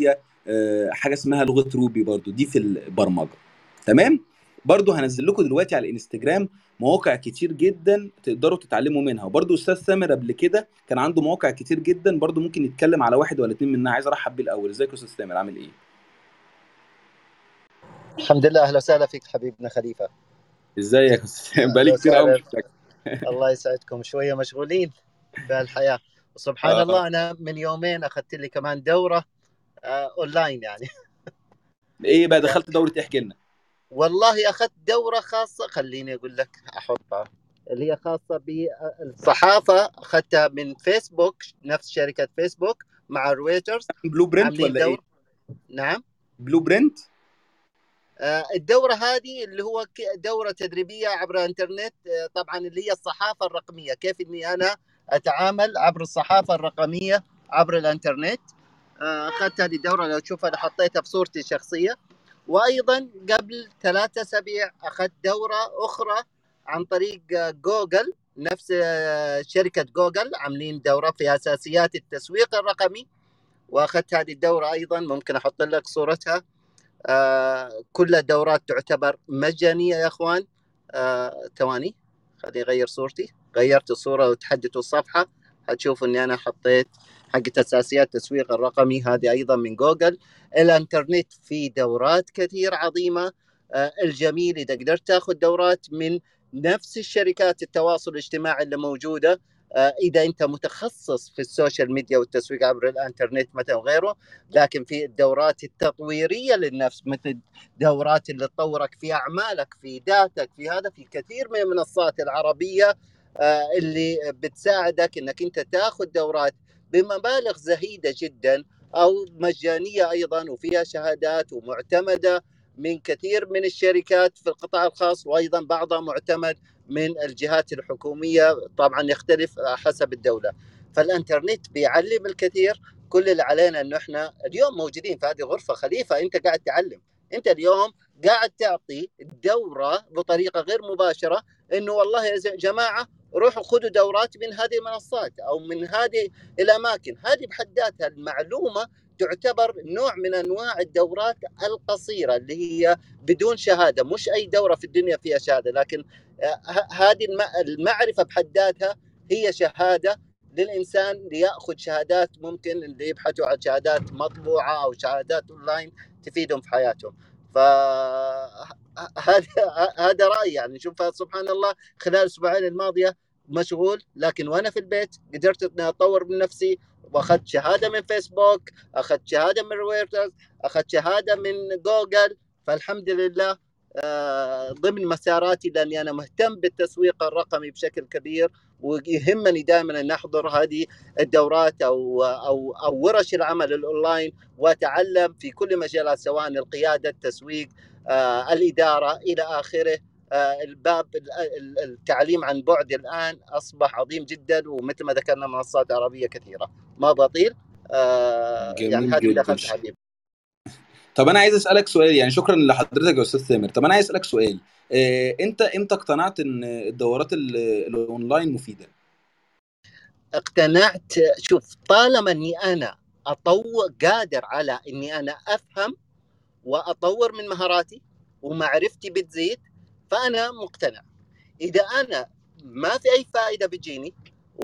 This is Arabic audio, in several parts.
هي آه، حاجة اسمها لغة روبي برضو دي في البرمجه تمام؟ برضو هنزل لكم دلوقتي على الانستجرام مواقع كتير جدا تقدروا تتعلموا منها. وبرضو أستاذ سامر قبل كده كان عنده مواقع كتير جدا برضو ممكن يتكلم على واحد ولا اتنين منها عايز أرحب بيه الأول إزيك يا أستاذ سامر؟ عامل إيه؟ الحمد لله. أهلا وسهلا فيك حبيبنا خليفة. إزيك يا أستاذ بقالي كتير قوي الله يسعدكم. شوية مشغولين بهالحياه وسبحان آه. الله أنا من يومين أخذت لي كمان دورة آه أونلاين يعني. إيه بقى دخلت دوره إيه احكي لنا. والله أخذت دورة خاصة خليني أقول لك أحطها. اللي هي خاصة بالصحافة أخذتها من فيسبوك نفس شركة فيسبوك مع رويترز Blueprint ولا إيه؟ دوره نعم. Blueprint آه، الدورة هذه اللي هو دورة تدريبية عبر الإنترنت آه، طبعا اللي هي الصحافة الرقمية. كيف إني أنا أتعامل عبر الصحافة الرقمية عبر الإنترنت؟ آه، أخذت هذه الدورة لو تشوفها أنا حطيتها بصورتي الشخصية. وأيضا قبل ثلاثة أسابيع أخذت دورة أخرى عن طريق آه، جوجل. نفس آه، شركة جوجل عاملين دورة في أساسيات التسويق الرقمي. وأخذت هذه الدورة أيضا ممكن أحط لك صورتها. آه، كل الدورات تعتبر مجانية يا إخوان. آه، ثواني خليني أغير صورتي. غيرت الصورة وتحدثوا الصفحة. حتشوفوا إني أنا حطيت حقت اساسيات التسويق الرقمي هذه أيضا من جوجل. الإنترنت في دورات كثير عظيمة. آه، الجميل إذا قدرت تأخذ دورات من نفس الشركات التواصل الاجتماعي اللي موجودة. آه، إذا أنت متخصص في ال social media والتسويق عبر الإنترنت مثلا وغيره لكن في الدورات التطويرية للنفس مثل دورات اللي تطورك في أعمالك في ذاتك في هذا في كثير من المنصات العربية آه، اللي بتساعدك إنك أنت تأخذ دورات بمبالغ زهيدة جدا أو مجانية أيضا وفيها شهادات ومعتمدة من كثير من الشركات في القطاع الخاص وأيضا بعضها معتمد من الجهات الحكومية طبعا يختلف حسب الدولة. فالإنترنت بيعلم الكثير كل اللي علينا إنه إحنا اليوم موجودين في هذه الغرفة. خليفة أنت قاعد تعلم. أنت اليوم قاعد تعطي دورة بطريقة غير مباشرة إنه والله يا جماعة روحوا خذوا دورات من هذه المنصات أو من هذه الأماكن. هذه بحد ذاتها المعلومة تعتبر نوع من أنواع الدورات القصيرة اللي هي بدون شهادة. مش أي دورة في الدنيا فيها شهادة لكن آه، هذه الم- المعرفة بحد ذاتها هي شهادة للإنسان ليأخذ شهادات ممكن اللي يبحثوا عن شهادات مطبوعة أو شهادات أونلاين تفيدهم في حياتهم. ف هذا هذا رأيي يعني. شوف سبحان الله خلال الأسبوعين الماضية مشغول لكن وأنا في البيت قدرت إني أطور من نفسي وأخذت شهادة من فيسبوك أخذت شهادة من رويترز أخذت شهادة من جوجل فالحمد لله آه، ضمن مساراتي لأني أنا مهتم بالتسويق الرقمي بشكل كبير ويهمني دائما أن أحضر هذه الدورات أو أو أو ورش العمل الأونلاين وأتعلم في كل مجالات سواء القيادة، التسويق، آه، الإدارة إلى آخره. آه، الباب ال- ال- التعليم عن بعد الآن أصبح عظيم جدا ومثل ما ذكرنا منصات عربية كثيرة. ما بطيل آه، يعني هذه اخذتها حبيبي. طب أنا عايز أسألك سؤال يعني شكرا لحضرتك يا أستاذ سامر طب أنا عايز أسألك سؤال إيه انت إمتى اقتنعت ان الدورات ال- الاونلاين مفيدة؟ اقتنعت شوف طالما اني أنا اطور قادر على اني أنا افهم واطور من مهاراتي ومعرفتي بتزيد فأنا مقتنع. إذا أنا ما في أي فائدة بتجيني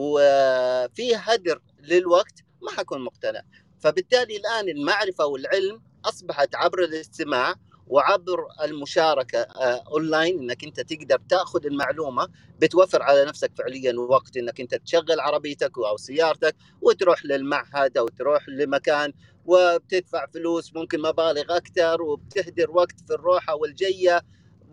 وفي هدر للوقت ما حكون مقتنع. فبالتالي الآن المعرفة والعلم أصبحت عبر الاستماع وعبر المشاركة آه، اونلاين إنك أنت تقدر تأخذ المعلومة بتوفر على نفسك فعليا وقت إنك أنت تشغل عربيتك أو سيارتك وتروح للمعهد أو تروح لمكان وبتدفع فلوس ممكن مبالغ أكثر وبتهدر وقت في الروحة والجيه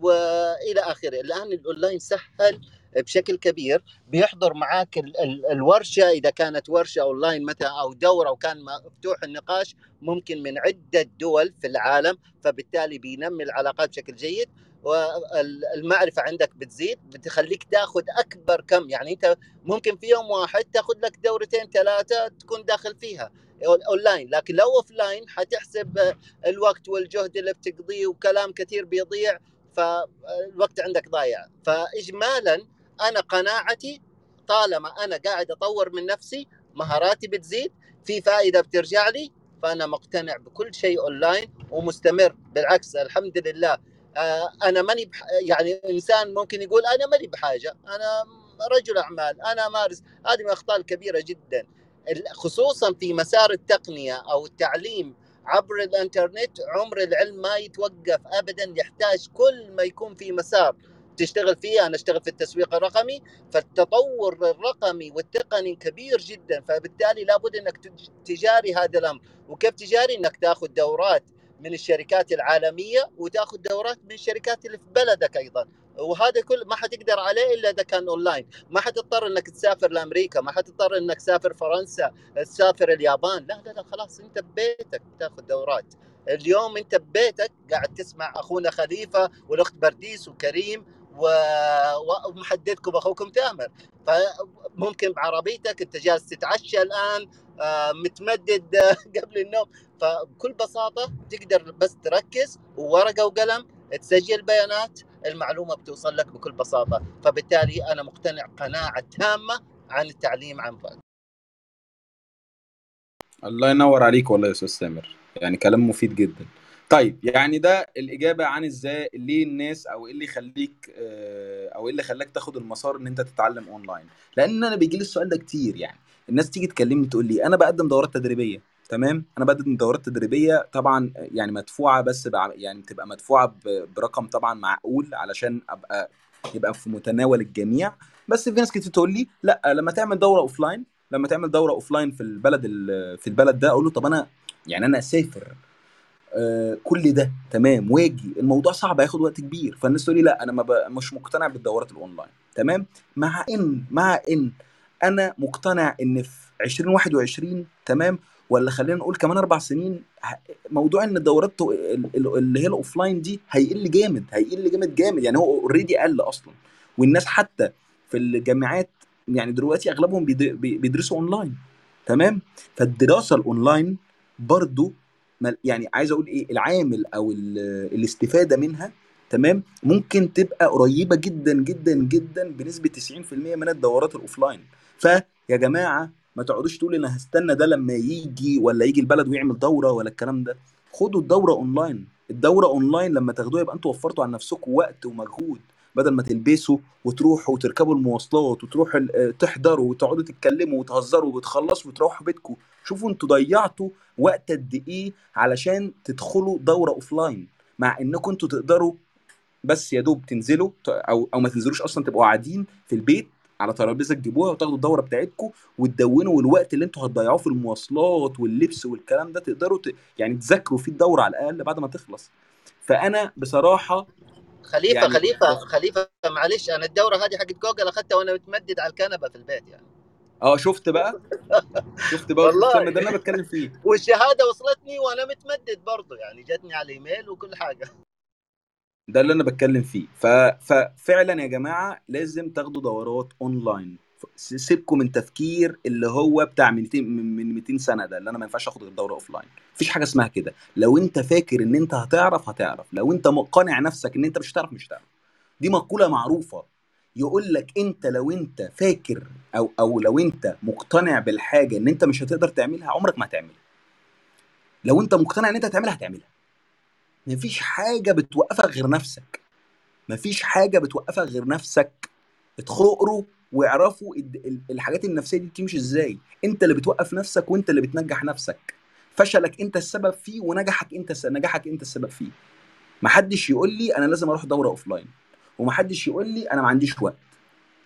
وإلى آخره، الآن الاونلاين سهل بشكل كبير بيحضر معاك ال- ال- الورشة إذا كانت ورشة أونلاين مثلا أو دورة وكان مفتوح النقاش ممكن من عدة دول في العالم فبالتالي بينمي العلاقات بشكل جيد والمعرفة عندك بتزيد بتخليك تاخذ أكبر كم يعني أنت ممكن في يوم واحد تاخذ لك دورتين ثلاثة تكون داخل فيها أونلاين لكن لو offline حتحسب الوقت والجهد اللي بتقضيه وكلام كثير بيضيع فالوقت عندك ضايع. فاجمالا أنا قناعتي طالما أنا قاعد أطور من نفسي مهاراتي بتزيد في فائدة بترجع لي فأنا مقتنع بكل شيء اونلاين ومستمر. بالعكس الحمد لله. آه، أنا ماني بح... يعني إنسان ممكن يقول أنا ماني بحاجة أنا رجل أعمال أنا مارس هذه من الأخطاء الكبيرة جدا. خصوصا في مسار التقنية أو التعليم عبر الإنترنت عمر العلم ما يتوقف ابدا يحتاج كل ما يكون في مسار. تشتغل فيه أنا أشتغل في التسويق الرقمي. فالتطور الرقمي والتقني كبير جدا فبالتالي لابد إنك تجاري هذا الأمر. وكيف تجاري؟ إنك تأخذ دورات من الشركات العالمية وتأخذ دورات من الشركات اللي في بلدك أيضا. وهذا كل ما حتقدر عليه إلا إذا كان أونلاين. ما حتضطر إنك تسافر لأمريكا ما حتضطر إنك تسافر فرنسا تسافر اليابان. لا لا لا خلاص أنت ببيتك تاخذ دورات. اليوم أنت ببيتك قاعد تسمع أخونا خليفة والأخت برديس وكريم ومحددكم أخوكم تامر. فممكن بعربيتك أنت جالس تتعشى الآن آه، متمدد قبل النوم. فبكل بساطة تقدر بس تركز وورقة وقلم تسجل بيانات المعلومة بتوصل لك بكل بساطة. فبالتالي أنا مقتنع قناعة تامة عن التعليم عن بعد. الله ينور عليك والله يا أستاذ سامر يعني كلام مفيد جدا. طيب يعني ده الإجابة عن إزاي ليه الناس أو إيه اللي يخليك آه، أو إيه اللي خلاك تاخد المسار إن أنت تتعلم أونلاين؟ لأن أنا بيجي لي السؤال ده كتير يعني. الناس تيجي تكلمني تقول لي أنا بقدم دورات تدريبية تمام؟ أنا بقدم دورات تدريبية طبعا يعني مدفوعة بس يعني بتبقى مدفوعة برقم طبعا معقول علشان أبقى يبقى في متناول الجميع. بس في ناس كتير تقول لي لأ لما تعمل دورة offline لما تعمل دورة offline في البلد في البلد ده أقول له طب أنا يعني أنا أسافر. آه، كل ده تمام واجي. الموضوع صعب هياخد وقت كبير. فالناس تقول لي لا أنا ما مش مقتنع بالدورات الأونلاين تمام؟ مع إن مع إن أنا مقتنع إن في 2021 تمام؟ ولا خلينا نقول كمان أربع سنين موضوع إن الدورات اللي هي ال offline دي هيقل جامد هيقل جامد جامد. يعني هو already قل أصلا. والناس حتى في الجامعات يعني دلوقتي أغلبهم بيدرسوا أونلاين تمام؟ فالدراسة الأونلاين برضو يعني عايز أقول إيه العامل أو الاستفادة منها تمام؟ ممكن تبقى قريبة جدا جدا جدا بنسبة 90% من الدورات ال offline. فيا جماعة ما تقعدوش تقول أنا هستنى ده لما يجي ولا يجي البلد ويعمل دورة ولا الكلام ده. خدوا الدورة أونلاين. الدورة أونلاين لما تاخدوها يبقى أنتوا وفرتوا على نفسكم وقت ومجهود. بدل ما تلبسوا وتروحوا وتركبوا المواصلات وتروحوا تحضروا وتقعدوا تتكلموا وتهزروا وتخلصوا وتروحوا بيتكم. شوفوا أنتوا ضيعتوا وقت قد إيه علشان تدخلوا دورة اوفلاين مع إنكم أنتوا تقدروا بس يا دوب تنزلوا أو أو ما تنزلوش أصلا تبقوا قاعدين في البيت على ترابيزة تجيبوها وتاخدوا الدورة بتاعتكم وتدونوا والوقت اللي أنتوا هتضيعوه في المواصلات واللبس والكلام ده. تقدروا ت... يعني تذاكروا فيه الدورة على الأقل بعد ما تخلص. فأنا بصراحة خليفة يعني خليفة خليفة معلش أنا الدورة هذه حقت جوجل أخذتها وأنا متمدد على الكنبة في البيت يعني. آه شفت بقى؟ شفت بقى والله. ده أنا بتكلم فيه. والشهادة وصلتني وأنا متمدد برضه يعني جتني على الإيميل وكل حاجة. ده اللي أنا بتكلم فيه. ف... ففعلا يا جماعة لازم تاخدوا دورات أونلاين. سيبكم من تفكير اللي هو بتاع من 200 من 200 سنة ده اللي أنا ما ينفعش آخد غير دوره offline مفيش حاجة اسمها كده. لو أنت فاكر إن أنت هتعرف هتعرف. لو أنت مقتنع نفسك إن أنت مش هتعرف مش هتعرف. دي مقولة معروفة. يقول لك أنت لو أنت فاكر أو أو لو أنت مقتنع بالحاجة إن أنت مش هتقدر تعملها عمرك ما هتعملها. لو أنت مقتنع إن أنت هتعملها هتعملها. مفيش حاجة بتوقفك غير نفسك. مفيش حاجة بتوقفك غير نفسك. ادخلوا اقروا واعرفوا الحاجات النفسية دي بتمشي إزاي. انت اللي بتوقف نفسك وانت اللي بتنجح نفسك. فشلك انت السبب فيه ونجحك انت نجاحك انت السبب فيه. محدش يقول لي أنا لازم أروح دورة offline ومحدش يقول لي أنا ما عنديش وقت.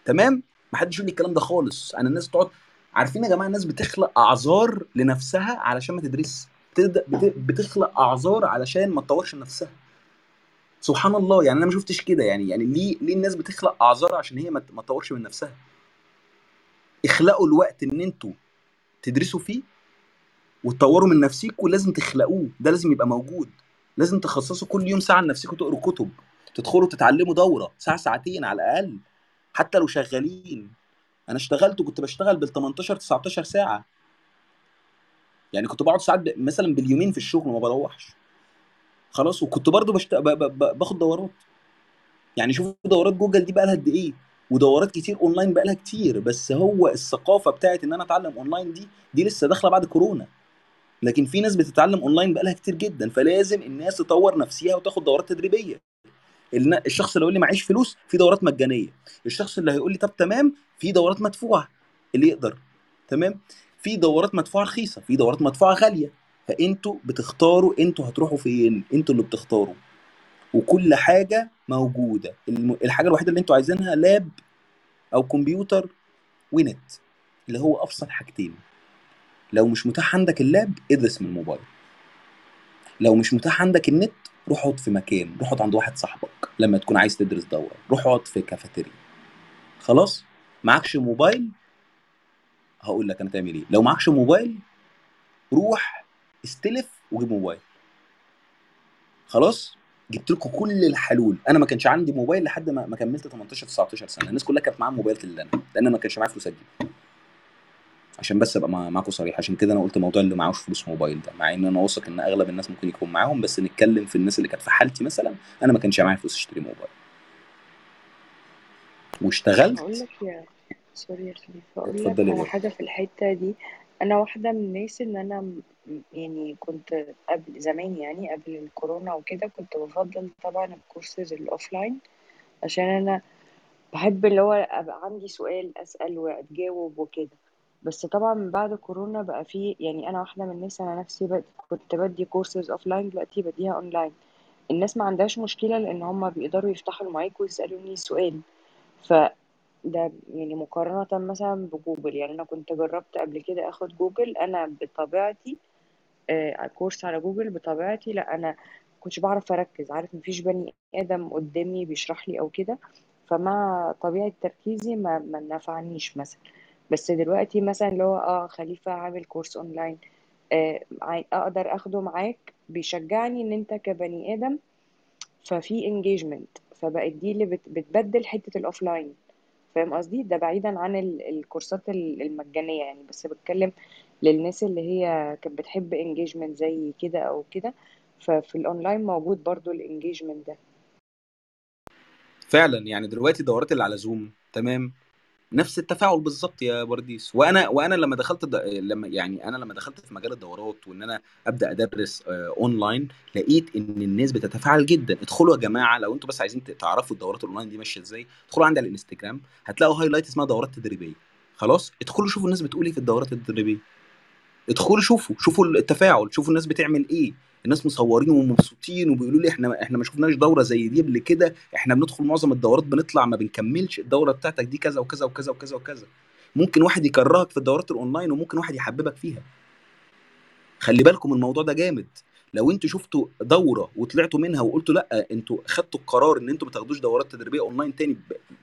تمام؟ محدش يقول لي الكلام ده خالص. أنا الناس تقعد عارفين يا جماعة الناس بتخلق أعذار لنفسها علشان ما تدرس. بتخلق أعذار علشان ما تطورش نفسها. سبحان الله يعني أنا ما شفتش كده يعني يعني ليه ليه الناس بتخلق أعذار عشان هي ما تطورش من نفسها؟ اخلقوا الوقت إن أنتوا تدرسوا فيه وتطوروا من نفسيكم ولازم تخلقوه ده لازم يبقى موجود. لازم تخصصوا كل يوم ساعة لنفسكم تقروا كتب تدخلوا تتعلموا دورة ساعة ساعتين على الأقل حتى لو شغالين. أنا اشتغلت وكنت بشتغل بال 18 19 ساعة. يعني كنت بقعد ساعات مثلا باليومين في الشغل وما بروحش. خلاص وكنت برضو بشت... ب... ب... باخد دورات. يعني شوف دورات جوجل دي بقى لها قد إيه؟ ودورات كتير أونلاين بقى لها كتير بس هو الثقافة بتاعت إن أنا أتعلم أونلاين دي دي لسه داخلة بعد كورونا. لكن في ناس بتتعلم أونلاين بقالها كتير جدا فلازم الناس تطور نفسها وتاخد دورات تدريبية. الشخص اللي يقول لي معيش فلوس في دورات مجانية. الشخص اللي هيقول لي طب تمام في دورات مدفوعة اللي يقدر. تمام؟ في دورات مدفوعة رخيصة في دورات مدفوعة غالية. فانتوا بتختاروا أنتوا هتروحوا فين أنتوا اللي بتختاروا. وكل حاجة موجودة. الحاجة الوحيدة اللي أنتوا عايزينها lap أو كمبيوتر ونت اللي هو أبسط حاجتين. لو مش متاح عندك ال lap ادرس من الموبايل. لو مش متاح عندك النت روح اقعد في مكان. روح اقعد عند واحد صاحبك لما تكون عايز تدرس دورة. روح اقعد في كافيتيريا. خلاص؟ معكش موبايل؟ هقول لك أنا تعمل إيه. لو معكش موبايل روح استلف وجيب موبايل. خلاص؟ جبت لكم كل الحلول. أنا ما كانش عندي موبايل لحد ما ما كملت 18 19 سنة. الناس كلها كانت معاها موبايل الا أنا لأن ما كانش معايا فلوس أجيب. عشان بس أبقى مع- معاكم صريح. عشان كده أنا قلت موضوع اللي معهوش فلوس موبايل ده. مع إن أنا واثق إن أغلب الناس ممكن يكون معاهم بس نتكلم في الناس اللي كانت في حالتي مثلا. أنا ما كانش معايا فلوس أشتري موبايل. واشتغلت. لك يا سوري يا شريف هقول لك على حاجة في الحتة دي. أنا واحدة من الناس إن أنا م- يعني كنت قبل زمان يعني قبل الكورونا وكده كنت بفضل طبعا ال courses ال offline عشان أنا بحب اللي هو أبقى عندي سؤال أسأل وأتجاوب وكده. بس طبعا من بعد كورونا بقى فيه يعني أنا واحدة من الناس أنا نفسي كنت بدي courses offline دلوقتي بديها أونلاين. الناس ما عندهاش مشكلة لأن هما بيقدروا يفتحوا المايك ويسألوني سؤال. فده يعني مقارنة مثلا بجوجل. يعني أنا كنت جربت قبل كده أخد جوجل. أنا بطبيعتي آه course على جوجل بطبيعتي. لا أنا كنتش بعرف أركز. عارف مفيش بني آدم قدامي بيشرح لي أو كده. فمع طبيعة تركيزي ما ما نفعنيش مثلا. بس دلوقتي مثلا اللي هو آه خليفة عامل course online آه أقدر آخده معاك. بيشجعني إن أنت كبني آدم ففي engagement فبقت دي اللي بت- بتبدل حتة ال offline فاهم قصدي؟ ده بعيدا عن ال- الكورسات ال- المجانية يعني بس بتكلم للناس اللي هي كانت بتحب engagement زي كده أو كده. ففي الاونلاين موجود برضو ال engagement ده. فعلا يعني دلوقتي الدورات اللي على زوم تمام؟ نفس التفاعل بالظبط يا برديس وأنا وأنا لما دخلت. لما يعني أنا لما دخلت في مجال الدورات وإن أنا أبدأ أدرس آه، اونلاين لقيت إن الناس بتتفاعل جدا. ادخلوا يا جماعة لو أنتوا بس عايزين تعرفوا الدورات الاونلاين دي ماشية إزاي ادخلوا عندي على الإنستجرام هتلاقوا highlight اسمها دورات تدريبية. خلاص؟ ادخلوا شوفوا الناس بتقول إيه في الدورات التدريبية. ادخلوا شوفوا شوفوا التفاعل شوفوا الناس بتعمل إيه. الناس مصورين ومبسوطين وبيقولوا لي إحنا إحنا ما شفناش دورة زي دي قبل كده إحنا بندخل معظم الدورات بنطلع ما بنكملش الدورة بتاعتك دي كذا وكذا وكذا وكذا وكذا. ممكن واحد يكرهك في الدورات الأونلاين وممكن واحد يحببك فيها. خلي بالكم الموضوع ده جامد. لو أنتوا شفتوا دورة وطلعتوا منها وقلتوا لأ أنتوا خدتوا القرار إن أنتوا ما تاخدوش دورات تدريبية أونلاين تاني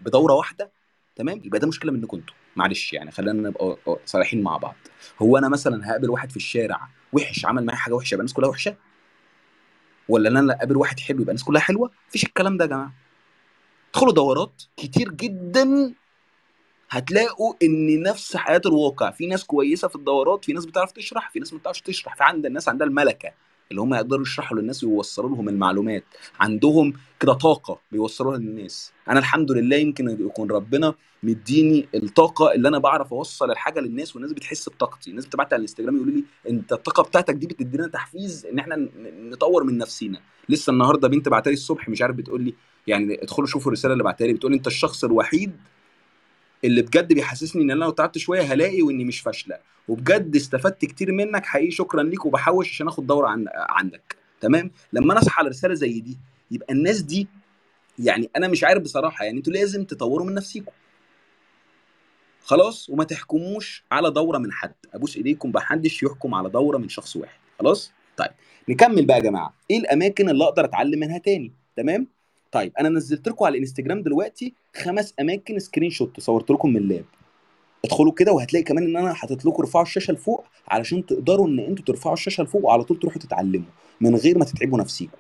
بدورة واحدة تمام؟ يبقى ده مشكلة منكم أنتوا. معلش يعني خلينا نبقى صريحين مع بعض. هو أنا مثلا هقابل واحد في الشارع وحش عمل معايا حاجة وحشة يبقى الناس كلها وحشة؟ ولا إن أنا أقابل واحد حلو يبقى الناس كلها حلوة؟ مفيش الكلام ده يا جماعة. ادخلوا دورات كتير جدا هتلاقوا إن نفس حياة الواقع في ناس كويسة في الدورات في ناس بتعرف تشرح في ناس ما بتعرفش تشرح في عند الناس عندها الملكة. اللي هم يقدروا يشرحوا للناس ويوصلوا لهم المعلومات. عندهم كده طاقة بيوصلوها للناس. أنا الحمد لله يمكن يكون ربنا مديني الطاقة اللي أنا بعرف أوصل الحاجة للناس والناس بتحس بطاقتي. الناس بتبعت على الإنستجرام يقولوا لي أنت الطاقة بتاعتك دي بتدينا تحفيز إن إحنا نطور من نفسينا. لسه النهارده بنت بعتلي الصبح مش عارف بتقول لي يعني ادخلوا شوفوا الرسالة اللي بعتها لي بتقول أنت الشخص الوحيد اللي بجد بيحسسني إن أنا لو تعبت شوية هلاقي وإني مش فاشلة. وبجد استفدت كتير منك حقيقي شكرا ليك وبحوش عشان آخد دورة عن عندك. تمام؟ لما أنا أصحى على رساله زي دي يبقى الناس دي يعني أنا مش عارف بصراحة يعني أنتوا لازم تطوروا من نفسيكم. خلاص؟ وما تحكموش على دورة من حد. أبوس ايديكم محدش يحكم على دورة من شخص واحد. خلاص؟ طيب نكمل بقى يا جماعة. إيه الأماكن اللي أقدر اتعلم منها تاني؟ تمام؟ طيب أنا نزلت لكم على الإنستجرام دلوقتي خمس أماكن screenshot صورت لكم من ال lap. ادخلوا كده وهتلاقي كمان إن أنا حاطط لكم ارفعوا الشاشة لفوق علشان تقدروا إن أنتوا ترفعوا الشاشة لفوق وعلى طول تروحوا تتعلموا من غير ما تتعبوا نفسيكم.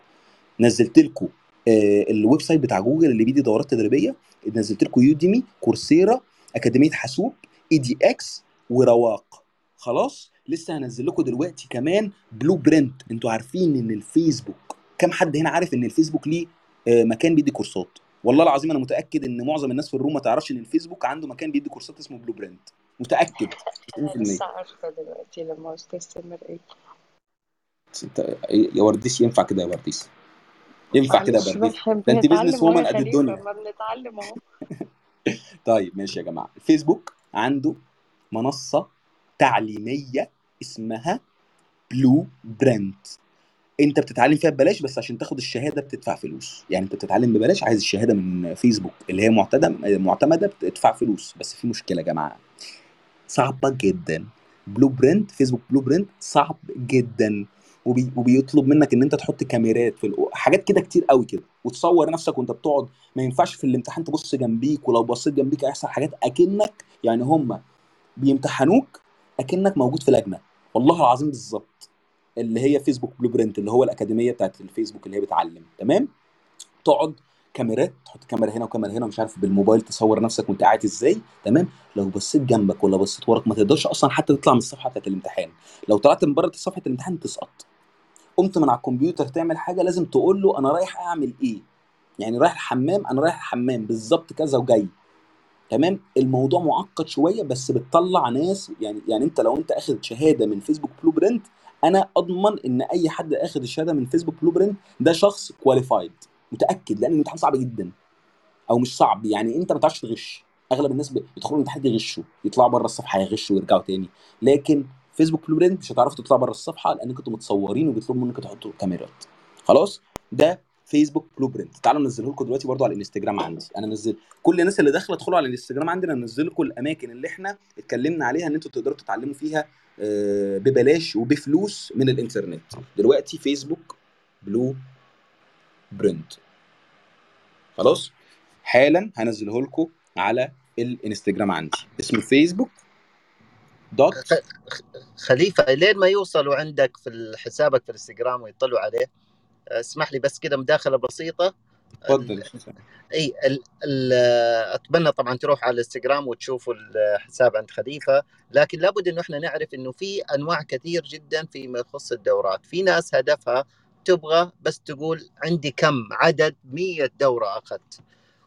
نزلت لكم آه ال website بتاع جوجل اللي بيدي دورات تدريبية. نزلت لكم Udemy Coursera أكاديمية حاسوب edX ورواق. خلاص؟ لسه هنزل لكم دلوقتي كمان Blueprint أنتوا عارفين إن الفيسبوك كم حد هنا عارف إن الفيسبوك ليه مكان بيدي كورسات. والله العظيم أنا متأكد إن معظم الناس في ال room ما تعرفش إن الفيسبوك عنده مكان بيدي كورسات اسمه Blueprint متأكد. أنا 90% لسه عارفة دلوقتي لما أستاذ سمر قال انت يا برديس ينفع كده يا برديس؟ ينفع كده يا برديس؟ ده أنت business woman قد الدنيا. ما بنتعلم أهو. طيب ماشي يا جماعة. الفيسبوك عنده منصة تعليمية اسمها Blueprint انت بتتعلم فيها ببلاش بس عشان تاخد الشهادة بتدفع فلوس. يعني انت بتتعلم ببلاش عايز الشهادة من فيسبوك اللي هي معتمده معتمدة بتدفع فلوس. بس في مشكلة يا جماعة. صعبة جدا. Blueprint فيسبوك Blueprint صعب جدا. وبي وبيطلب منك إن أنت تحط كاميرات في. حاجات كده كتير قوي كده. وتصور نفسك وأنت بتقعد. ما ينفعش في الامتحان تبص جنبيك ولو بصيت جنبيك هيحصل حاجات أكنك يعني هم بيمتحنوك أكنك موجود في لجنة. والله العظيم بالظبط. اللي هي فيسبوك بلو برنت اللي هو الأكاديمية بتاعت الفيسبوك اللي هي بتعلم. تمام؟ تقعد كاميرات تحط كاميرا هنا وكاميرا هنا ومش عارف بالموبايل تصور نفسك وانت قاعد إزاي. تمام؟ لو بصيت جنبك ولا بصيت وراك ما تقدرش أصلا حتى تطلع من الصفحة بتاعت الامتحان. لو طلعت من بره صفحه الامتحان تسقط. قمت من على الكمبيوتر تعمل حاجة لازم تقول له أنا رايح أعمل إيه؟ يعني رايح الحمام أنا رايح الحمام بالظبط كذا وجاي. تمام؟ الموضوع معقد شوية بس بتطلع ناس يعني يعني أنت لو أنت اخد شهادة من فيسبوك blueprint أنا أضمن إن أي حد آخد الشهادة من فيسبوك blueprint ده شخص qualified متأكد لأن الامتحان صعب جدا. أو مش صعب يعني أنت ما تعرفش تغش. أغلب الناس بيدخلوا الامتحان يغشوا يطلعوا بره الصفحة يغشوا ويرجعوا تاني. لكن فيسبوك blueprint مش هتعرفوا تطلعوا بره الصفحة لانكم أنتوا متصورين وبيطلبوا منكم تحطوا كاميرات. خلاص؟ ده فيسبوك blueprint تعالوا انزله لكم دلوقتي برضو على الإنستجرام عندي. أنا منزل كل الناس اللي داخلة ادخلوا على الإنستجرام عندي أنا منزل لكم الأماكن اللي إحنا اتكلمنا عليها إن أنتوا تقدروا تتعلموا فيها ببلاش وبفلوس من الإنترنت. دلوقتي فيسبوك blueprint خلاص؟ حالا هنزله لكم على الإنستجرام عندي. اسمه فيسبوك دوت خليفة لين ما يوصلوا عندك في حسابك في الانستغرام ويطلعوا عليه اسمح لي بس كده مداخلة بسيطة. اتفضل إي أتمنى طبعا تروح على الإنستغرام وتشوفوا الحساب عند خليفة لكن لابد إنه إحنا نعرف إنه في أنواع كثير جدا فيما يخص الدورات. في ناس هدفها تبغى بس تقول عندي كم عدد 100 دورة أخذت.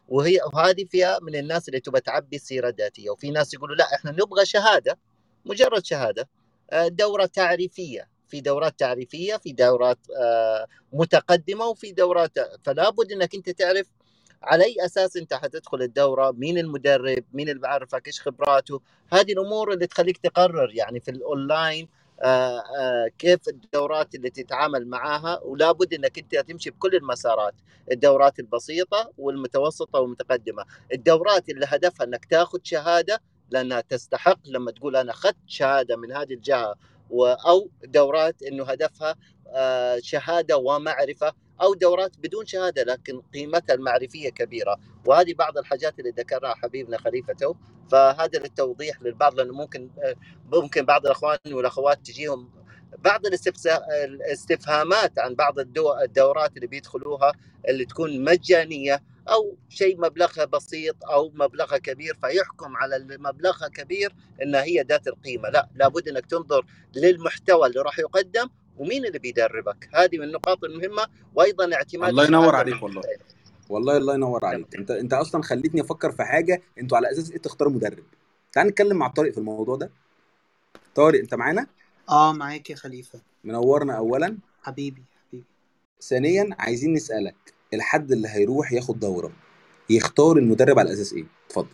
وهي وهذه فئه من الناس اللي تبغى تعبي سيره ذاتيه وفي ناس يقولوا لا إحنا نبغى شهادة مجرد شهادة آه، دورة تعريفية. في دورات تعريفية في دورات آه، متقدمة وفي دورات فلا بد إنك أنت تعرف على أي أساس أنت حتدخل الدورة مين المدرب مين اللي بعرفك إيش خبراته. هذه الأمور اللي تخليك تقرر يعني في الأونلاين آه، آه، كيف الدورات اللي تتعامل معاها. ولا بد إنك أنت تمشي بكل المسارات الدورات البسيطة والمتوسطة والمتقدمة. الدورات اللي هدفها إنك تاخذ شهادة لأنها تستحق لما تقول أنا أخذت شهادة من هذه الجهة أو دورات إنه هدفها آه، شهادة ومعرفة أو دورات بدون شهادة لكن قيمتها المعرفية كبيرة. وهذه بعض الحاجات اللي ذكرها حبيبنا خليفة تو. فهذا للتوضيح للبعض لأنه ممكن آه، ممكن بعض الأخوان والأخوات تجيهم بعض الاستفهامات عن بعض الدو- الدورات اللي بيدخلوها اللي تكون مجانية أو شيء مبلغها بسيط أو مبلغها كبير فيحكم على اللي مبلغها كبير انها هي ذات القيمة. لا لابد إنك تنظر للمحتوى اللي راح يقدم ومين اللي بيدربك. هذه من النقاط المهمة. وأيضا اعتماد الله ينور عليك والله. والله الله ينور عليك. أنت أنت أصلا خليتني أفكر في حاجة. أنتوا على أساس إيه تختاروا مدرب؟ تعال نتكلم مع طارق في الموضوع ده. طارق أنت معانا؟ آه معاك يا خليفة. منورنا اولا. حبيبي حبيبي. ثانيا عايزين نسألك. الحد اللي هيروح ياخد دوره. يختار المدرب على أساس إيه؟ اتفضل.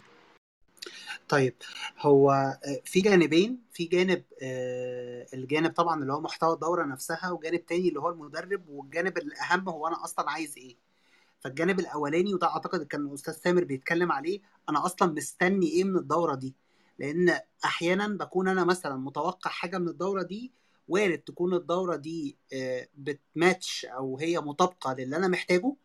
طيب هو آه، في جانبين. في جانب آه، الجانب طبعا اللي هو محتوى الدورة نفسها وجانب تاني اللي هو المدرب والجانب الأهم هو أنا أصلا عايز إيه. فالجانب الأولاني وده أعتقد كان الأستاذ سامر بيتكلم عليه أنا أصلا مستني إيه من الدورة دي؟ لأن أحيانا بكون أنا مثلا متوقع حاجة من الدورة دي وارد تكون الدورة دي آه، بتماتش أو هي مطابقة للي أنا محتاجه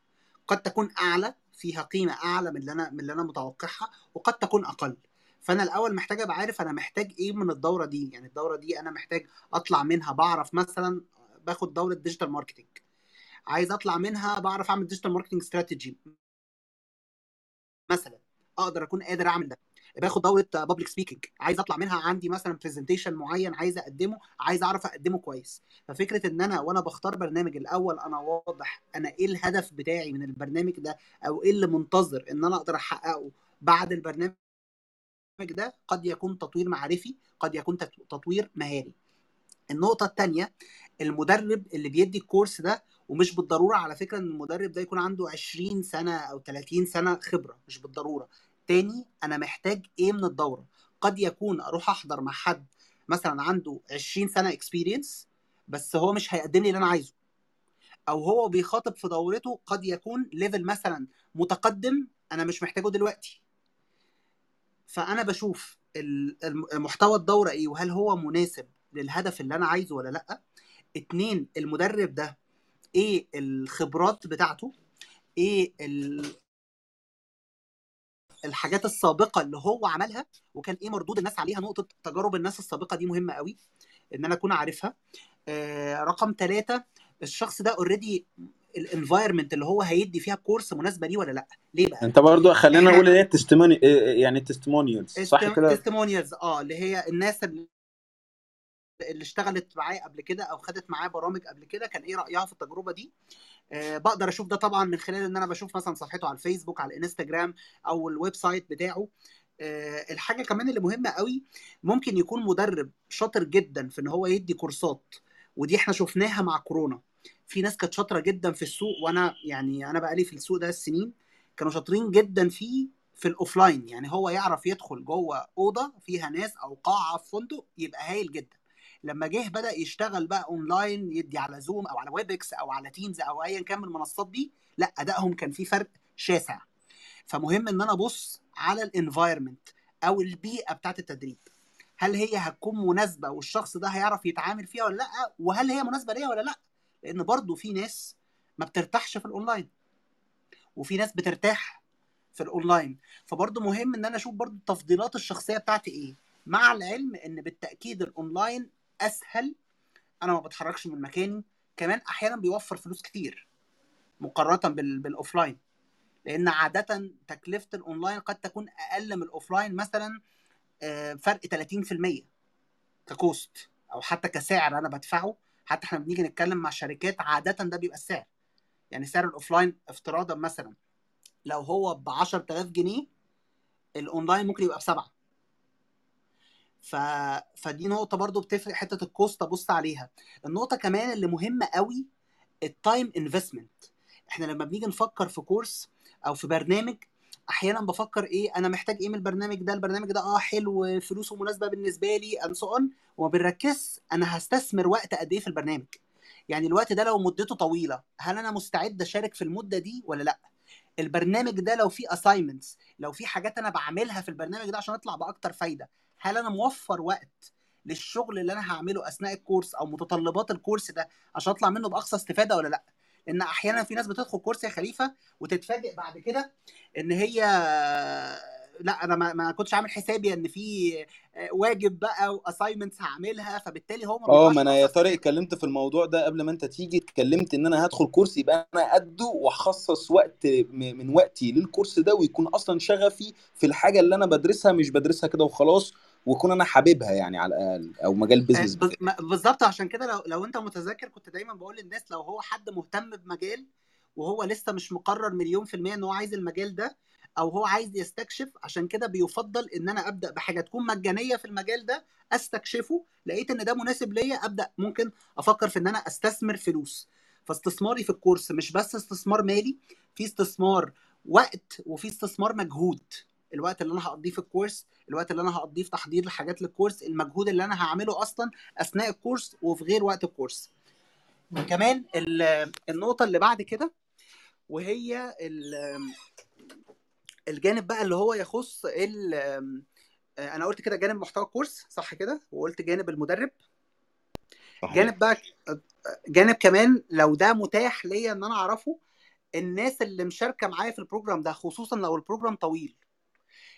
قد تكون أعلى فيها قيمة أعلى من اللي أنا من اللي أنا متوقعها وقد تكون أقل. فأنا الأول محتاج أبقى عارف أنا محتاج إيه من الدورة دي. يعني الدورة دي أنا محتاج أطلع منها بعرف مثلا باخد دورة digital marketing عايز أطلع منها بعرف أعمل digital marketing strategy مثلا. أقدر أكون قادر أعمل ده. باخد دورة public speaking عايز أطلع منها عندي مثلا presentation معين عايز أقدمه عايز أعرف أقدمه كويس. ففكرة إن أنا وأنا بختار برنامج الأول أنا واضح أنا إيه الهدف بتاعي من البرنامج ده أو إيه اللي منتظر إن أنا أقدر أحققه بعد البرنامج ده قد يكون تطوير معرفي قد يكون تط- تطوير مهاري. النقطة الثانية المدرب اللي بيدي ال course ده ومش بالضرورة على فكرة إن المدرب ده يكون عنده 20 سنة أو 30 سنة خبرة مش بالضرورة. تاني أنا محتاج إيه من الدورة. قد يكون أروح أحضر مع حد مثلا عنده 20 سنة experience بس هو مش هيقدم لي اللي أنا عايزه. أو هو بيخاطب في دورته قد يكون level مثلا متقدم أنا مش محتاجه دلوقتي. فأنا بشوف محتوى الدورة إيه وهل هو مناسب للهدف اللي أنا عايزه ولا لأ. اتنين المدرب ده إيه الخبرات بتاعته إيه الحاجات السابقة اللي هو عملها وكان إيه مردود الناس عليها نقطة تجارب الناس السابقة دي مهمة قوي إن أنا أكون عارفها. آه، رقم ثلاثة الشخص ده already ال environment اللي هو هيدي فيها course مناسبة ليه ولا لأ؟ ليه بقى؟ أنت برضو خلينا نقول إيه ال testimony يعني ال testimonials صح كده؟ testimonials آه اللي هي الناس اللي اللي اشتغلت معاه قبل كده أو خدت معاه برامج قبل كده كان إيه رأيها في التجربة دي؟ آه بقدر أشوف ده طبعا من خلال إن أنا بشوف مثلا صفحته على الفيسبوك على الإنستجرام أو ال website بتاعه. آه الحاجة كمان اللي مهمة قوي ممكن يكون مدرب شاطر جدا في إن هو يدي كورسات ودي إحنا شفناها مع كورونا. في ناس كانت شاطرة جدا في السوق وأنا يعني أنا بقالي في السوق ده سنين كانوا شاطرين جدا فيه في ال offline. يعني هو يعرف يدخل جوه أوضة فيها ناس أو قاعة في فندق يبقى هايل جدا. لما جه بدأ يشتغل بقى اونلاين يدي على زوم أو على ويبكس أو على تيمز أو ايا كان من المنصات دي لا أدائهم كان فيه فرق شاسع. فمهم إن أنا أبص على ال environment أو البيئة بتاعت التدريب. هل هي هتكون مناسبة والشخص ده هيعرف يتعامل فيها ولا لأ؟ وهل هي مناسبة ليا ولا لأ؟ لأن برضو في ناس ما بترتاحش في الاونلاين وفي ناس بترتاح في الاونلاين فبرضو مهم إن أنا أشوف برضو التفضيلات الشخصية بتاعتي إيه. مع العلم إن بالتأكيد الاونلاين أسهل. أنا ما بتحركش من مكاني. كمان أحيانا بيوفر فلوس كتير. مقارنة بال- بال offline لأن عادة تكلفة الاونلاين قد تكون أقل من ال offline مثلا آه، فرق 30% ك cost أو حتى كسعر أنا بدفعه. حتى إحنا بنيجي نتكلم مع شركات عادة ده بيبقى السعر. يعني سعر ال offline افتراضا مثلا لو هو ب 10000 جنيه الاونلاين ممكن يبقى بسبعة. ف... فدي نقطة برضو بتفرق حتة ال cost أبص عليها. النقطة كمان اللي مهمة قوي ال time investment إحنا لما بنيجي نفكر في course أو في برنامج أحيانا بفكر إيه أنا محتاج إيه من البرنامج ده البرنامج ده آه حلو فلوسه مناسبة بالنسبة لي and so on وما بنركزش أنا هستثمر وقت قد إيه في البرنامج. يعني الوقت ده لو مدته طويلة هل أنا مستعد أشارك في المدة دي ولا لأ؟ البرنامج ده لو فيه assignments لو في حاجات أنا بعملها في البرنامج ده عشان أطلع بأكتر فايدة هل أنا موفر وقت للشغل اللي أنا هعمله أثناء ال course أو متطلبات ال course ده عشان أطلع منه بأقصى استفادة ولا لأ؟ لأن أحيانا في ناس بتدخل course يا خليفة وتتفاجئ بعد كده إن هي لأ أنا ما, ما كنتش عامل حسابي إن في واجب بقى و assignments هعملها فبالتالي هو آه ما أنا يا طارق اتكلمت في الموضوع ده قبل ما أنت تيجي اتكلمت إن أنا هدخل course يبقى أنا قده وأخصص وقت من وقتي لل course ده ويكون أصلا شغفي في الحاجة اللي أنا بدرسها مش بدرسها كده وخلاص. واكون أنا حاببها يعني على الأقل أو مجال آه، ما- بالظبط عشان كده لو لو أنت متذكر كنت دايما بقول للناس لو هو حد مهتم بمجال وهو لسه مش مقرر مليون في المية إن هو عايز المجال ده أو هو عايز يستكشف عشان كده بيفضل إن أنا أبدأ بحاجة تكون مجانية في المجال ده أستكشفه لقيت إن ده مناسب ليا أبدأ ممكن أفكر في إن أنا أستثمر فلوس. فاستثماري في الكورس مش بس استثمار مالي في استثمار وقت وفي استثمار مجهود. الوقت اللي أنا هقضيه في الكورس الوقت اللي أنا هقضيه في تحضير الحاجات للكورس المجهود اللي أنا هعمله أصلا أثناء الكورس وفي غير وقت الكورس. كمان ال- النقطة اللي بعد كده وهي ال- الجانب بقى اللي هو يخص ال أنا قلت كده جانب محتوى الكورس صح كده؟ وقلت جانب المدرب. صحيح. جانب بقى جانب كمان لو ده متاح ليا إن أنا أعرفه الناس اللي مشاركة معايا في ال program ده خصوصا لو ال program طويل.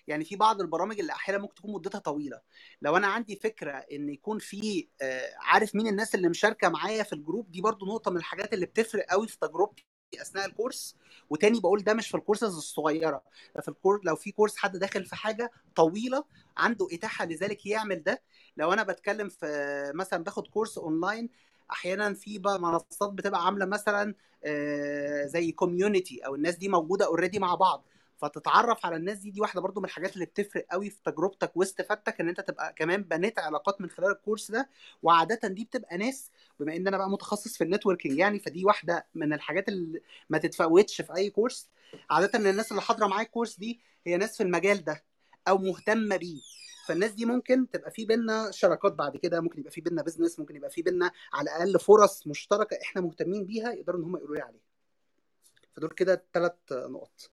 يعني في بعض البرامج اللي أحيانا ممكن تكون مدتها طويلة. لو أنا عندي فكرة إن يكون في آه، عارف مين الناس اللي مشاركة معايا في ال group دي برضو نقطة من الحاجات اللي بتفرق قوي في تجربتي أثناء ال course. وتاني بقول ده مش في الكورسز الصغيرة. في ال course لو في course حد داخل في حاجة طويلة عنده إتاحة لذلك يعمل ده. لو أنا بتكلم في مثلا باخد course online أحيانا في بقى منصات بتبقى عاملة مثلا آه، زي community أو الناس دي موجودة already مع بعض. فتتعرف على الناس دي دي واحدة برضو من الحاجات اللي بتفرق قوي في تجربتك واستفادتك إن أنت تبقى كمان بنيت علاقات من خلال ال course ده. وعاده دي بتبقى ناس بما إن أنا بقى متخصص في ال networking يعني فدي واحدة من الحاجات اللي ما تتفوتش في أي course. عاده الناس اللي حاضرة معايا ال course دي هي ناس في المجال ده أو مهتمة بيه. فالناس دي ممكن تبقى في بينا شراكات بعد كده ممكن يبقى في بينا business ممكن يبقى في بينا على الأقل فرص مشتركة إحنا مهتمين بيها يقدروا إن هم يقولوا لي عليها. فدول كده ثلاث نقط.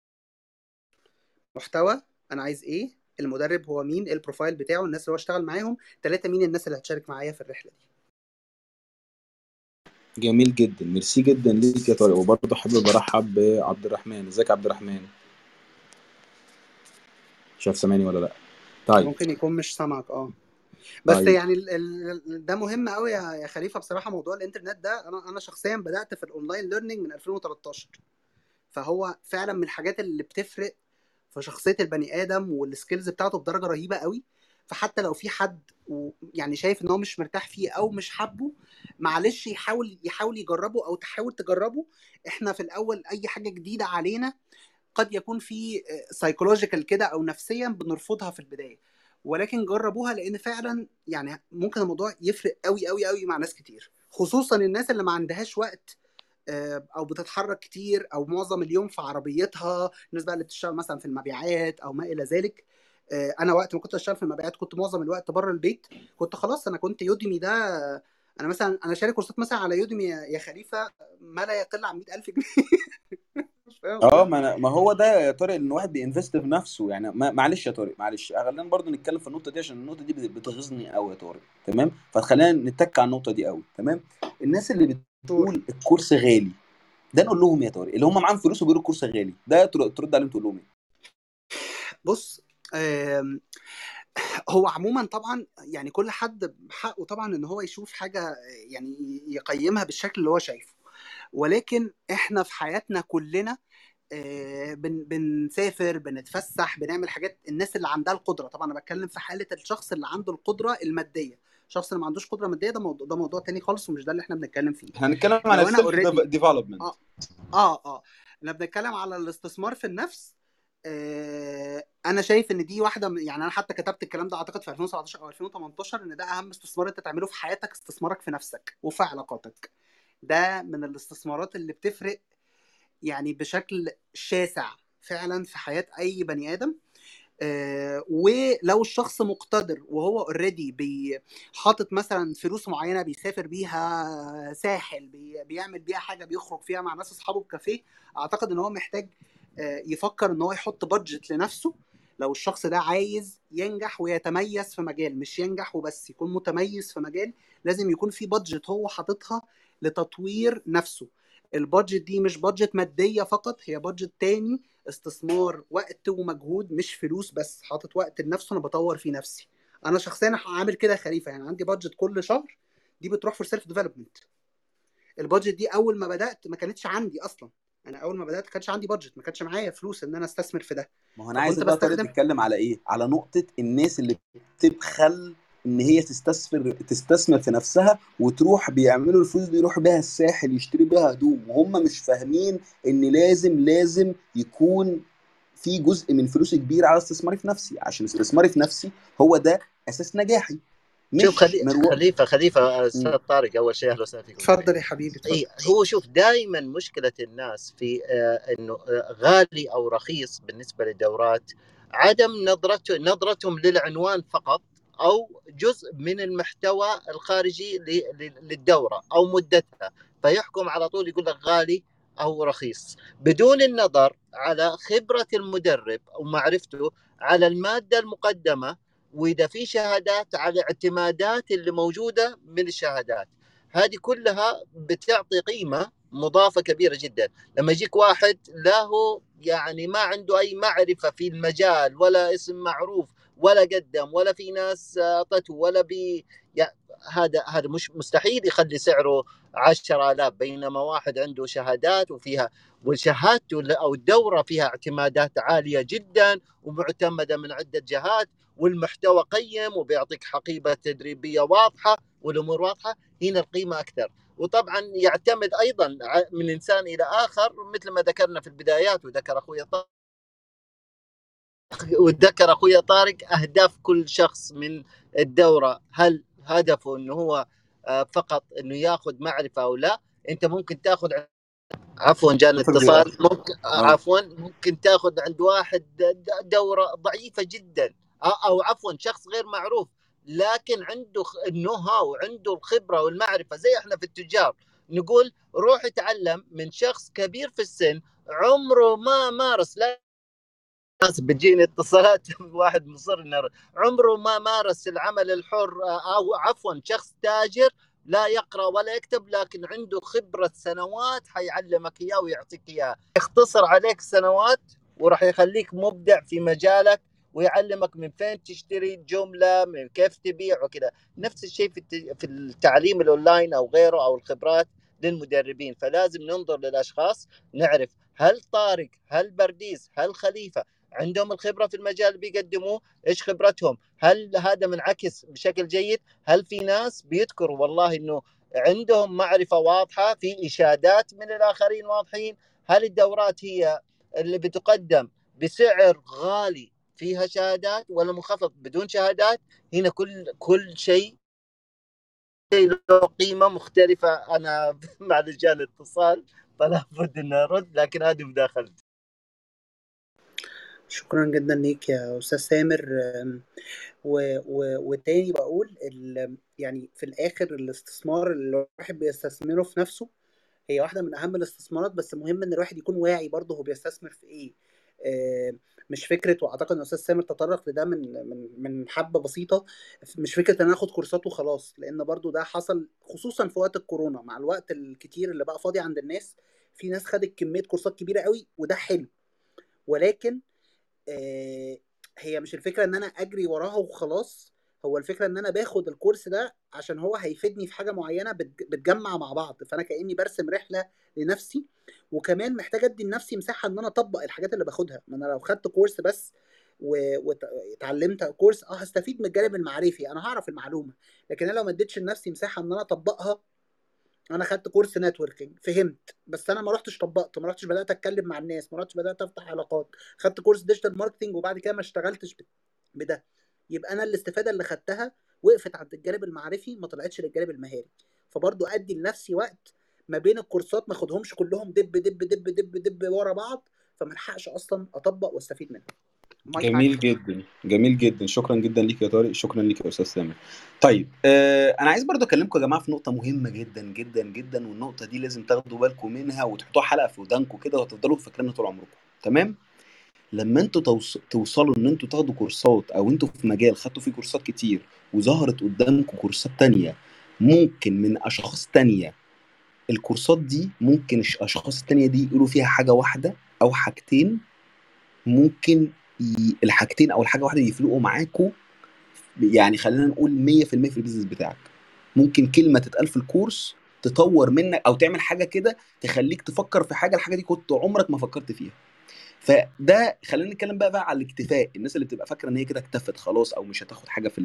محتوى أنا عايز إيه؟ المدرب هو مين؟ إيه ال profile بتاعه؟ الناس اللي هو اشتغل معاهم؟ ثلاثة مين الناس اللي هتشارك معايا في الرحلة دي؟ جميل جدا. ميرسي جدا ليك يا طارق. وبرضه حابب أرحب بعبد الرحمن إزيك يا عبد الرحمن مش عارف سامعني ولا لأ؟ طيب. ممكن يكون مش سامعك آه. بس طيب. يعني ال ال ده مهم قوي يا يا خليفة بصراحة موضوع الإنترنت ده. أنا أنا شخصيا بدأت في ال online learning من 2013 فهو فعلا من الحاجات اللي بتفرق في شخصية البني آدم وال skills بتاعته بدرجة رهيبة قوي. فحتى لو في حد يعني شايف إن هو مش مرتاح فيه أو مش حابه معلش يحاول يحاول يجربه أو تحاول تجربه. إحنا في الأول أي حاجة جديدة علينا قد يكون في سايكولوجيكال كده أو نفسيا بنرفضها في البداية. ولكن جربوها لأن فعلا يعني ممكن الموضوع يفرق قوي قوي قوي مع ناس كتير. خصوصا الناس اللي ما عندهاش وقت آه، أو بتتحرك كتير أو معظم اليوم في عربيتها الناس بقى اللي بتشتغل مثلا في المبيعات أو ما إلى ذلك. آه، أنا وقت ما كنت اشتغل في المبيعات كنت معظم الوقت بره البيت. كنت خلاص أنا كنت يوديمي ده أنا مثلا أنا شارك كورسات مثلا على يوديمي يا خليفة ما لا يقل عن 100000 جنيه. آه ما أنا ما هو ده يا طارق إن واحد بينفست في نفسه. يعني ما معلش يا طارق معلش. خلينا برضو نتكلم في النقطة دي عشان النقطة دي بت- بتغيظني قوي يا طارق. تمام؟ فخلينا نتك على النقطة دي قوي تمام؟ الناس اللي بتقول الكورس غالي ده نقول لهم يا طارق؟ اللي هم معاهم فلوس وبيقولوا الكورس غالي ده تر- ترد عليهم تقول لهم إيه؟ بص آم، هو عموما طبعا يعني كل حد حقه طبعا إن هو يشوف حاجة يعني يقيمها بالشكل اللي هو شايفه. ولكن إحنا في حياتنا كلنا آه، بن بنسافر بنتفسح بنعمل حاجات الناس اللي عندها القدرة. طبعا أنا بتكلم في حالة الشخص اللي عنده القدرة المادية. الشخص اللي ما عندوش قدرة مادية ده موضوع ده موضوع تاني خالص ومش ده اللي إحنا بنتكلم فيه. إحنا هنتكلم على ال self development آه آه آه. إحنا بنتكلم على الاستثمار في النفس آه أنا شايف إن دي واحدة يعني أنا حتى كتبت الكلام ده أعتقد في 2017 أو 2018 إن ده أهم استثمار أنت تعمله في حياتك استثمارك في نفسك وفي علاقاتك. ده من الاستثمارات اللي بتفرق يعني بشكل شاسع فعلا في حياة أي بني آدم. آه، ولو الشخص مقتدر وهو already حاطط مثلا فلوس معينة بيسافر بيها ساحل بي بيعمل بيها حاجة بيخرج فيها مع ناس أصحابه بكافيه أعتقد إن هو محتاج آه، يفكر إن هو يحط budget لنفسه. لو الشخص ده عايز ينجح ويتميز في مجال مش ينجح وبس يكون متميز في مجال لازم يكون في budget هو حاططها لتطوير نفسه. ال budget دي مش budget مادية فقط هي budget تاني استثمار وقت ومجهود مش فلوس بس حاطط وقت لنفسه أنا بطور فيه نفسي. أنا شخصيا عامل كده خليفه يعني عندي budget كل شهر دي بتروح في self development ال budget دي أول ما بدأت ما كانتش عندي أصلا. أنا أول ما بدأت ما كانش عندي budget ما كانش معايا فلوس إن أنا أستثمر في ده. ما هو أنا عايز بقى بستخدم تتكلم على إيه؟ على نقطة الناس اللي بتبخل إن هي تستثمر تستثمر في نفسها وتروح بيعملوا الفلوس دي يروحوا بيها الساحل يشتري بيها هدوم. وهم مش فاهمين إن لازم لازم يكون في جزء من فلوسي كبير على استثماري في نفسي. عشان استثماري في نفسي هو ده أساس نجاحي. شوف خلي... مروح. خليفه خليفة. أستاذ طارق أول شيء أهلا وسهلا فيكم جميعا اتفضل يا حبيبي اتفضل اي هو شوف دائما مشكلة الناس في آه، إنه آه، غالي أو رخيص بالنسبة للدورات عدم نظرته نظرتهم للعنوان فقط. أو جزء من المحتوى الخارجي للدورة أو مدتها فيحكم على طول يقول لك غالي أو رخيص. بدون النظر على خبرة المدرب ومعرفته على المادة المقدمة وإذا في شهادات على اعتمادات اللي موجودة من الشهادات. هذه كلها بتعطي قيمة مضافة كبيرة جدا. لما يجيك واحد له يعني ما عنده أي معرفة في المجال ولا اسم معروف ولا قدم ولا في ناس أعطته ولا بي يعني هذا هذا مش مستحيل يخلي سعره 10000 بينما واحد عنده شهادات وفيها وشهادته أو الدورة فيها اعتمادات عالية جدا ومعتمدة من عدة جهات والمحتوى قيم وبيعطيك حقيبة تدريبية واضحة والأمور واضحة هنا القيمة أكثر. وطبعا يعتمد أيضا من إنسان إلى آخر مثل ما ذكرنا في البدايات وذكر أخوي طارق وذكر أخوي طارق أهداف كل شخص من الدورة. هل هدفه إنه هو آه، فقط إنه ياخذ معرفة أو لا؟ أنت ممكن تاخذ عفوا جانا اتصال ممكن آه. عفوا ممكن تاخذ عند واحد دورة ضعيفة جدا. أو عفوا شخص غير معروف. لكن عنده خ- النو هاو عنده الخبرة والمعرفة زي إحنا في التجار. نقول روح اتعلم من شخص كبير في السن عمره ما مارس لا ناس بتجيني اتصالات واحد مصر عمره ما مارس العمل الحر أو عفوا شخص تاجر لا يقرأ ولا يكتب لكن عنده خبرة سنوات حيعلمك إياه ويعطيك إياه. يختصر عليك سنوات وراح يخليك مبدع في مجالك ويعلمك من فين تشتري جملة من كيف تبيع وكذا. نفس الشيء في في التعليم الأونلاين أو غيره أو الخبرات للمدربين. فلازم ننظر للأشخاص نعرف هل طارق هل برديس هل خليفة عندهم الخبرة في المجال اللي بيقدموه إيش خبرتهم؟ هل هذا منعكس بشكل جيد؟ هل في ناس بيذكروا والله إنه عندهم معرفة واضحة في إشادات من الآخرين واضحين؟ هل الدورات هي اللي بتقدم بسعر غالي فيها شهادات ولا منخفض بدون شهادات؟ هنا كل كل شيء شيء له قيمة مختلفة. أنا مع رجال اتصال فلا بد أن أرد لكن هذه مداخلتي. شكرا جدا ليك يا أستاذ سامر. و... و... والتاني بقول ال... يعني في الآخر الاستثمار اللي الواحد بيستثمره في نفسه هي واحدة من أهم الاستثمارات بس مهم إن الواحد يكون واعي برضه هو بيستثمر في إيه. مش فكرة وأعتقد إن أستاذ سامر تطرق لده من من من حبة بسيطة. مش فكرة إن أنا آخد كورسات وخلاص لأن برضو ده حصل خصوصا في وقت الكورونا. مع الوقت الكتير اللي بقى فاضي عند الناس في ناس خدت كمية كورسات كبيرة قوي وده حلو. ولكن هي مش الفكرة إن أنا أجري وراها وخلاص هو الفكرة إن أنا باخد الكورس ده عشان هو هيفيدني في حاجة معينة بتج- بتجمع مع بعض فأنا كأني برسم رحلة لنفسي وكمان محتاج أدي لنفسي مساحة إن أنا أطبق الحاجات اللي باخدها. ما أنا لو خدت course بس واتعلمت course آه هستفيد من الجانب المعرفي أنا هعرف المعلومة لكن أنا لو ما اديتش لنفسي مساحة إن أنا أطبقها أنا خدت course networking فهمت. بس أنا ما رحتش طبقت ما رحتش بدأت أتكلم مع الناس ما رحتش بدأت أفتح علاقات. خدت course digital marketing وبعد كده ما اشتغلتش بده. يبقى أنا الاستفادة اللي خدتها وقفت عند الجانب المعرفي ما طلعتش للجانب المهاري. فبرضو أدي لنفسي وقت ما بين الكورسات ما اخدهمش كلهم دب دب دب دب دب ورا بعض فما أصلا أطبق وأستفيد منها. مايك جميل جدا جميل جدا. شكرا جدا ليك يا طارق شكرا ليك يا أستاذ سامر طيب آه أنا عايز برضو أكلمكم يا جماعة في نقطة مهمة جدا جدا جدا والنقطة دي لازم تاخدوا بالكم منها وتحطوها حلقة في ودانكم كده وتفضلوا فاكرينها طول عمركم. تمام؟ لما أنتوا توص... توصلوا إن أنتوا تاخدوا كورسات أو أنتوا في مجال خدتوا فيه كورسات كتير وظهرت قدامكم course ات تانية ممكن من أشخاص تانية ال course ات دي ممكن الاشخاص التانية دي يقولوا فيها حاجة واحدة أو حاجتين ممكن. الحاجتين أو الحاجة واحدة يفرقوا معاكوا يعني خلينا نقول 100% في ال business بتاعك. ممكن كلمة تتقال في ال course تطور منك أو تعمل حاجة كده تخليك تفكر في حاجة الحاجة دي كنت عمرك ما فكرت فيها. فده خلينا نتكلم بقى بقى على الاكتفاء. الناس اللي بتبقى فاكرة إن هي كده اكتفت خلاص أو مش هتاخد حاجة في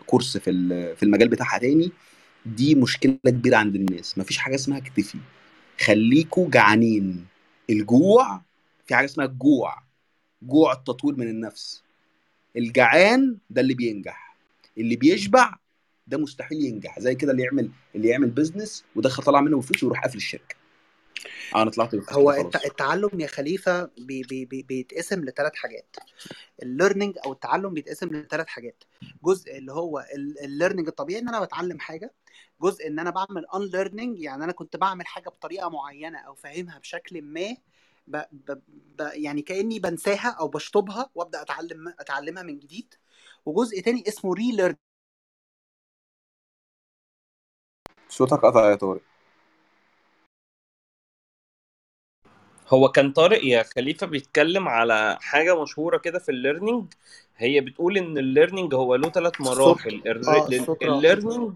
ال course في في المجال بتاعها تاني دي مشكلة كبيرة عند الناس. مفيش حاجة اسمها اكتفي. خليكوا جعانين. الجوع في حاجة اسمها الجوع. جوع التطوير من النفس. الجعان ده اللي بينجح. اللي بيشبع ده مستحيل ينجح. زي كده اللي يعمل اللي يعمل business ودخل طلع منه فلوس ويروح قافل الشركة. أنا طلعت هو خلاص. التعلم يا خليفة بي بي بي بيتقسم لثلاث حاجات. ال learning أو التعلم بيتقسم لثلاث حاجات. جزء اللي هو ال learning الطبيعي إن أنا بتعلم حاجة. جزء إن أنا بعمل unlearning يعني أنا كنت بعمل حاجة بطريقة معينة أو فاهمها بشكل ما ب ب ب يعني كأني بنساها أو بشطبها وأبدأ اتعلم أتعلمها من جديد. وجزء تاني اسمه relearning صوتك قطع يا طارق. هو كان طارق يا خليفة بيتكلم على حاجة مشهورة كده في ال learning هي بتقول إن ال learning هو له ثلاث مراحل ال learning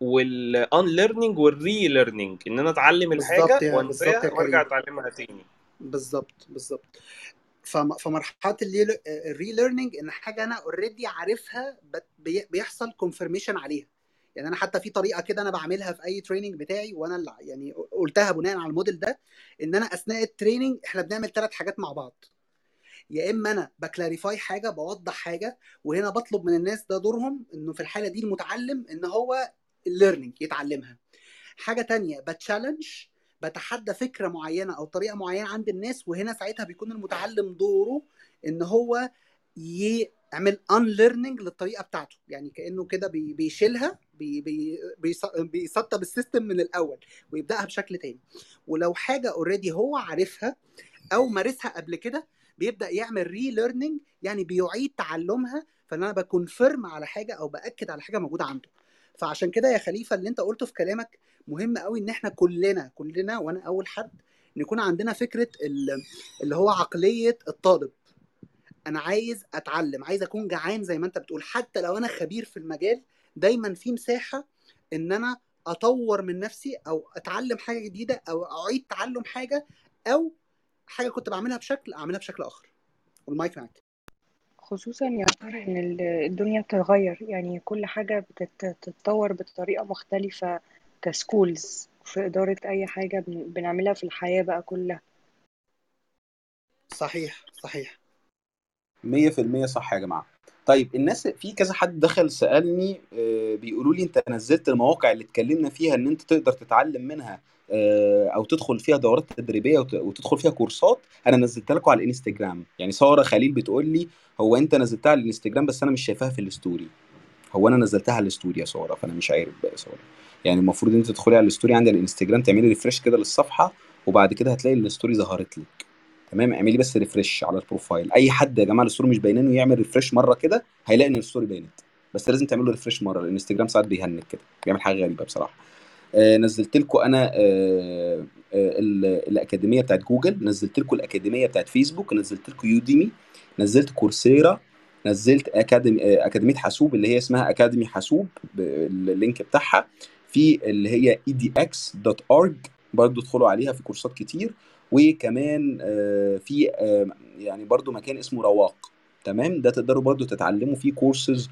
وال unlearning وال relearning إن أنا أتعلم يا بالظبط وأنساها وأرجع أتعلمها تاني. بالظبط بالظبط. فم- فمرحله ال relearning إن حاجة أنا already عارفها بيحصل confirmation عليها. يعني أنا حتى في طريقة كده أنا بعملها في أي training بتاعي وأنا اللي يعني قلتها بناء على الموديل ده إن أنا أثناء ال training إحنا بنعمل ثلاث حاجات مع بعض. يا إما أنا ب clarify حاجة بوضح حاجة وهنا بطلب من الناس ده دورهم إنه في الحالة دي المتعلم إن هو ال learning يتعلمها. حاجة تانية ب challenge بتحدى فكرة معينة أو طريقة معينة عند الناس وهنا ساعتها بيكون المتعلم دوره إن هو يعمل unlearning للطريقة بتاعته. يعني كأنه كده بي- بيشيلها بيسطب ال system من الأول ويبدأها بشكل تاني. ولو حاجة already هو عارفها أو مارسها قبل كده بيبدأ يعمل re-learning يعني بيعيد تعلمها فإن أنا ب confirm على حاجة أو بأكد على حاجة موجودة عنده. فعشان كده يا خليفة اللي أنت قلته في كلامك مهم قوي إن إحنا كلنا كلنا وأنا أول حد نكون عندنا فكرة ال- اللي هو عقلية الطالب. أنا عايز أتعلم عايز أكون جعان زي ما أنت بتقول. حتى لو أنا خبير في المجال دايما في مساحة إن أنا أطور من نفسي أو أتعلم حاجة جديدة أو أعيد تعلم حاجة أو حاجة كنت بعملها بشكل أعملها بشكل آخر. والمايك معاك خصوصا يا ترى إن ال- الدنيا بتتغير. يعني كل بتت- بتتطور بطريقة مختلفة. كسكولز في إدارة أي حاجة بن- بنعملها في الحياة بقى كلها. صحيح صحيح. 100% صح يا جماعة. طيب الناس في كذا حد دخل سألني آه، بيقولوا لي أنت نزلت المواقع اللي اتكلمنا فيها إن أنت تقدر تتعلم منها آه، أو تدخل فيها دورات تدريبية وت- وتدخل فيها courseات. أنا نزلتها لكم على الإنستجرام. يعني سارة خليل بتقول لي هو أنت نزلتها على الإنستجرام بس أنا مش شايفاها في ال story. هو أنا نزلتها على ال story يا سارة فأنا مش عارف بقى يا سارة. يعني المفروض انت تدخلي على ال story عندي على الانستجرام تعملي refresh كده للصفحة وبعد كده هتلاقي ال story ظهرت لك. تمام؟ اعملي بس refresh على ال profile أي حد يا جماعة ال story مش باينة له يعمل refresh مرة كده هيلاقي إن ال story باينت بس لازم تعملوا refresh مرة الانستجرام ساعات بيهنك كده بيعمل حاجة غريبة بصراحة. آه نزلت لكم أنا آه آه ال- الأكاديمية بتاعت جوجل نزلت لكم الأكاديمية بتاعت فيسبوك نزلت لكم يوديمي نزلت كورسيرا نزلت academy آه، أكاديمية حاسوب اللي هي اسمها academy حاسوب ال link بتاعها. في اللي هي edx.org برضو ادخلوا عليها في كورسات كتير. وكمان آه، في آه، يعني برضو مكان اسمه رواق تمام؟ ده تقدروا برضو تتعلموا فيه courses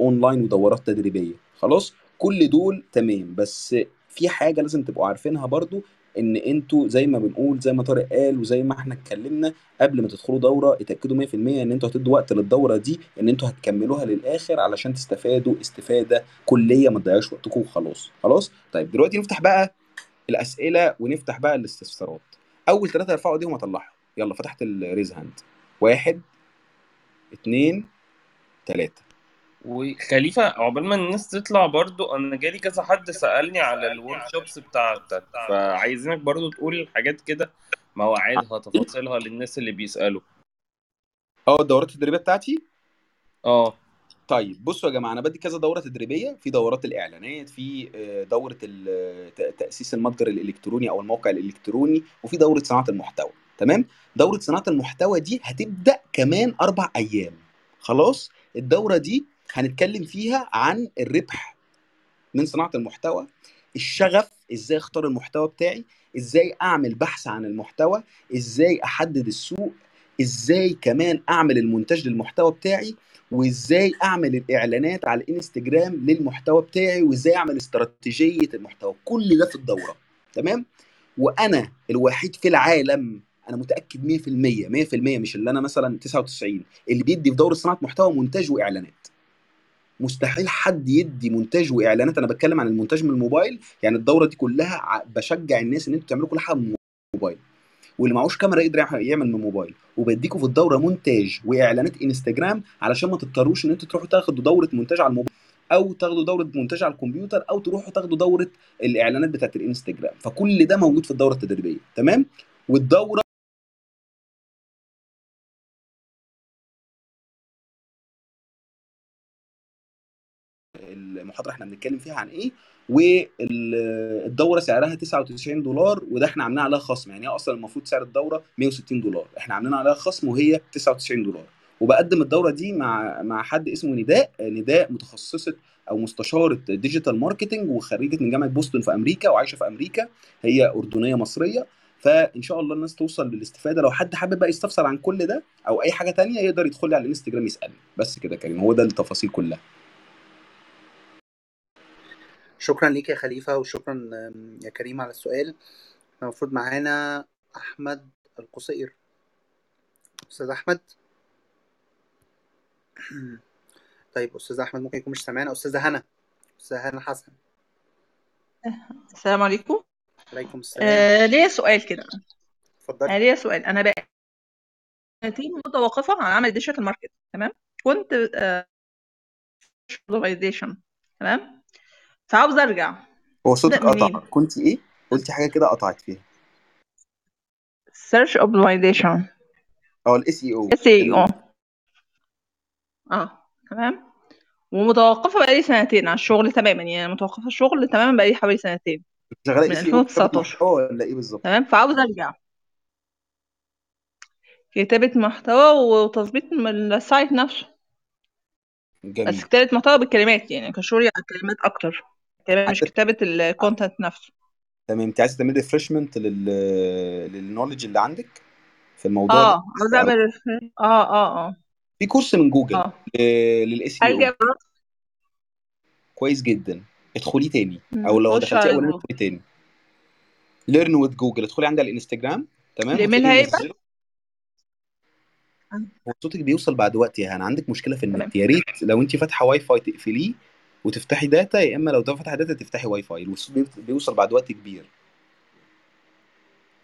online ودورات تدريبية. خلاص؟ كل دول تمام بس في حاجة لازم تبقوا عارفينها برضو إن أنتوا زي ما بنقول زي ما طارق قال وزي ما إحنا اتكلمنا قبل ما تدخلوا دورة اتأكدوا 100% إن أنتوا هتدوا وقت للدورة دي إن أنتوا هتكملوها للآخر علشان تستفادوا استفادة كلية ما تضيعوش وقتكم وخلاص. خلاص؟ طيب دلوقتي نفتح بقى الأسئلة ونفتح بقى الاستفسارات. أول ثلاثة يرفعوا إيديهم اطلعهم يلا فتحت ال raise hand واحد اتنين تلاتة. وخليفة عقبال ما الناس تطلع برضو أنا جالي كذا حد سألني على ال workshops بتاعتك فعايزينك برضو تقول الحاجات كده مواعيدها تفاصيلها للناس اللي بيسألوا. آه الدورات التدريبية بتاعتي؟ آه. طيب بصوا يا جماعة أنا بدي كذا دورة تدريبية في دورات الإعلانات في آه، دورة تأسيس المتجر الإلكتروني أو الموقع الإلكتروني وفي دورة صناعة المحتوى تمام؟ دورة صناعة المحتوى دي هتبدأ كمان أربع أيام خلاص؟ الدورة دي هنتكلم فيها عن الربح من صناعة المحتوى الشغف إزاي أختار المحتوى بتاعي إزاي أعمل بحث عن المحتوى إزاي أحدد السوق إزاي كمان أعمل المونتاج للمحتوى بتاعي وإزاي أعمل الإعلانات على الإنستجرام للمحتوى بتاعي وإزاي أعمل استراتيجية المحتوى. كل ده في الدورة. تمام؟ وأنا الوحيد في العالم أنا متأكد 100% 100% مش اللي أنا مثلا 99 اللي بيدي في دورة صناعة محتوى مونتاج وإعلانات. مستحيل حد يدي مونتاج وإعلانات. أنا بتكلم عن المونتاج من الموبايل. يعني الدورة دي كلها بشجع الناس إن أنتوا تعملوا كل حاجة من الموبايل. واللي معهوش كاميرا يقدر يعمل من الموبايل. وبديكوا في الدورة مونتاج وإعلانات إنستجرام علشان ما تضطروش إن أنتوا تروحوا تاخدوا دورة مونتاج على الموبايل أو تاخدوا دورة مونتاج على الكمبيوتر أو تروحوا تاخدوا دورة الإعلانات بتاعت الإنستجرام. فكل ده موجود في الدورة التدريبية. تمام؟ والدورة المحاضرة إحنا بنتكلم فيها عن إيه والدورة سعرها 99 دولار وده إحنا عاملين عليها خصم. يعني هي أصلا المفروض سعر الدورة 160 دولار. إحنا عاملين عليها خصم وهي 99 دولار. وبقدم الدورة دي مع مع حد اسمه نداء. نداء متخصصة أو مستشارة digital marketing وخريجة من جامعة بوسطن في أمريكا وعايشة في أمريكا. هي أردنية مصرية. فإن شاء الله الناس توصل للاستفادة. لو حد حابب بقى يستفسر عن كل ده أو أي حاجة تانية يقدر يدخل لي على الانستجرام يسألني. بس كده كريم. هو ده التفاصيل كلها. شكرا ليك يا خليفة وشكرا يا كريم على السؤال. المفروض معانا أحمد القصير. أستاذ أحمد؟ طيب أستاذ أحمد ممكن يكون مش سامعنا. أستاذة هنا. أستاذة هنا حسن. السلام عليكم. عليكم السلام. آه ليا سؤال كده. اتفضلي. آه ليا سؤال. أنا بقى سنتين متوقفة عن عمل digital market تمام؟ كنت آه تمام؟ فعاوزه أرجع. هو صوتك قطع. منين كنت إيه؟ قلتي حاجة كده قطعت فيها. Search optimization. آه الاس اي أو اس اي أو آه تمام. ومتوقفة بقالي سنتين على الشغل تماما. يعني أنا متوقفة الشغل تماما بقالي حوالي سنتين. شغالة من إي أو كتابه 2019 محتوى ولا إيه بالظبط؟ تمام فعاوزه أرجع. كتابة محتوى وتظبيط من السايت نفسه. بس جميل كتابة محتوى بالكلمات يعني كشغلي على الكلمات أكتر. كلمات مش كتابة الكونتنت نفسه. تمام انت عايزة تعملي ريفرشمنت لل للنولج اللي عندك في الموضوع ده؟ آه عاوزة أو اعمل آه آه آه. في كورس من جوجل آه. للاس هل أو كويس جدا. ادخلي تاني أو لو دخلتي على اولاني جوجل ادخلي تاني. ليرن وذ جوجل ادخلي عندي على الإنستجرام. تمام؟ الايميل هتلاقيه هيبقى منزله هو صوتك بيوصل بعد وقت يا هنا. عندك مشكلة في تمام. النت يا ريت لو انت فاتحة واي فاي تقفليه. وتفتحي data يا إما لو ده data تفتحي واي فاي بي- بيوصل بعد وقت كبير.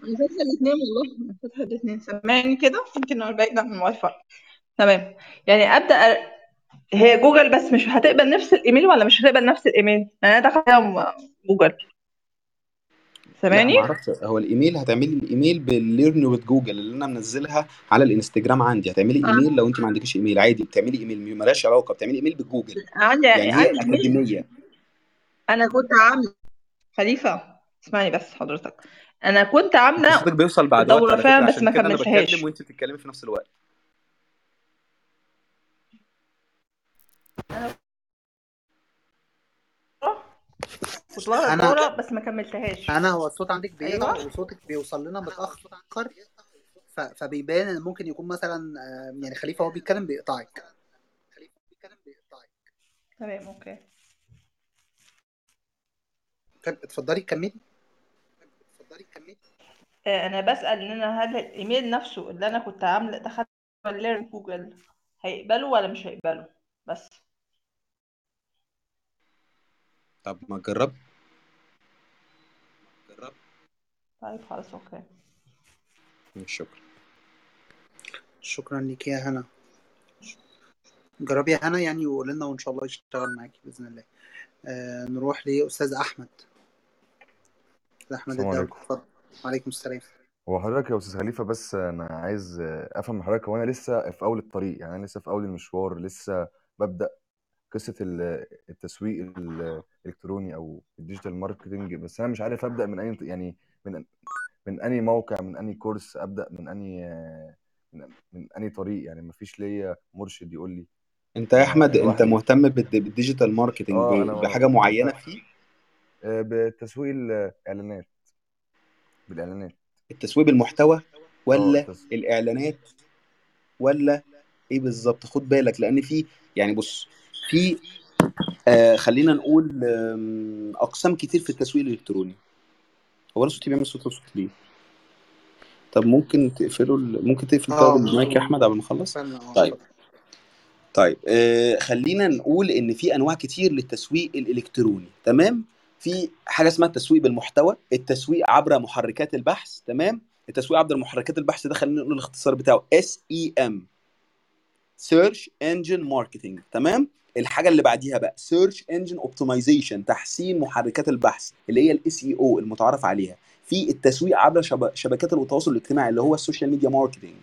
أنا فاتحه الاثنين والله. أنا فاتحه الاثنين سامعني كده؟ يمكن أنا بعيد عن الواي فاي. تمام. يعني أبدأ أ... هي جوجل بس مش هتقبل نفس الإيميل ولا مش هتقبل نفس الإيميل؟ يعني أنا دخلت جوجل. لا ما أعرفش هو الإيميل هتعملي الإيميل بال learn with Google اللي أنا منزلها على الإنستجرام عندي. هتعملي آه. إيميل لو أنت ما عندكيش إيميل. عادي بتعملي إيميل. مالهاش علاقة بتعملي إيميل بالجوجل عندي يعني هي عندي ايميل أكاديمية. أنا كنت عاملة خليفة اسمعني بس حضرتك. أنا كنت انت عامله صوتك بيوصل بعد وقت الدوره على فعلا فكرة بس عشان ما كده أنا بتكلم كملتهاش. وأنت بتتكلمي في نفس الوقت. كنت واخده أنا الدوره بس ما كملتهاش. أنا هو الصوت عندك بيقطع أيوه. وصوتك بيوصل لنا متأخر. ف- فبيبان إن ممكن يكون مثلا آه، يعني خليفة هو بيتكلم بيقطعك. تمام okay. طيب اتفضلي كملي. آه، أنا بسأل إن أنا هل الإيميل نفسه اللي أنا كنت عاملة دخلت learn Google هيقبله ولا مش هيقبله؟ بس. طب ما جرب طيب خلاص okay. شكرا. شكرا لك يا هنا. جربي يا هنا يعني وقول لنا وإن شاء الله يشتغل معاكي بإذن الله. آه نروح لأستاذ أحمد. أحمد الدولي. السلام عليكم. اتفضل. وعليكم السلام. هو حضرتك يا أستاذ خليفة بس أنا عايز أفهم من حضرتك هو أنا لسه في أول الطريق؟ يعني أنا لسه في أول المشوار لسه ببدأ قصة ال- التسويق الإلكتروني أو ال digital marketing بس أنا مش عارف أبدأ منين يعني من من اني موقع من اني كورس أبدأ من اني من, من اني طريق؟ يعني مفيش ليا مرشد يقول لي. أنت يا أحمد أنت الواحد مهتم بالد- بال digital marketing أنا بحاجة معينة فيه؟ آه، بتسويق الإعلانات. بالإعلانات. التسويق بالمحتوى ولا التس... الإعلانات ولا إيه بالظبط؟ خد بالك لأن في يعني بص في آه خلينا نقول أقسام كتير في التسويق الإلكتروني. هو أنا صوتي بيعمل صوت صوت ليه طب ممكن تقفله ال... ممكن تقفل آه المايك يا أحمد قبل ما اخلص آه طيب. اتفضل. طيب آه خلينا نقول إن في أنواع كتير للتسويق الإلكتروني تمام؟ في حاجة اسمها التسويق بالمحتوى التسويق عبر محركات البحث تمام؟ التسويق عبر محركات البحث ده خلينا نقول الاختصار بتاعه SEM search engine marketing تمام؟ الحاجة اللي بعديها بقى search engine optimization تحسين محركات البحث اللي هي ال SEO المتعارف عليها. في التسويق عبر شب- شبكات التواصل الاجتماعي اللي هو ال social media marketing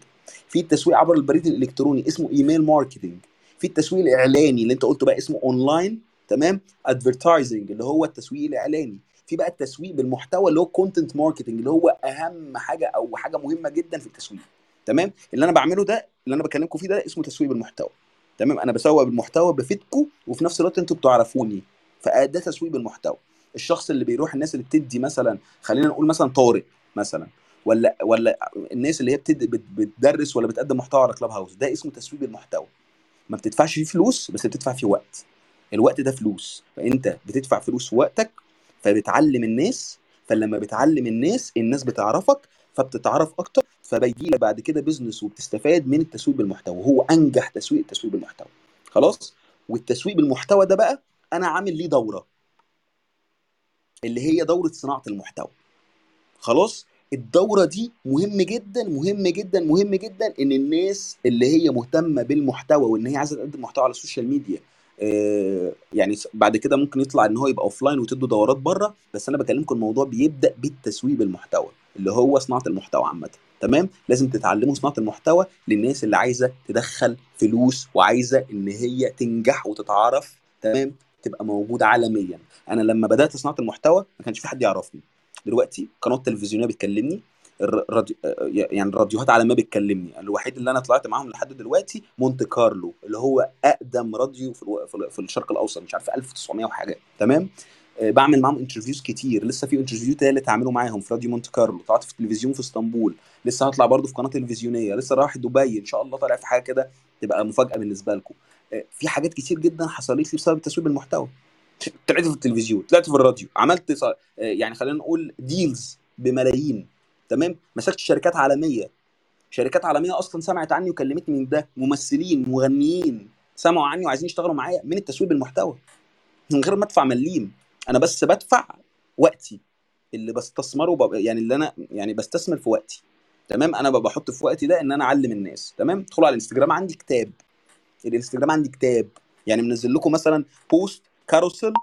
في التسويق عبر البريد الإلكتروني اسمه email marketing في التسويق الإعلاني اللي أنت قلته بقى اسمه اونلاين تمام؟ advertising اللي هو التسويق الإعلاني. في بقى التسويق بالمحتوى اللي هو content marketing اللي هو أهم حاجة أو حاجة مهمة جدا في التسويق تمام؟ اللي أنا بعمله ده اللي أنا بكلمكم فيه ده اسمه تسويق بالمحتوى. تمام؟ أنا بسوق بالمحتوى بفيدكم وفي نفس الوقت أنتوا بتعرفوني. فده تسويق بالمحتوى. الشخص اللي بيروح الناس اللي بتدي مثلا خلينا نقول مثلا طارق مثلا ولا ولا الناس اللي هي بتد... بت- بتدرس ولا بتقدم محتوى على كلاب هاوس ده اسمه تسويق بالمحتوى. ما بتدفعش فيه فلوس بس بتدفع فيه وقت. الوقت ده فلوس. فأنت بتدفع فلوس في وقتك فبتعلم الناس فلما بتعلم الناس الناس بتعرفك فبتتعرف أكتر. فبيجي لك بعد كده بزنس وبتستفاد من التسويق بالمحتوى. وهو أنجح تسويق التسويق بالمحتوى. خلاص؟ والتسويق بالمحتوى ده بقى أنا عامل ليه دورة؟ اللي هي دورة صناعة المحتوى. خلاص؟ الدورة دي مهم جدا مهم جدا مهم جدا إن الناس اللي هي مهتمة بالمحتوى وإن هي عايزة تقدم محتوى على ال social media آه، يعني س- بعد كده ممكن يطلع إن هو يبقى offline وتدوا دورات بره. بس أنا بكلمكم الموضوع بيبدأ بالتسويق المحتوى اللي هو صناعة المحتوى عامة. تمام؟ لازم تتعلموا صناعة المحتوى للناس اللي عايزة تدخل فلوس وعايزة إن هي تنجح وتتعرف تمام؟ تبقى موجودة عالميا. أنا لما بدأت صناعة المحتوى ما كانش في حد يعرفني. دلوقتي قناة تلفزيونيه بتكلمني الر- الراديو يعني الراديوهات عالمية بتكلمني. الوحيد اللي أنا طلعت معاهم لحد دلوقتي مونت كارلو اللي هو أقدم راديو في, ألو... في ال- في الشرق الأوسط مش عارف 1900 وحاجة تمام؟ بعمل معاهم interviews كتير. لسه في interview تالت هعمله معاهم في راديو مونت كارلو. طلعت في التلفزيون في اسطنبول. لسه هطلع برضه في قناة تلفزيونية. لسه رايح دبي. إن شاء الله طالع في حاجة كده تبقى مفاجأة بالنسبة لكم. آه، في حاجات كتير جدا حصلت لي بسبب تسويق المحتوى طلعت في التلفزيون طلعت في الراديو. عملت آه، يعني خلينا نقول ديلز بملايين. تمام؟ مسكت شركات عالمية. شركات عالمية أصلا سمعت عني وكلمتني من ده. ممثلين مغنيين سمعوا عني وعايزين يشتغلوا معايا من التسويق بالمحتوى. من غير ما أدفع مليم. أنا بس بدفع وقتي اللي بستثمره وب... يعني اللي أنا يعني بستثمر في وقتي. تمام؟ أنا بحط في وقتي ده إن أنا أعلم الناس. تمام؟ ادخلوا على الإنستجرام عندي كتاب. الإنستجرام عندي كتاب. يعني منزل لكم مثلا post carousel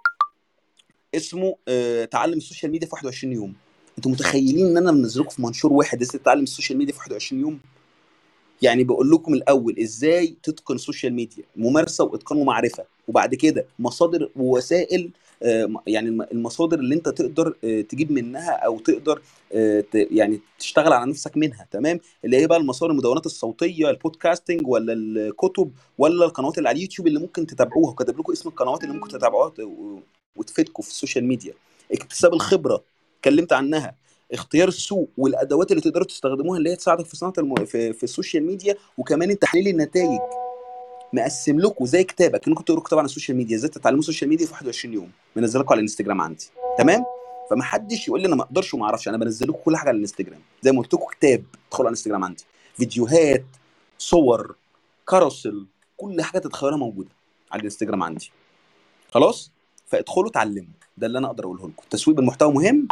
اسمه آه تعلم ال social media في 21 يوم. أنتوا متخيلين إن أنا منزل لكم في منشور واحد لسه تعلم ال social media في 21 يوم؟ يعني بقول لكم الأول إزاي تتقن ال social media ممارسة وإتقان ومعرفة. وبعد كده مصادر ووسائل آه، يعني الم- المصادر اللي انت تقدر آه، تجيب منها أو تقدر آه، يعني تشتغل على نفسك منها تمام؟ اللي هي بقى المصادر المدونات الصوتية ال podcasting ولا الكتب ولا القنوات اللي على اليوتيوب اللي ممكن تتابعوها وكاتب لكم اسم القنوات اللي ممكن تتابعوها وتفيدكم في ال social media. اكتساب الخبرة اتكلمت عنها. اختيار السوق والأدوات اللي تقدروا تستخدموها اللي هي تساعدك في صناعة الم... في, في ال social media وكمان تحليل النتائج. مقسم لكم زي كتابك إنكم تقروا كتاب عن ال social media. إزاي تتعلموا ال social media في 21 يوم؟ منزل لكم على الإنستجرام عندي. تمام؟ فما حدش يقول لي أنا ما أقدرش وما أعرفش. أنا بنزل لكم كل حاجة على الإنستجرام. زي ما قلت لكم كتاب ادخلوا على الإنستجرام عندي. فيديوهات صور carousel كل حاجة تتخيلها موجودة على الإنستجرام عندي. خلاص؟ فادخلوا اتعلموا. ده اللي أنا أقدر أقوله لكم. تسويق المحتوى مهم.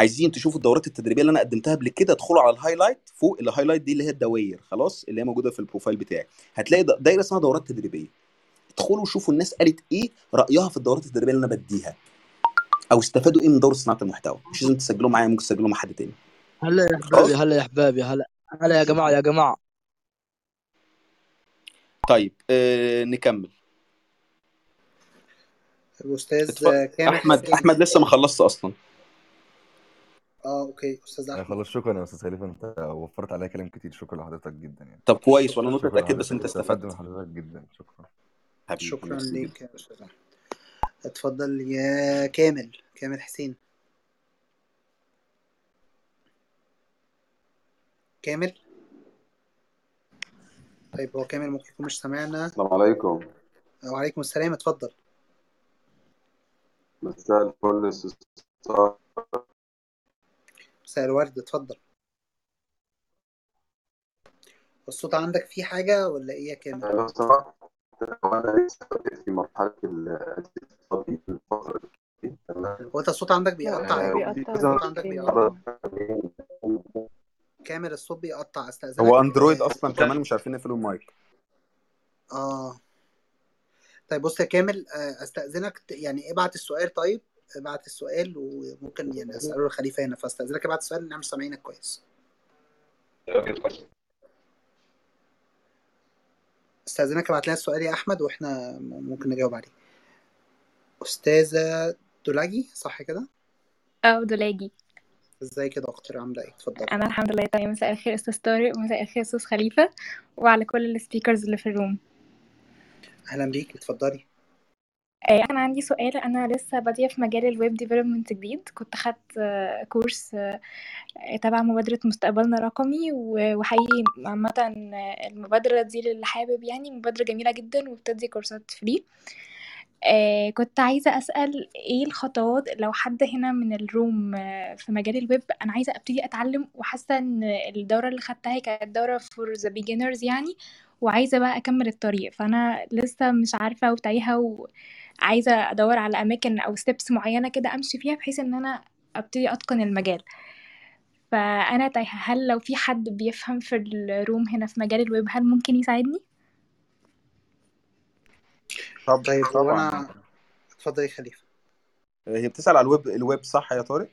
عايزين تشوفوا الدورات التدريبية اللي أنا قدمتها قبل كده ادخلوا على ال highlight فوق ال highlight دي اللي هي الدوائر خلاص اللي هي موجودة في ال profile بتاعي. هتلاقي دايرة اسمها دورات تدريبية. ادخلوا شوفوا الناس قالت إيه رأيها في الدورات التدريبية اللي أنا بديها. أو استفادوا إيه من دوره صناعة المحتوى. مش لازم تسجلوا معايا ممكن تسجلوا مع حد تاني. هلا يا أحبابي هلا يا أحبابي هلا هلا يا جماعة يا جماعة. طيب آه نكمل. الأستاذ. كامل أحمد أحمد لسه ما خلصت أصلا. آه أوكي. أستاذ يعني أحمد. خلاص شكرا يا أستاذ خليفة. أنت وفرت عليا كلام كتير. شكرا لحضرتك جدا يعني. طب كويس وأنا نقطه شكرا اتاكد بس أنت استفدت. من حضرتك جدا. شكرا. حبيبي شكرا ليك يا أستاذ أحمد. اتفضل يا كامل. كامل حسين. كامل. طيب هو كامل ممكن يكون مش سامعنا. السلام عليكم. وعليكم السلام اتفضل. مساء الفل مساء الورد اتفضل. الصوت عندك فيه حاجة ولا إيه يا كامل؟ لو سمحت وأنا لسه في مرحلة الاقتصادي في الفترة دي تمام. هو أنت الصوت عندك بيقطع آه، الصوت عندك بيقطع. كامل الصوت بيقطع. استأذنك هو أندرويد آه، أصلا كمان مش عارفين يقفلوا المايك. آه. طيب بص يا كامل آه، أستأذنك يعني ابعت السؤال طيب. ابعت السؤال وممكن يعني اسأله الخليفة هنا. فاستأذنك ابعت السؤال نعمل سامعينك كويس. استأذنك ابعت لنا السؤال يا أحمد وإحنا ممكن نجاوب عليه. أستاذة دولاجي صح كده؟ آه دولاجي. إزاي كده أختي عاملة إيه؟ اتفضلي أنا الحمد لله تمام. مساء الخير أستاذ طارق ومساء الخير أستاذ خليفة وعلى كل ال speakers اللي في ال room. أهلا بيك. اتفضلي. آه، أنا عندي سؤال. أنا لسه بادئه في مجال ال web development جديد. كنت خدت آه، course آه، تبع مبادرة مستقبلنا الرقمي و- وحقيقي عامة المبادرة دي للي حابب يعني مبادرة جميلة جدا وبتدي كورسات free كنت عايزة أسأل إيه الخطوات؟ لو حد هنا من ال room في مجال الويب أنا عايزة أبتدي أتعلم وحاسة إن الدورة اللي خدتها كانت دورة for the beginners يعني وعايزة بقى أكمل الطريق. فأنا لسه مش عارفة وتايهة عايزة أدور على أماكن أو steps معينة كده أمشي فيها بحيث إن أنا أبتدي أتقن المجال. فأنا تايهة هل لو في حد بيفهم في ال room هنا في مجال الويب هل ممكن يساعدني؟ طب طيب طبعا. أنا اتفضل يا خليفة. هي بتسأل على ال web ال web صح يا طارق؟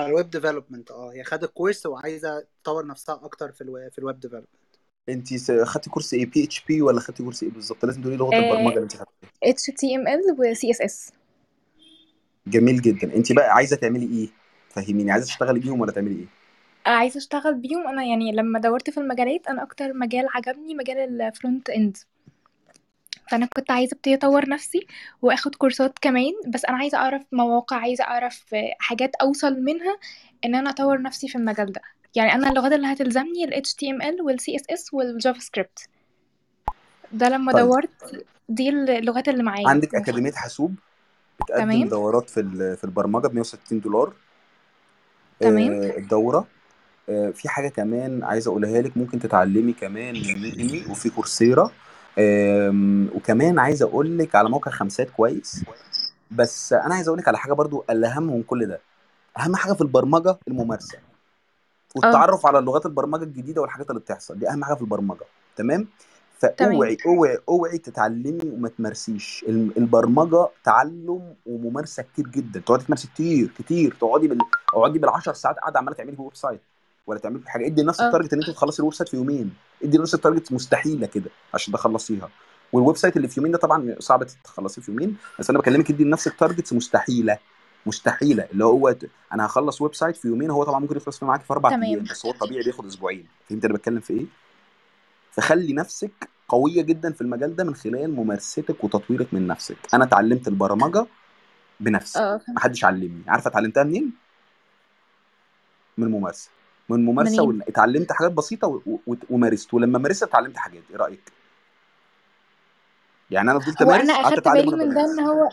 على ال web development آه هي خدت course وعايزة تطور نفسها أكتر في الويب في ال web development انت خدتي course إيه PHP ولا خدتي course إيه بالظبط؟ لازم تقولي لغة البرمجة اللي انت خدتيها. HTML و CSS جميل جدا. انت بقى عايزة تعملي إيه؟ فهميني. عايزة تشتغلي بيهم ولا تعملي إيه؟ عايزة أشتغل بيهم. أنا يعني لما دورت في المجالات أنا أكتر مجال عجبني مجال ال front end فأنا كنت عايزة ابتدي أطور نفسي وآخد كورسات كمان. بس أنا عايزة أعرف مواقع عايزة أعرف حاجات أوصل منها إن أنا أطور نفسي في المجال ده. يعني أنا اللغات اللي هتلزمني ال HTML وال CSS وال JavaScript ده لما طيب. دورت دي اللغات اللي معايا. عندك أكاديمية حاسوب بتقدم تمام. دورات في ال- في البرمجة ب 160 دولار. تمام. آه، الدورة. آه، في حاجة كمان عايز أقولها لك ممكن تتعلمي كمان من وفي كورسيرا. آم، وكمان عايز أقول لك على موقع خمسات كويس. بس أنا عايز أقول لك على حاجة برضو الاهم من كل ده. أهم حاجة في البرمجة الممارسة. والتعرف على لغات البرمجة الجديدة والحاجات اللي بتحصل. دي أهم حاجة في البرمجة. تمام؟ فاوعي اوعي اوعي تتعلمي وما تمارسيش. البرمجة تعلم وممارسة كتير جدا. تقعدي تمارسي كتير كتير. تقعدي بال اقعدي بال10 ساعات قاعدة عمالة تعملي في website ولا تعملي حاجة. ادي لنفسك آه. target إن انت تخلصي ال website في يومين. ادي لنفسك target مستحيلة كده عشان تخلصيها. وال website اللي في يومين ده طبعا صعب تخلصيه في يومين بس أنا بكلمك ادي لنفسك targets مستحيلة. مستحيلة. اللي هو أنا هخلص website في يومين هو طبعا ممكن يخلص في معاكي في أربع أيام بس هو الطبيعي بياخد أسبوعين. فهمت أنا بتكلم في إيه؟ فخلي نفسك قوية جدا في المجال ده من خلال ممارستك وتطويرك من نفسك. أنا اتعلمت البرمجة بنفسي. آه محدش علمني. عارفة اتعلمتها منين؟ من الممارسه من الممارسه اتعلمت حاجات بسيطة و- و- ومارست. ولما مارست اتعلمت حاجات. إيه رأيك؟ يعني أنا فضلت أمارس قعدت أخدت أتعلم بالي من ده إن هو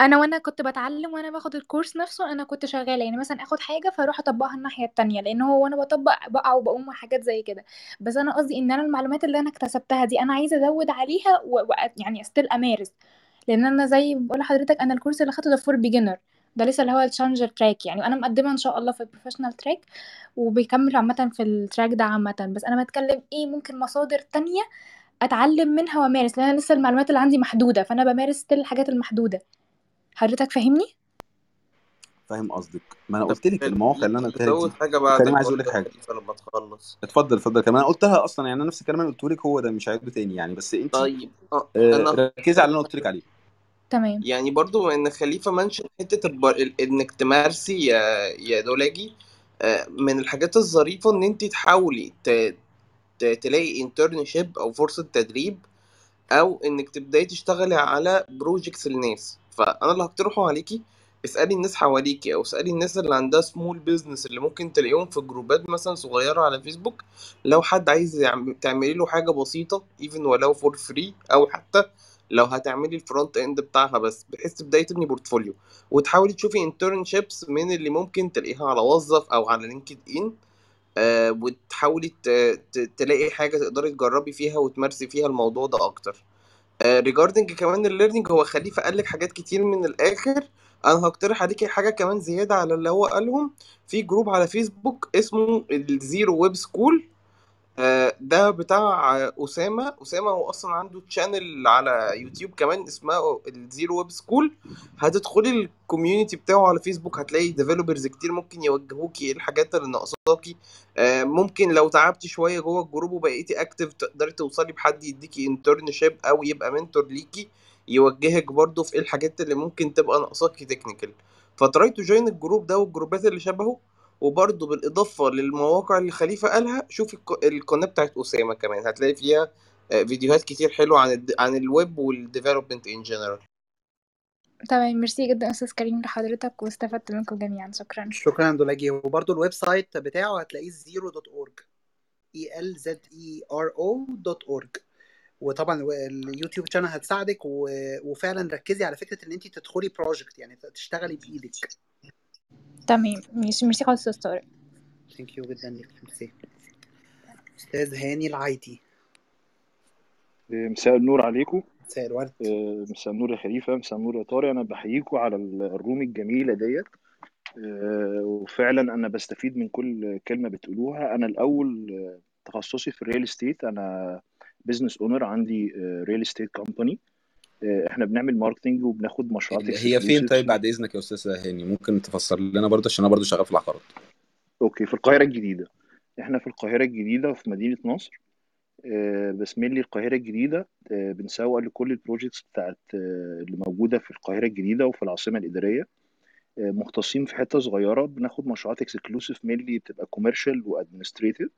أنا وأنا كنت بتعلم وأنا باخد ال course نفسه أنا كنت شغالة يعني مثلا آخد حاجة فأروح أطبقها الناحية التانية لأن هو وأنا بطبق بقع وبقوم وحاجات زي كده. بس أنا قصدي إن أنا المعلومات اللي أنا اكتسبتها دي أنا عايزة أزود عليها و... و... يعني still أمارس. لأن أنا زي ما قلت لحضرتك أنا ال course اللي اخدته ده for beginner ده لسه اللي هو ال challenger track يعني أنا مقدمة إن شاء الله في ال professional track وبيكمل عامة في ال track ده عامة. بس أنا بتكلم إيه ممكن مصادر تانية أتعلم منها وأمارس لأن أنا لسه المعلومات اللي عندي محدودة فأنا بمارس الحاجات المحدودة. حضرتك فاهمني؟ فاهم قصدك. ما أنا قلت لك المواقع اللي أنا قلتها لك دي. حاجة بعد وكريم عايز أقول لك حاجة. لما تخلص. اتفضل اتفضل. كمان أنا قلتها أصلا يعني أنا نفس الكلام اللي قلته لك هو ده مش هعيده تاني يعني بس أنت طيب. آه أنا ركزي على اللي أنا قلت لك عليه. تمام. يعني برضو إن خليفة mention حتة البر... ال- إنك تمارسي يا يا دولاجي آه، من الحاجات الظريفة إن أنت تحاولي ت... ت... تلاقي internship أو فرصة تدريب أو إنك تبدأي تشتغلي على projects للناس. فأنا اللي هقترحه عليكي اسألي الناس حواليكي أو اسألي الناس اللي عندها small business اللي ممكن تلاقيهم في جروبات مثلا صغيرة على فيسبوك لو حد عايز تعملي له حاجة بسيطة even ولو for free أو حتى لو هتعملي ال front end بتاعها بس بحيث تبدأي تبني portfolio وتحاولي تشوفي internships من اللي ممكن تلاقيها على وظف أو على LinkedIn آه وتحاولي تلاقي حاجة تقدري تجربي فيها وتمارسي فيها الموضوع ده أكتر. regarding كمان ال learning هو خليفة قال لك حاجات كتير من الآخر. أنا هقترح عليكي حاجة كمان زيادة على اللي هو قالهم. في group على فيسبوك اسمه Elzero Web School آه، ده بتاع أسامة. أسامة هو أصلا عنده channel على يوتيوب كمان اسمها Elzero Web School. هتدخلي ال community بتاعه على فيسبوك هتلاقي developers كتير ممكن يوجهوكي إيه الحاجات اللي ناقصاكي. آه، ممكن لو تعبتي شوية جوه ال group وبقيتي active تقدري توصلي بحد يديكي internship أو يبقى mentor ليكي يوجهك برضه في إيه الحاجات اللي ممكن تبقى ناقصاكي technical ف try to join ال group ده والجروبات اللي شبهه؟ وبرضه بالإضافة للمواقع اللي خليفة قالها شوفي الق- القناة بتاعت أسامة كمان هتلاقي فيها آه، فيديوهات كتير حلوة عن الد... عن ال web وال development in general تمام ميرسي جدا أستاذ كريم لحضرتك واستفدت منكم جميعا شكرا. شكرا دولاجي وبرده الويب سايت بتاعه هتلاقيه Elzero dot org. E L Z E R O dot org. وطبعا اليوتيوب channel هتساعدك و... وفعلا ركزي على فكرة إن انت تدخلي project يعني تشتغلي بإيدك. تمام merci merci خالص أستاذ. طارق thank you جدا ليك ميرسي. أستاذ هاني العايدي. مساء النور عليكم. مساء الورد. آه، مساء النور يا خليفة مساء النور يا طارق. أنا بحييكوا على ال room الجميلة ديت. آه، وفعلا أنا بستفيد من كل كلمة بتقولوها. أنا الأول آه، تخصصي في ال real estate أنا business owner عندي real estate company إحنا بنعمل marketing وبناخد مشروعات هي فين طيب بعد إذنك يا أستاذ هاني؟ ممكن تفسر لنا برضه عشان أنا برضه شغال في العقارات. okay في القاهرة الجديدة. إحنا في القاهرة الجديدة في مدينة نصر آه، بس mainly القاهرة الجديدة آه، بنسوق لكل ال projects بتاعت آه، اللي موجودة في القاهرة الجديدة وفي العاصمة الإدارية. آه، مختصين في حتة صغيرة بناخد مشروعات exclusive mainly بتبقى commercial و administrative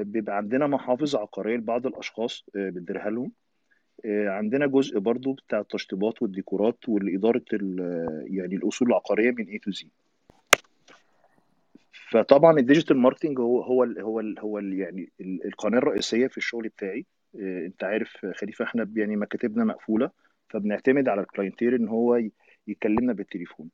بيبقى عندنا محافظ عقارية لبعض الأشخاص آه، بنديرها لهم. عندنا جزء برضو بتاع التشطيبات والديكورات والإدارة ال- يعني الأصول العقارية من A to Z. فطبعا ال digital marketing هو هو ال هو ال هو ال يعني ال- القناة الرئيسية في الشغل بتاعي. إيه، أنت عارف آه، خليفة إحنا يعني مكاتبنا مقفولة فبنعتمد على ال client إن هو يكلمنا بالتليفون.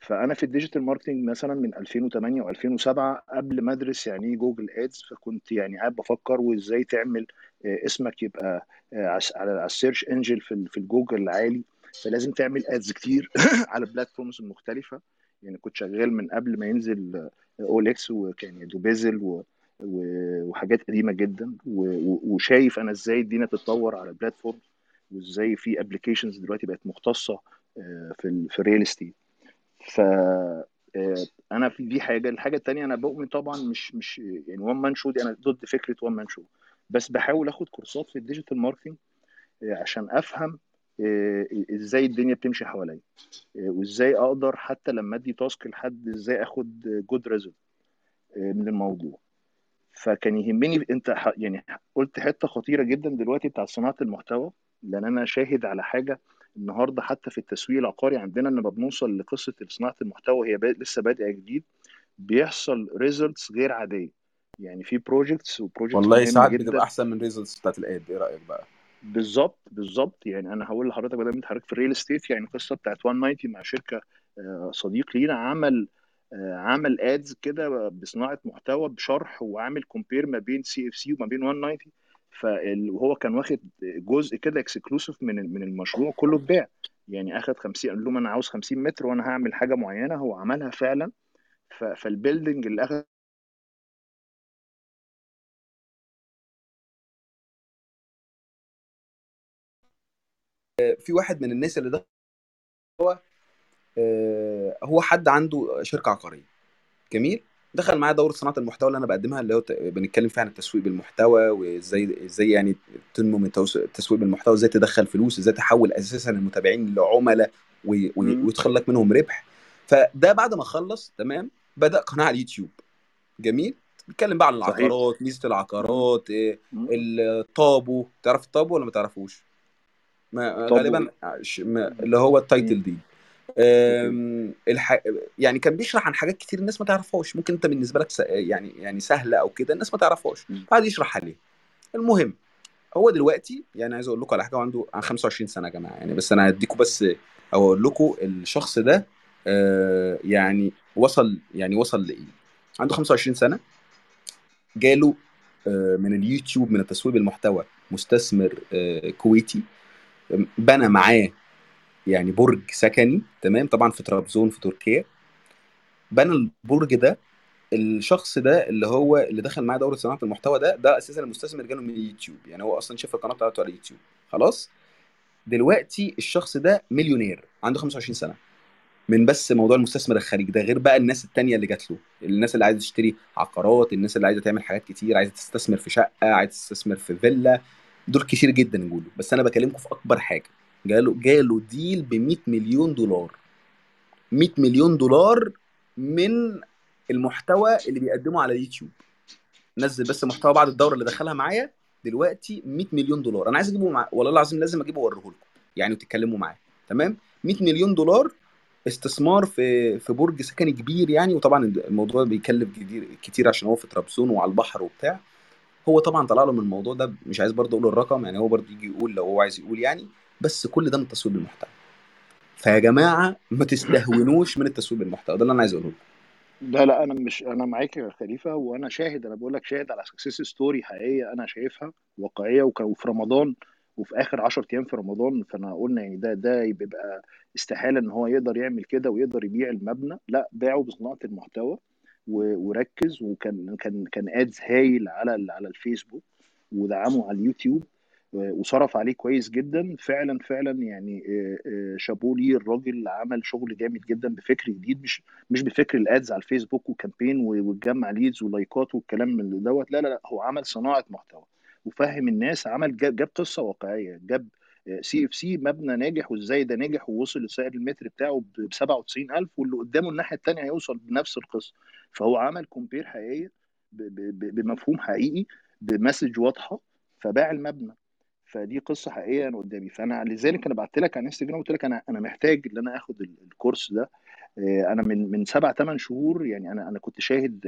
فأنا في ال digital marketing مثلا من 2008 و2007 قبل ما أدرس يعني إيه Google Ads فكنت يعني قاعد بفكر وإزاي تعمل آه، اسمك يبقى آه، على ال search engine في في الجوجل العالي. فلازم تعمل ads كتير على ال platforms المختلفه يعني كنت شغال من قبل ما ينزل اوليكس وكان دوبيزل وحاجات قديمة جدا. وشايف أنا إزاي الدنيا بتتطور على ال platform وإزاي في applications دلوقتي بقت مختصة آه، في ال real estate ف آه، أنا في دي حاجة. الحاجة التانية أنا بؤمن طبعا مش مش يعني one man show دي أنا ضد فكرة one man show بس بحاول آخد كورسات في ال digital marketing آه، عشان أفهم آه، إزاي الدنيا بتمشي حواليا وإزاي أقدر حتى لما أدي task لحد إزاي آخد good result من الموضوع. فكان يهمني أنت يعني قلت حتة خطيرة جدا دلوقتي بتاع صناعة المحتوى لأن أنا شاهد على حاجة النهارده حتى في التسويق العقاري عندنا لما بنوصل لقصة صناعة المحتوى هي لسه بادئة جديد بيحصل results غير عادية. يعني في projects و projects والله ساعات بتبقى أحسن من results بتاعت ال ad إيه رأيك بقى؟ بالظبط بالظبط. يعني أنا هقول لحضرتك بدل ما حضرتك في ال real estate يعني القصة بتاعت 190 مع شركة آه، صديق لينا عمل آه، عمل ads كده بصناعة محتوى بشرح وعامل compare ما بين CFC وما بين 190 وهو كان واخد جزء كده exclusive من من المشروع كله اتباع. يعني أخد 50 قال لهم أنا عاوز 50 متر وأنا هعمل حاجة معينة. هو عملها فعلا. فالبيلدنج اللي أخد في واحد من الناس اللي ده هو آه، هو حد عنده شركة عقارية. جميل؟ دخل معايا دورة صناعة المحتوى اللي أنا بقدمها اللي هو ت- بنتكلم فيها عن التسويق بالمحتوى وإزاي إزاي يعني تنمو من توس- التسويق بالمحتوى إزاي تدخل فلوس إزاي تحول أساسا المتابعين لعملاء مم. ويدخل لك منهم ربح فده بعد ما خلص تمام بدأ قناة على اليوتيوب جميل بيتكلم بقى عن صحيح العقارات ميزة. العقارات إيه، مم. الطابو تعرف الطابو ولا ما تعرفوش ما غالبا ش- ما- اللي هو. التايتل دي الح... يعني كان بيشرح عن حاجات كتير الناس ما تعرفهاش. ممكن انت بالنسبة لك س... يعني يعني سهلة أو كده الناس ما تعرفهاش. مم. قعد يشرح عليه. المهم هو دلوقتي يعني عايز أقول لكم على حاجة هو عنده عن 25 سنة يا جماعة. يعني بس أنا هديكم بس أو أقول لكم الشخص ده آه، يعني وصل يعني وصل لإيه؟ عنده 25 سنة جاله آه، من اليوتيوب من التسويق بالمحتوى مستثمر آه، كويتي بنى معاه يعني برج سكني تمام؟ طبعا في طرابزون في تركيا. بنى البرج ده الشخص ده اللي هو اللي دخل معاه دورة صناعة المحتوى ده ده أساسا المستثمر جاله من اليوتيوب يعني هو أصلا شاف القناة بتاعته على اليوتيوب خلاص؟ دلوقتي الشخص ده مليونير عنده 25 سنة. من بس موضوع المستثمر الخارجي ده غير بقى الناس التانية اللي جات له. الناس اللي عايزة تشتري عقارات الناس اللي عايزة تعمل حاجات كتير عايزة تستثمر في شقة عايزة تستثمر في فيلا. دول كتير جدا يقولوا بس أنا بكلمكم في أكبر حاجة. جاله جاله ديل ب 100 مليون دولار. 100 مليون دولار من المحتوى اللي بيقدمه على اليوتيوب. نزل بس محتوى بعد الدورة اللي دخلها معايا دلوقتي 100 مليون دولار. أنا عايز أجيبه مع... والله العظيم لازم أجيبه واوريه لكم يعني وتتكلموا معاه تمام؟ 100 مليون دولار استثمار في في برج سكني كبير يعني. وطبعا الموضوع بيكلف كتير كتير عشان هو في طرابزون وعلى البحر وبتاع. هو طبعا طلع له من الموضوع ده مش عايز برضه أقول الرقم يعني هو برضه يجي يقول لو هو عايز يقول يعني. بس كل ده من تسويق المحتوى فيا جماعة ما تستهونوش من التسويق بالمحتوى ده اللي أنا عايز أقوله لا لا أنا مش أنا معاك يا خليفة وأنا شاهد أنا بقول لك شاهد على success story حقيقية أنا شايفها واقعية وفي رمضان وفي آخر 10 أيام في رمضان فأنا قلنا يعني ده ده بيبقى استحالة إن هو يقدر يعمل كده ويقدر يبيع المبنى. لا باعه بصناعة المحتوى وركز وكان كان كان ads هايل على على الفيسبوك ودعمه على اليوتيوب. وصرف عليه كويس جدا. فعلا فعلا يعني آه، آه، شابوه ليه الراجل عمل شغل جامد جدا بفكر جديد مش مش بفكر ال ads على الفيسبوك و campaign وتجمع leads ولايكات والكلام من دوت. لا لا لا هو عمل صناعة محتوى وفهم الناس عمل جاب, جاب قصة واقعية جاب CFC مبنى ناجح وإزاي ده ناجح ووصل لسعر المتر بتاعه ب 97000 واللي قدامه الناحية الثانية هيوصل بنفس القصة. فهو عمل compare حقيقيه بمفهوم حقيقي ب message واضحة فباع المبنى. فدي قصة حقيقية أنا قدامي. فأنا لذلك أنا بعت لك على انستجرام قلت لك أنا أنا محتاج إن أنا آخد ال- الكورس ده. آه، أنا من من سبع ثمان شهور يعني أنا أنا كنت شاهد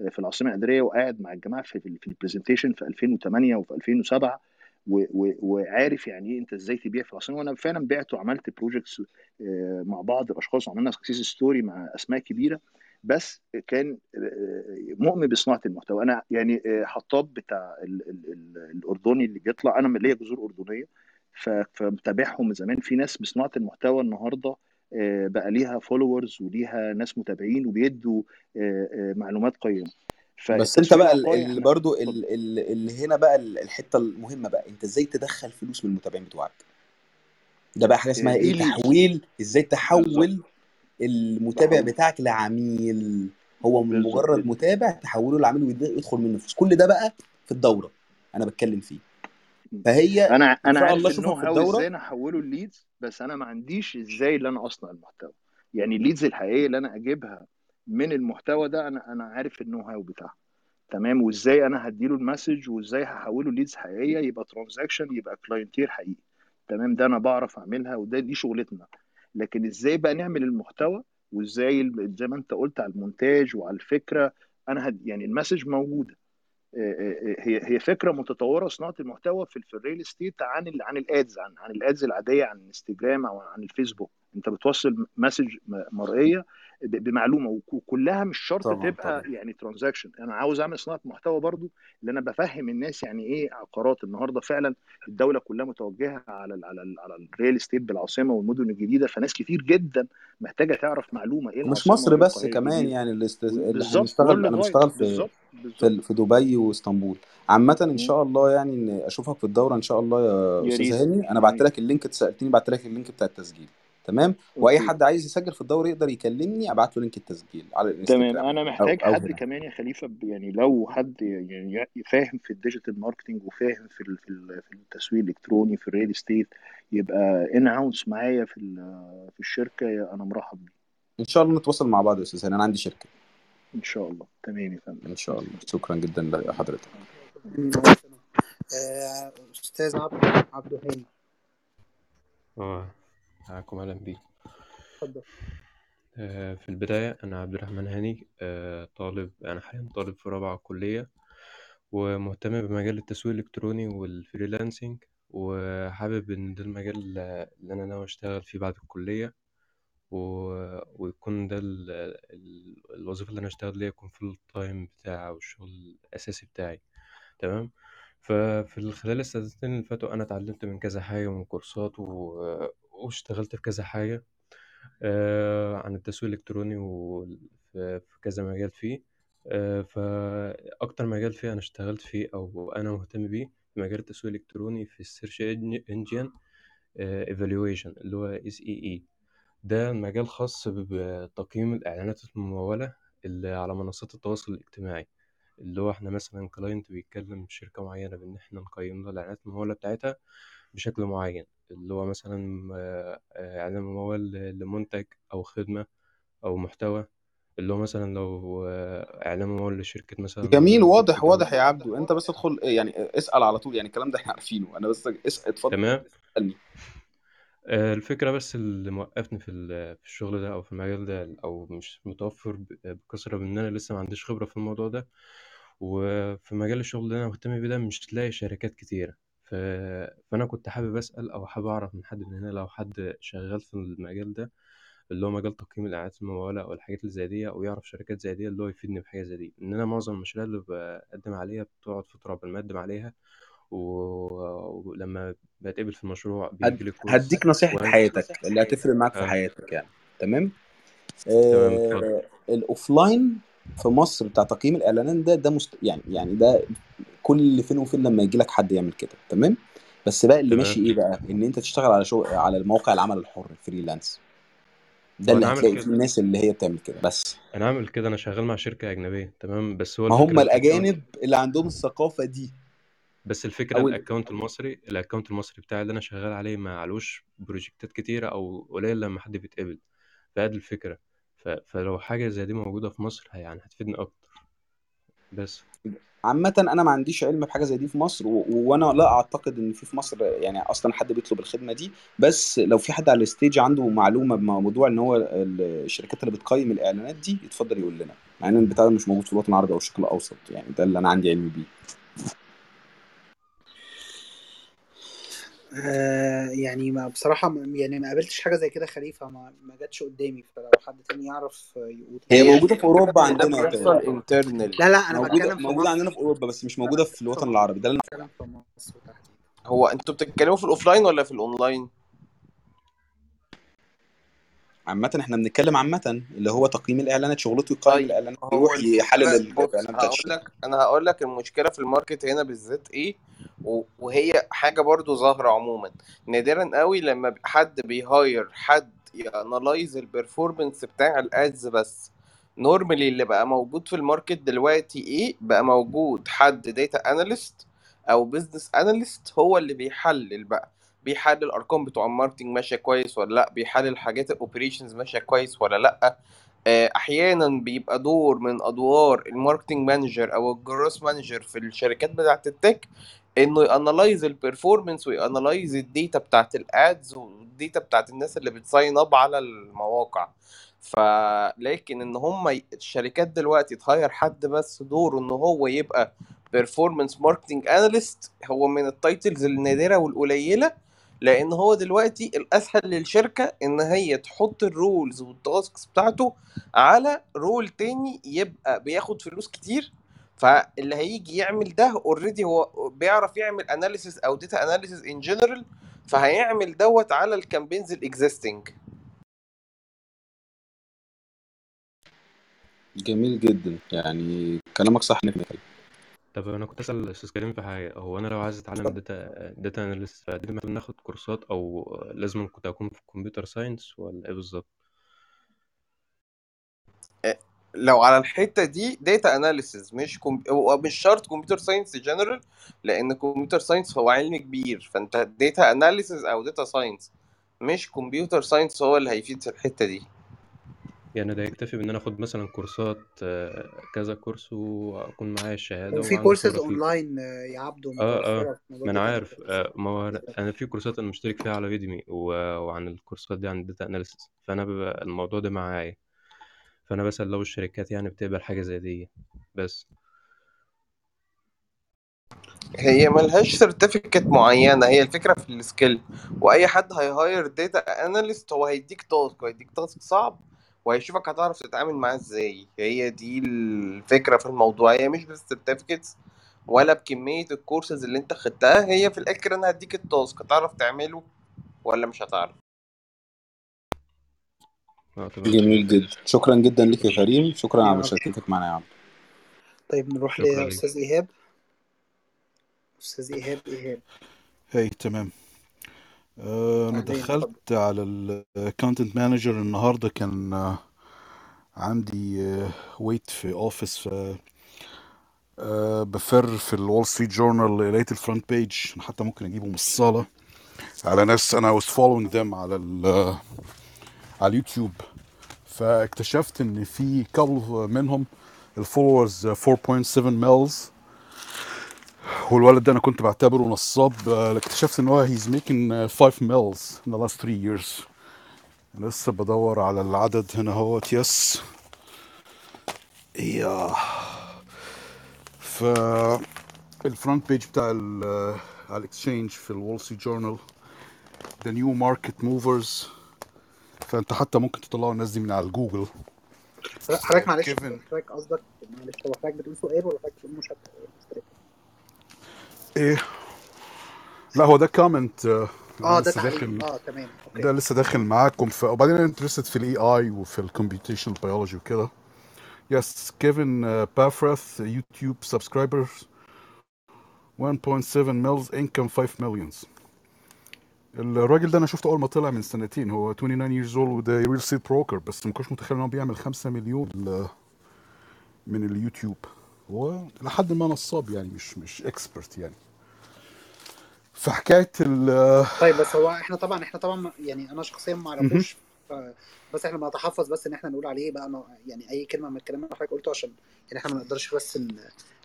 آه، في العاصمة الإدارية وقاعد مع الجماعة في في ال presentation في 2008 وفي 2007 و- و- وعارف يعني إيه أنت إزاي تبيع في العاصمة. وأنا فعلا بعت وعملت projects مع بعض الاشخاص وعملنا success story مع أسماء كبيرة. بس كان آه، مؤمن بصناعة المحتوى. أنا يعني آه، حطاب بتاع ال- ال- ال- الأردني اللي بيطلع أنا ليا جذور أردنية فمتابعهم من زمان. في ناس بصناعة المحتوى النهارده آه، بقى ليها فولورز وليها ناس متابعين وبيدوا معلومات قيمة. بس أنت بقى اللي إحنا برضو اللي هنا بقى ال- الحتة المهمة بقى أنت إزاي تدخل فلوس من المتابعين بتوعك؟ ده بقى حاجة اسمها إيه؟ تحويل إزاي تحول المتابع بتاعك لعميل هو من بالظبط مجرد متابع تحوله لعميل ويدخل منه فلوس. كل ده بقى في الدورة أنا بتكلم فيه. فهي أنا إن أنا شاء الله عارف في إزاي الدورة. أنا أحوله ال leads بس أنا ما عنديش إزاي اللي أنا أصنع المحتوى. يعني ال leads الحقيقية اللي أنا أجيبها من المحتوى ده أنا أنا عارف ال know how بتاعها. تمام؟ وإزاي أنا هديله ال message وإزاي هحوله leads حقيقية يبقى transaction يبقى client حقيقي تمام؟ ده أنا بعرف أعملها وده دي شغلتنا. لكن إزاي بقى نعمل المحتوى وإزاي زي ما أنت قلت على المونتاج وعلى الفكرة أنا هد يعني ال message موجودة. هي هي فكرة متطورة صناعة المحتوى في ال real estate عن ال عن ال ads عن عن ال ads العادية عن الانستجرام أو عن الفيسبوك أنت بتوصل message مرئية بمعلومة وكلها مش شرط طبعا تبقى طبعا. يعني transaction أنا عاوز أعمل صناعة محتوى برضو اللي أنا بفهم الناس يعني إيه عقارات. النهارده فعلا الدولة كلها متوجهة على ال على ال على ال real estate بالعاصمة والمدن الجديدة. فناس كتير جدا محتاجة تعرف معلومة إيه العاصمة مصر بس كمان يعني. اللي بالظبط بنشتغل أنا بشتغل في بالظبط في دبي واسطنبول. عامة إن. شاء الله يعني إن أشوفك في الدورة إن شاء الله يا أستاذ هاني. أنا بعت لك ال link انت سألتني بعت لك ال link بتاع التسجيل. تمام؟ وأي حد عايز يسجل في الدورة يقدر يكلمني أبعت له link التسجيل. على تمام. الانستجرام أنا محتاج أو حد هنا كمان يا خليفة يعني لو حد يعني فاهم في ال digital marketing وفاهم في ال- في ال- في التسويق الإلكتروني في ال real estate يبقى in house معايا في ال- في الشركة أنا مرحب بيه. إن شاء الله نتواصل مع بعض يا أستاذ هاني. أنا عندي شركة. إن شاء الله. تمام يا فندم. إن شاء الله. شكرا جدا لحضرتك. آه، أستاذ عبد عبد هاني آه. معاكم أهلا بيك اتفضل. آه، في البداية أنا عبد الرحمن هاني آه، طالب أنا حاليا طالب في رابعة كلية ومهتم بمجال التسويق الإلكتروني وال freelancing وحابب إن ده المجال اللي أنا ناوي أشتغل فيه بعد الكلية و... ويكون ده ال... ال... الوظيفة اللي أنا أشتغل ليها يكون full time بتاعي أو الشغل الأساسي بتاعي. تمام؟ ففي خلال السنتين اللي فاتوا أنا اتعلمت من كذا حاجة من كورسات و... واشتغلت في كذا حاجة آه، عن التسويق الإلكتروني وفي في كذا مجال فيه آه، فأكتر مجال فيه أنا اشتغلت فيه أو أنا مهتم بيه مجال التسويق الإلكتروني في ال search engine evaluation اللي هو SEE ده مجال خاص بتقييم الإعلانات الممولة اللي على منصات التواصل الاجتماعي. اللي هو إحنا مثلا client بيتكلم شركة معينة بإن إحنا نقيم له الإعلانات الممولة بتاعتها بشكل معين. اللي هو مثلا آه، آه، إعلان ممول لمنتج أو خدمة أو محتوى اللي هو مثلا لو آه، إعلان ممول لشركة مثلا جميل واضح واضح يا عبدو. أنت بس ادخل يعني اسأل على طول يعني الكلام ده إحنا عارفينه. أنا بس اسأل اتفضل تمام. اسألني. آه، الفكرة بس اللي موقفني في في الشغل ده أو في المجال ده أو مش متوفر بكثرة بإن أنا لسه ما عنديش خبرة في الموضوع ده وفي مجال الشغل اللي أنا مهتم بيه ده مش تلاقي شركات كتيرة. ف... فأنا كنت حابب أسأل أو حابب أعرف من حد من هنا لو حد شغال في المجال ده اللي هو مجال تقييم الإعلانات الممولة أو الحاجات اللي زي دي أو يعرف شركات زي دي اللي هو يفيدني بحاجة زي دي. إن أنا معظم المشاريع اللي بقدم عليها بتقعد فترة قبل ما أقدم عليها ولما بتقبل في المشروع. بيجي لي كورس هديك نصيحة وأنا حياتك اللي هتفرق معاك في آه. حياتك يعني. تمام؟ تمام اتفضل. آه... ال offline في مصر بتاع تقييم الإعلانات ده ده مست... يعني يعني ده كل فين وفين لما يجي لك حد يعمل كده تمام؟ بس بقى اللي ماشي تمام إيه بقى؟ ان انت تشتغل على شو... على الموقع العمل الحر ال freelance. ده اللي أنا عامل هتلاقي فيه كده الناس اللي هي بتعمل كده بس. أنا عامل كده أنا شغال مع شركة أجنبية تمام؟ بس هو ما هم الفكرة ال account الأجانب اللي عندهم الثقافة دي. بس الفكرة أو ال... ال account المصري ال account المصري بتاعي اللي أنا شغال عليه ما علوش بروجكتات كتيرة أو قليل لما حد بيتقبل. فهذه الفكرة. ف... فلو حاجة زي دي موجودة في مصر هي- يعني هتفيدني أكتر. بس. عامة أنا ما عنديش علم بحاجة زي دي في مصر و... وأنا لا أعتقد إن في في مصر يعني أصلا حد بيطلب الخدمة دي بس لو في حد على ال stage عنده معلومة بموضوع إن هو ال- الشركات اللي بتقيم الإعلانات دي يتفضل يقول لنا مع إن البتاع ده مش موجود في الوطن العربي أو الشرق الأوسط يعني ده اللي أنا عندي علم بيه. آه يعني ما بصراحة ما- يعني ما قابلتش حاجة زي كده خليفة ما, ما جاتش قدامي فلو حد تاني يعرف يقول هي موجودة في أوروبا ده عندنا internal لا لا أنا موجودة بتكلم في موجودة عندنا في أوروبا بس مش موجودة في الوطن العربي. ده اللي بتكلم في مصر تحديدا هو أنتوا بتتكلموا في ال offline ولا في الأونلاين؟ عامة إحنا بنتكلم عامة اللي هو تقييم الإعلانات شغلته يقيم طيب الإعلانات هو يروح يحلل بتاع هقول لك أنا هقول لك المشكلة في ال market هنا بالذات إيه وهي حاجة برضو ظاهرة عموما. نادرا قوي لما حد بي hire حد ي analyze ال performance بتاع ال ads بس. normally اللي بقى موجود في ال market دلوقتي إيه بقى موجود حد data analyst أو business analyst هو اللي بيحلل بقى. بيحلل الارقام بتوع ال marketing ماشية كويس ولا لأ؟ بيحلل حاجات ال operations ماشية كويس ولا لأ؟ آه، أحيانا بيبقى دور من أدوار ال marketing manager أو ال growth manager في الشركات بتاعه ال tech إنه يانلايز البرفورمانس ويانلايز الداتا بتاعت ال ads وال data بتاعت الناس اللي بت sign up على المواقع. فلكن إن هم الشركات دلوقتي ت hire حد بس دوره إن هو يبقى performance marketing analyst هو من ال titles النادرة والقليلة لأن هو دلوقتي الأسهل للشركة إن هي تحط ال roles وال tasks بتاعته على role تاني يبقى بياخد فلوس كتير فاللي هيجي يعمل ده already هو بيعرف يعمل analysis أو data analysis in general فهيعمل دوت على ال campaigns ال existing جميل جدا. يعني كلامك صح 100% طب أنا كنت أسأل أستاذ كريم في حاجة هو أنا لو عايز أتعلم data data analyst فدي المفروض ناخد كورسات أو لازم كنت أكون في computer science ولا إيه بالظبط؟ لو على الحتة دي data analysis مش كم... هو مش شرط computer science general لأن computer science هو علم كبير فأنت data analysis أو data science مش computer science هو اللي هيفيد في الحتة دي. يعني ده يكتفي بإن أنا آخد مثلا كورسات آه، كذا كورس وأكون معايا الشهادة وفي فيه اونلاين آه، يا عبدو آه متوفرة آه في موضوع ما أنا ال data عارف. آه ما هو أنا أنا في كورسات أنا مشترك فيها على Udemy و- وعن الكورسات دي عن ال data analysis فأنا بيبقى الموضوع ده معايا. فأنا بسأل لو الشركات يعني بتقبل حاجة زي دي بس. هي ملهاش certificate معينة هي الفكرة في ال skill وأي حد هي hire data analyst هو هيديك task هيديك task صعب وهيشوفك هتعرف تتعامل معاه إزاي. هي دي الفكرة في الموضوع. هي مش بال certificates ولا بكمية الكورسز اللي أنت خدتها. هي في الآخر أنا هديك ال task هتعرف تعمله ولا مش هتعرف. تمام. جميل جدا. شكرا جدا لك يا كريم. شكرا على مشاركتك معنا يا عم طيب نروح لأستاذ إيهاب. أستاذ إيهاب إيهاب. هي تمام. آه، أنا أهلين اتفضل دخلت على الكونتنت مانجر النهارده كان آه، عندي ويت في اوفيس آه، بفر في الول ستريت جورنال لقيت الفرونت بيج حتى ممكن أجيبه من الصالة على ناس. أنا was following them على ال على اليوتيوب. فاكتشفت إن في couple منهم الفولورز 4.7 ميلز والولد ده أنا كنت بعتبره نصاب آه، اكتشفت إن هو هيز ميكن 5 ميلز in the last 3 years. لسه بدور على العدد هنا أهوت يس يا. ف الفرونت بيج بتاع ال على الاكسشينج في الول ستريت جورنال ذا نيو ماركت موفرز فأنت حتى ممكن تطلعوا الناس دي من على الجوجل حضرتك معلش حضرتك قصدك معلش هو حضرتك بتقول سؤال ولا حضرتك بتقول مشاركة؟ إيه. لا هو ده comment أنا آه ده داخل. آه تمام. okay. ده لسه داخل معاكم. ف... وبعدين أنا interested في ال AI وفي ال computational biology وكده. yes Kevin Paffrath YouTube subscribers 1.7 mills income 5 millions الراجل ده أنا شفته أول ما طلع من سنتين. هو 29 years old وده real estate broker بس ما كنتش متخيل إن هو بيعمل 5 مليون من اليوتيوب هو لحد ما نصاب يعني مش مش expert يعني فحكايه ال طيب بس هو إحنا طبعا إحنا طبعا يعني أنا شخصيا ما. أعرفوش بس إحنا بنتحفظ بس إن إحنا نقول عليه بقى ما يعني أي كلمة من الكلام اللي حضرتك قلته عشان يعني إحنا ما نقدرش بس ن-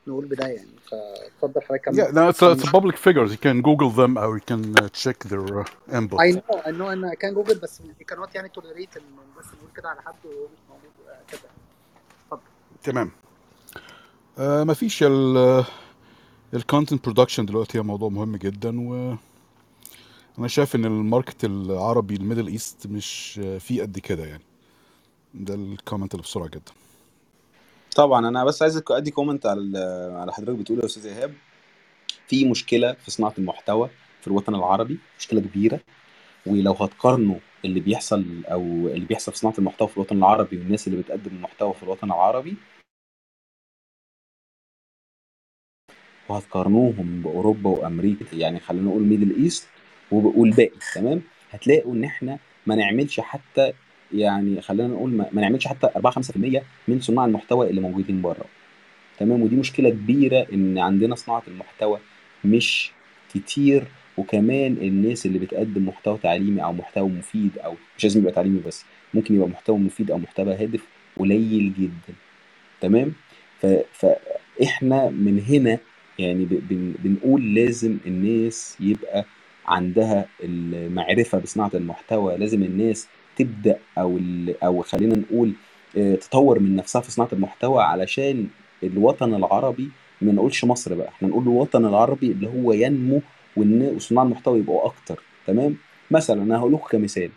نقول بداية يعني فاتفضل حضرتك كمل Yeah, no, it's, a, it's a public figures. You can Google them or you can uh, check their uh, input. اي نو اي نو إن كان جوجل بس we cannot يعني tolerate إن بس نقول كده على حد وهو مش موجود آه، كده تمام آه مفيش ال ال content production دلوقتي هي موضوع مهم جدا و أنا شايف إن ال market العربي ال Middle East مش آه، فيه قد كده يعني. ده ال comment اللي بسرعة جدا. طبعا أنا بس عايز أدي comment على على حضرتك بتقول يا أستاذ إيهاب في مشكلة في صناعة المحتوى في الوطن العربي مشكلة كبيرة. ولو هتقارنوا اللي بيحصل أو اللي بيحصل في صناعة المحتوى في الوطن العربي والناس اللي بتقدم المحتوى في الوطن العربي وهتقارنوهم بأوروبا وأمريكا يعني خلينا نقول Middle East والباقي تمام؟ هتلاقوا إن إحنا ما نعملش حتى يعني خلينا نقول ما, ما نعملش حتى 4 5% من صناع المحتوى اللي موجودين بره. تمام؟ ودي مشكلة كبيرة إن عندنا صناعة المحتوى مش كتير وكمان الناس اللي بتقدم محتوى تعليمي أو محتوى مفيد أو مش لازم يبقى تعليمي بس ممكن يبقى محتوى مفيد أو محتوى هادف قليل جدا. تمام؟ ف... فاحنا من هنا يعني. بنقول لازم الناس يبقى عندها المعرفة بصناعة المحتوى لازم الناس تبدأ أو. أو خلينا نقول آه، تطور من نفسها في صناعة المحتوى علشان الوطن العربي ما نقولش مصر بقى إحنا نقول الوطن العربي اللي هو ينمو وصناع المحتوى يبقوا أكتر تمام مثلا أنا هقول لكم كمثال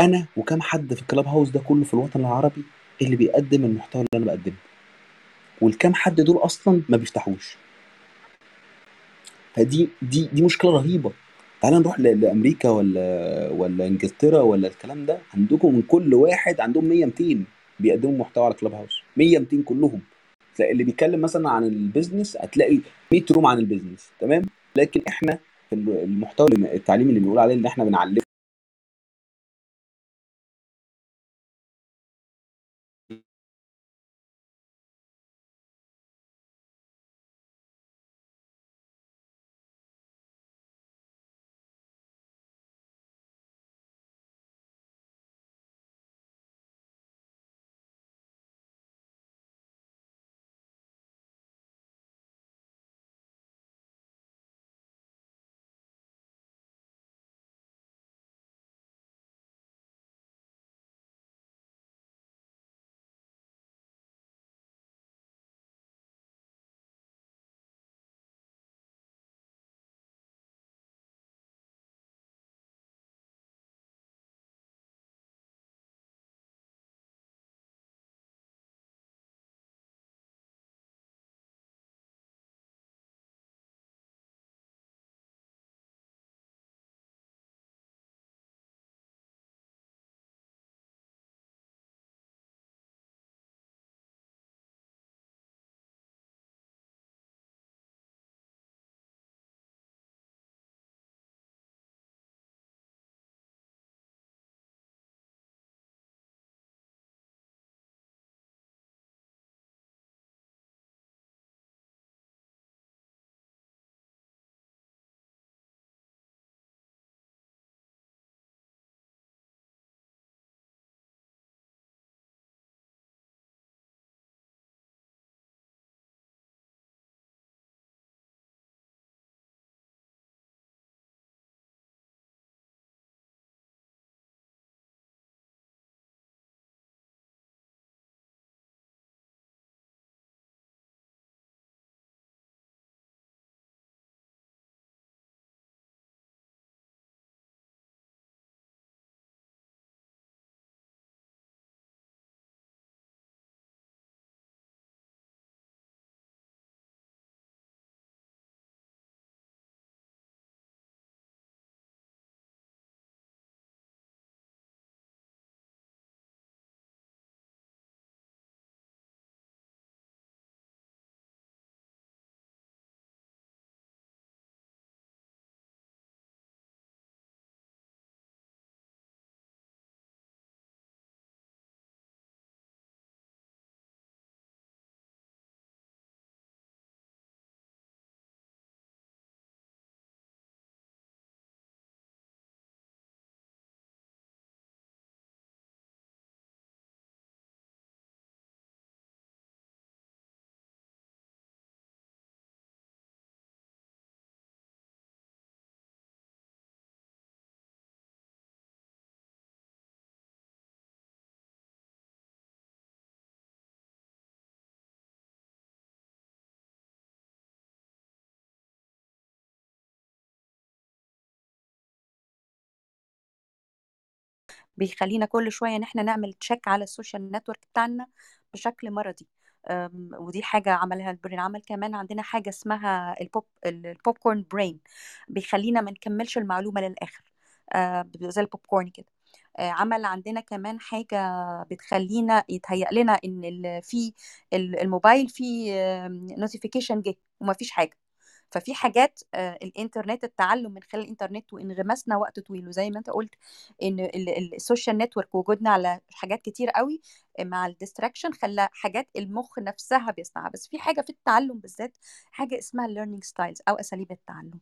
أنا وكم حد في الكلاب هاوس ده كله في الوطن العربي اللي بيقدم المحتوى اللي أنا بقدمه والكام حد دول أصلا ما بيفتحوش. فدي دي دي مشكلة رهيبة. تعال نروح لأمريكا ولا ولا إنجلترا ولا الكلام ده. عندكم من كل واحد عندهم 100 200 بيقدموا محتوى على Clubhouse. 100 200 كلهم. تلاقي اللي بيتكلم مثلا عن البيزنس هتلاقي 100 room عن ال business. تمام؟ لكن إحنا المحتوى التعليمي اللي بنقول عليه إن إحنا بنعلمه بيخلينا كل شوية إن إحنا نعمل check على ال social network بتاعنا بشكل مرضي. ودي حاجة عملها ال brain عمل كمان عندنا حاجة اسمها ال pop ال popcorn brain بيخلينا ما نكملش المعلومة للآخر. آه، زي البوب كورن كده. آه، عمل عندنا كمان حاجة بتخلينا يتهيأ لنا إن في ال- الموبايل فيه notification جه ومفيش حاجة. ففي حاجات آه، الإنترنت التعلم من خلال الإنترنت وانغماسنا وقت طويل وزي ما انت قلت إن ال- ال- ال social network وجودنا على حاجات كتير قوي مع ال distraction خلى حاجات المخ نفسها بيصنعها. بس في حاجة في التعلم بالذات حاجة اسمها learning styles أو أساليب التعلم.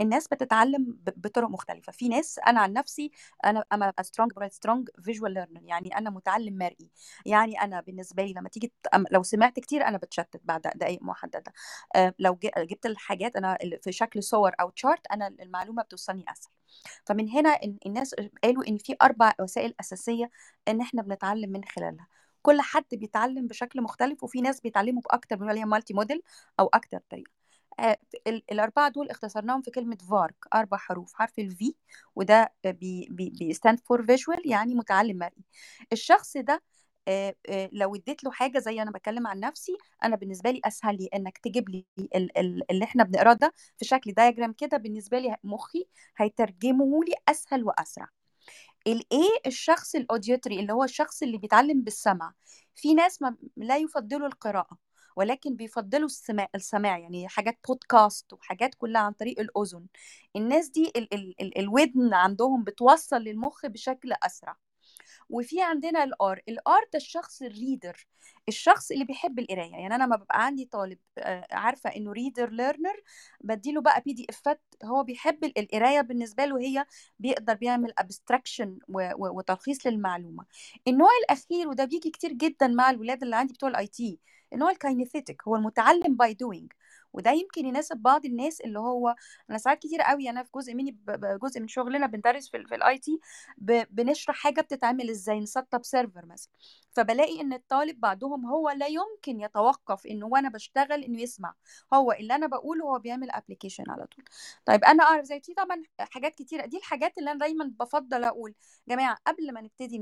الناس بتتعلم بطرق مختلفة. في ناس أنا عن نفسي أنا أنا strong strong visual learner يعني أنا متعلم مرئي. يعني أنا بالنسبة لي لما تيجي لو سمعت كتير أنا بتشتت بعد دقائق محددة. أم، لو جبت الحاجات ال- في شكل صور أو chart أنا المعلومة بتوصلني أسهل. فمن هنا الناس قالوا إن في أربع وسائل أساسية إن إحنا بنتعلم من خلالها. كل حد بيتعلم بشكل مختلف وفي ناس بيتعلموا بأكتر بنقول عليها multimodal طريقة آه، ال- الأربعة دول اختصرناهم في كلمة VARK أربع حروف حرف ال V وده بي بي بي stand for visual يعني متعلم مرئي. الشخص ده آه، آه، لو اديت له حاجة زي أنا بتكلم عن نفسي أنا بالنسبة لي أسهل لي إنك تجيب لي ال- ال- اللي إحنا بنقراه ده في شكل diagram كده بالنسبة لي مخي هيترجمه لي أسهل وأسرع. ال A الشخص ال auditory اللي هو الشخص اللي بيتعلم بالسمع في ناس ما لا يفضلوا القراءة. ولكن بيفضلوا السماع السماع يعني حاجات بودكاست وحاجات كلها عن طريق الأذن. الناس دي ال ال ال الودن عندهم بتوصل للمخ بشكل أسرع. وفي عندنا ال R ال R ده الشخص ال reader الشخص اللي بيحب القراية. يعني أنا لما ببقى عندي طالب آه، عارفة إنه reader learner بديله بقى PDF ات هو بيحب ال- القراية بالنسبة له هي بيقدر بيعمل abstraction وتلخيص للمعلومة. النوع الأخير وده بيجي كتير جدا مع الولاد اللي عندي بتوع ال IT النوع ال kinesthetic هو المتعلم by doing وده يمكن يناسب بعض الناس اللي هو أنا ساعات كتير قوي أنا في جزء مني جزء من شغلنا بندرس في, في ال IT بنشرح حاجة بتتعمل إزاي نسطب server مثلا. فبلاقي إن الطالب بعضهم هو لا يمكن يتوقف إنه وأنا بشتغل إنه يسمع. هو اللي أنا بقوله هو بيعمل application على طول. طيب أنا أعرف زي دي طبعا حاجات كتيرة. دي الحاجات اللي أنا دايما بفضل أقول. جماعة قبل ما نبتدي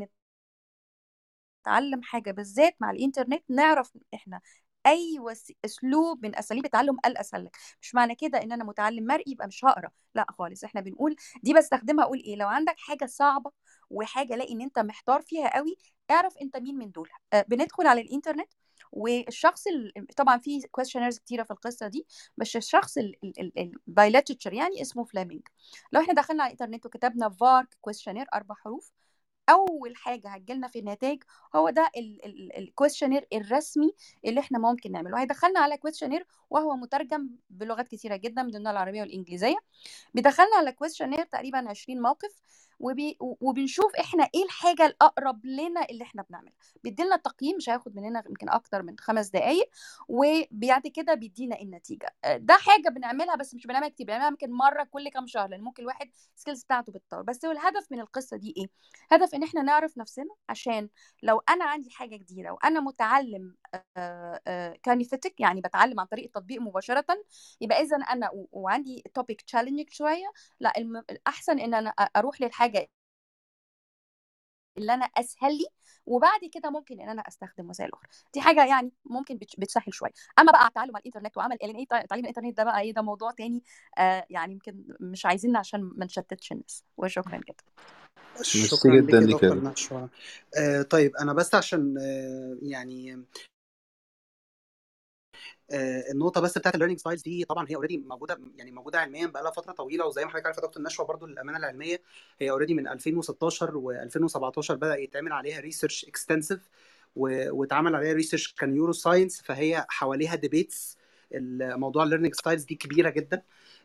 نتعلم حاجة بالذات مع الإنترنت نعرف إحنا أي وس... أسلوب من أساليب التعلم الاسهل لك مش معنى كده إن أنا متعلم مرئي يبقى مش هقرأ. لأ خالص إحنا بنقول دي بستخدمها أقول إيه لو عندك حاجة صعبة وحاجة الاقي إن أنت محتار فيها قوي اعرف أنت مين من دول. آه، بندخل على الإنترنت والشخص ال... طبعا في questionnaires كتيرة في القصة دي بس الشخص by literature يعني اسمه فليمنج لو إحنا دخلنا على الإنترنت وكتبنا VARK questionnaire أربع حروف أول حاجة هتجيلنا في النتائج هو ده ال questionnaire الرسمي اللي إحنا ممكن نعمله. هيدخلنا على questionnaire وهو مترجم بلغات كتيرة جدا من ضمنها العربية والإنجليزية. بيدخلنا على questionnaire تقريبا 20 موقف وبي وبنشوف إحنا إيه الحاجة الأقرب لنا اللي إحنا بنعملها. بيديلنا تقييم مش هياخد مننا يمكن أكتر من خمس دقائق وبعد كده بيدينا النتيجة. آه، ده حاجة بنعملها بس مش بنعملها كتير بنعملها يمكن مرة كل كام شهر لأن ممكن الواحد skills بتاعته بتطور بس الهدف من القصة دي إيه؟ هدف إن إحنا نعرف نفسنا عشان لو أنا عندي حاجة جديدة وأنا متعلم kinesthetic يعني بتعلم عن طريق التطبيق مباشرة يبقى اذا أنا وعندي topic challenging شوية لا الأحسن إن أنا أروح للحاجة اللي أنا أسهل لي وبعد كده ممكن إن أنا أستخدم وسائل أخرى. دي حاجة يعني ممكن بتسهل شوية. أما بقى تعلم على الإنترنت وعمل ال إيه تعليم الإنترنت ده بقى إيه ده موضوع تاني آه يعني يمكن مش عايزين عشان ما نشتتش الناس. وشكرا جدا. شكرا جدا نشوى. آه طيب أنا بس عشان آه يعني النقطة بس بتاعت ال learning styles دي طبعا هي already موجودة يعني موجودة علميا بقى لها فترة طويلة وزي ما حضرتك عارف دكتور نشوى برضو الامانه العلمية هي already من 2016 و2017 بدأ يتعمل عليها research extensive واتعمل عليها research ك neuroscience فهي حواليها debates الموضوع ال learning styles دي كبيرة جدا.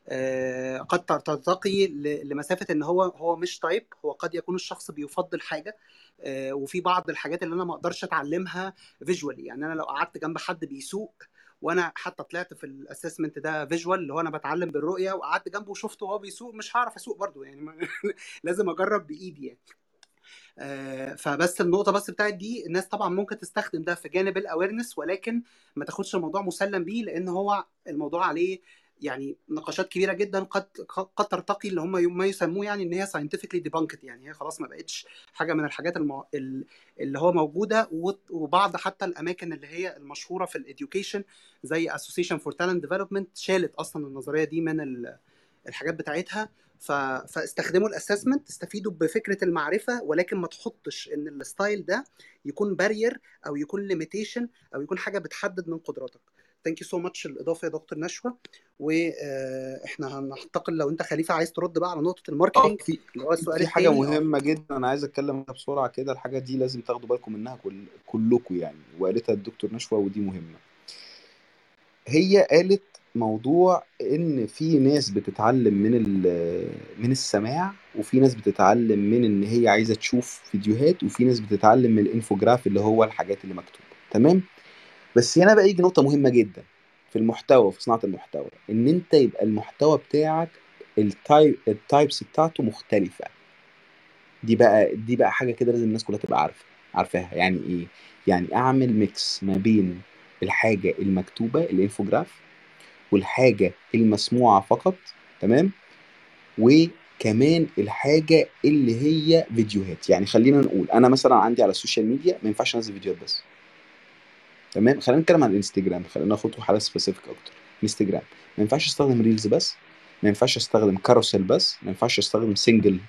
آه، قد ترتقي لمسافة إن هو هو مش type هو قد يكون الشخص بيفضل حاجة. آه، وفي بعض الحاجات اللي أنا ما أقدرش أتعلمها visually يعني أنا لو قعدت جنب حد بيسوق وأنا حتى طلعت في ال assessment ده visual اللي هو أنا بتعلم بالرؤية وقعدت جنبه وشفته وهو بيسوق مش هعرف أسوق برضه يعني لازم أجرب بإيدي يعني. آه، فبس النقطة بس بتاعت دي الناس طبعا ممكن تستخدم ده في جانب ال awareness ولكن ما تاخدش الموضوع مسلم بيه لأن هو الموضوع عليه يعني نقاشات كبيرة جدا قد قد ترتقي اللي هم ما يسموه يعني إن هي scientifically debunked يعني هي خلاص ما بقتش حاجة من الحاجات المو... ال- اللي هو موجودة وبعض حتى الأماكن اللي هي المشهورة في ال education زي Association for Talent Development شالت أصلا النظرية دي من ال- الحاجات بتاعتها. ف... فاستخدموا ال assessment استفيدوا بفكرة المعرفة ولكن ما تحطش إن ال style ده يكون barrier أو يكون limitation أو يكون حاجة بتحدد من قدراتك. thank you so much الإضافة يا دكتور نشوى. وإحنا هننتقل لو أنت خليفة عايز ترد بقى على نقطة ال marketing في اللي هو السؤال في حاجة مهمة جدا أنا عايز أتكلم بسرعة كده. الحاجة دي لازم تاخدوا بالكم منها كل كلكم يعني. وقالتها الدكتور نشوى ودي مهمة. هي قالت موضوع إن في ناس بتتعلم من من السماع وفي ناس بتتعلم من إن هي عايزة تشوف فيديوهات وفي ناس بتتعلم من ال infograph اللي هو الحاجات اللي مكتوبة. تمام؟ بس هنا بقى يجي نقطة مهمة جدا في المحتوى في صناعة المحتوى إن أنت يبقى المحتوى بتاعك ال type ال types بتاعته مختلفة. دي بقى دي بقى حاجة كده لازم الناس كلها تبقى عارفه عارفاها. يعني إيه؟ يعني أعمل mix ما بين الحاجة المكتوبة ال infograph والحاجة المسموعة فقط تمام؟ وكمان الحاجة اللي هي فيديوهات. يعني خلينا نقول أنا مثلا عندي على ال social media ما ينفعش أنزل فيديوهات بس. تمام؟ خلينا نتكلم عن الانستجرام خلينا ناخد حاله specific أكتر. انستجرام ما ينفعش أستخدم reels بس ما ينفعش أستخدم carousel بس ما ينفعش أستخدم single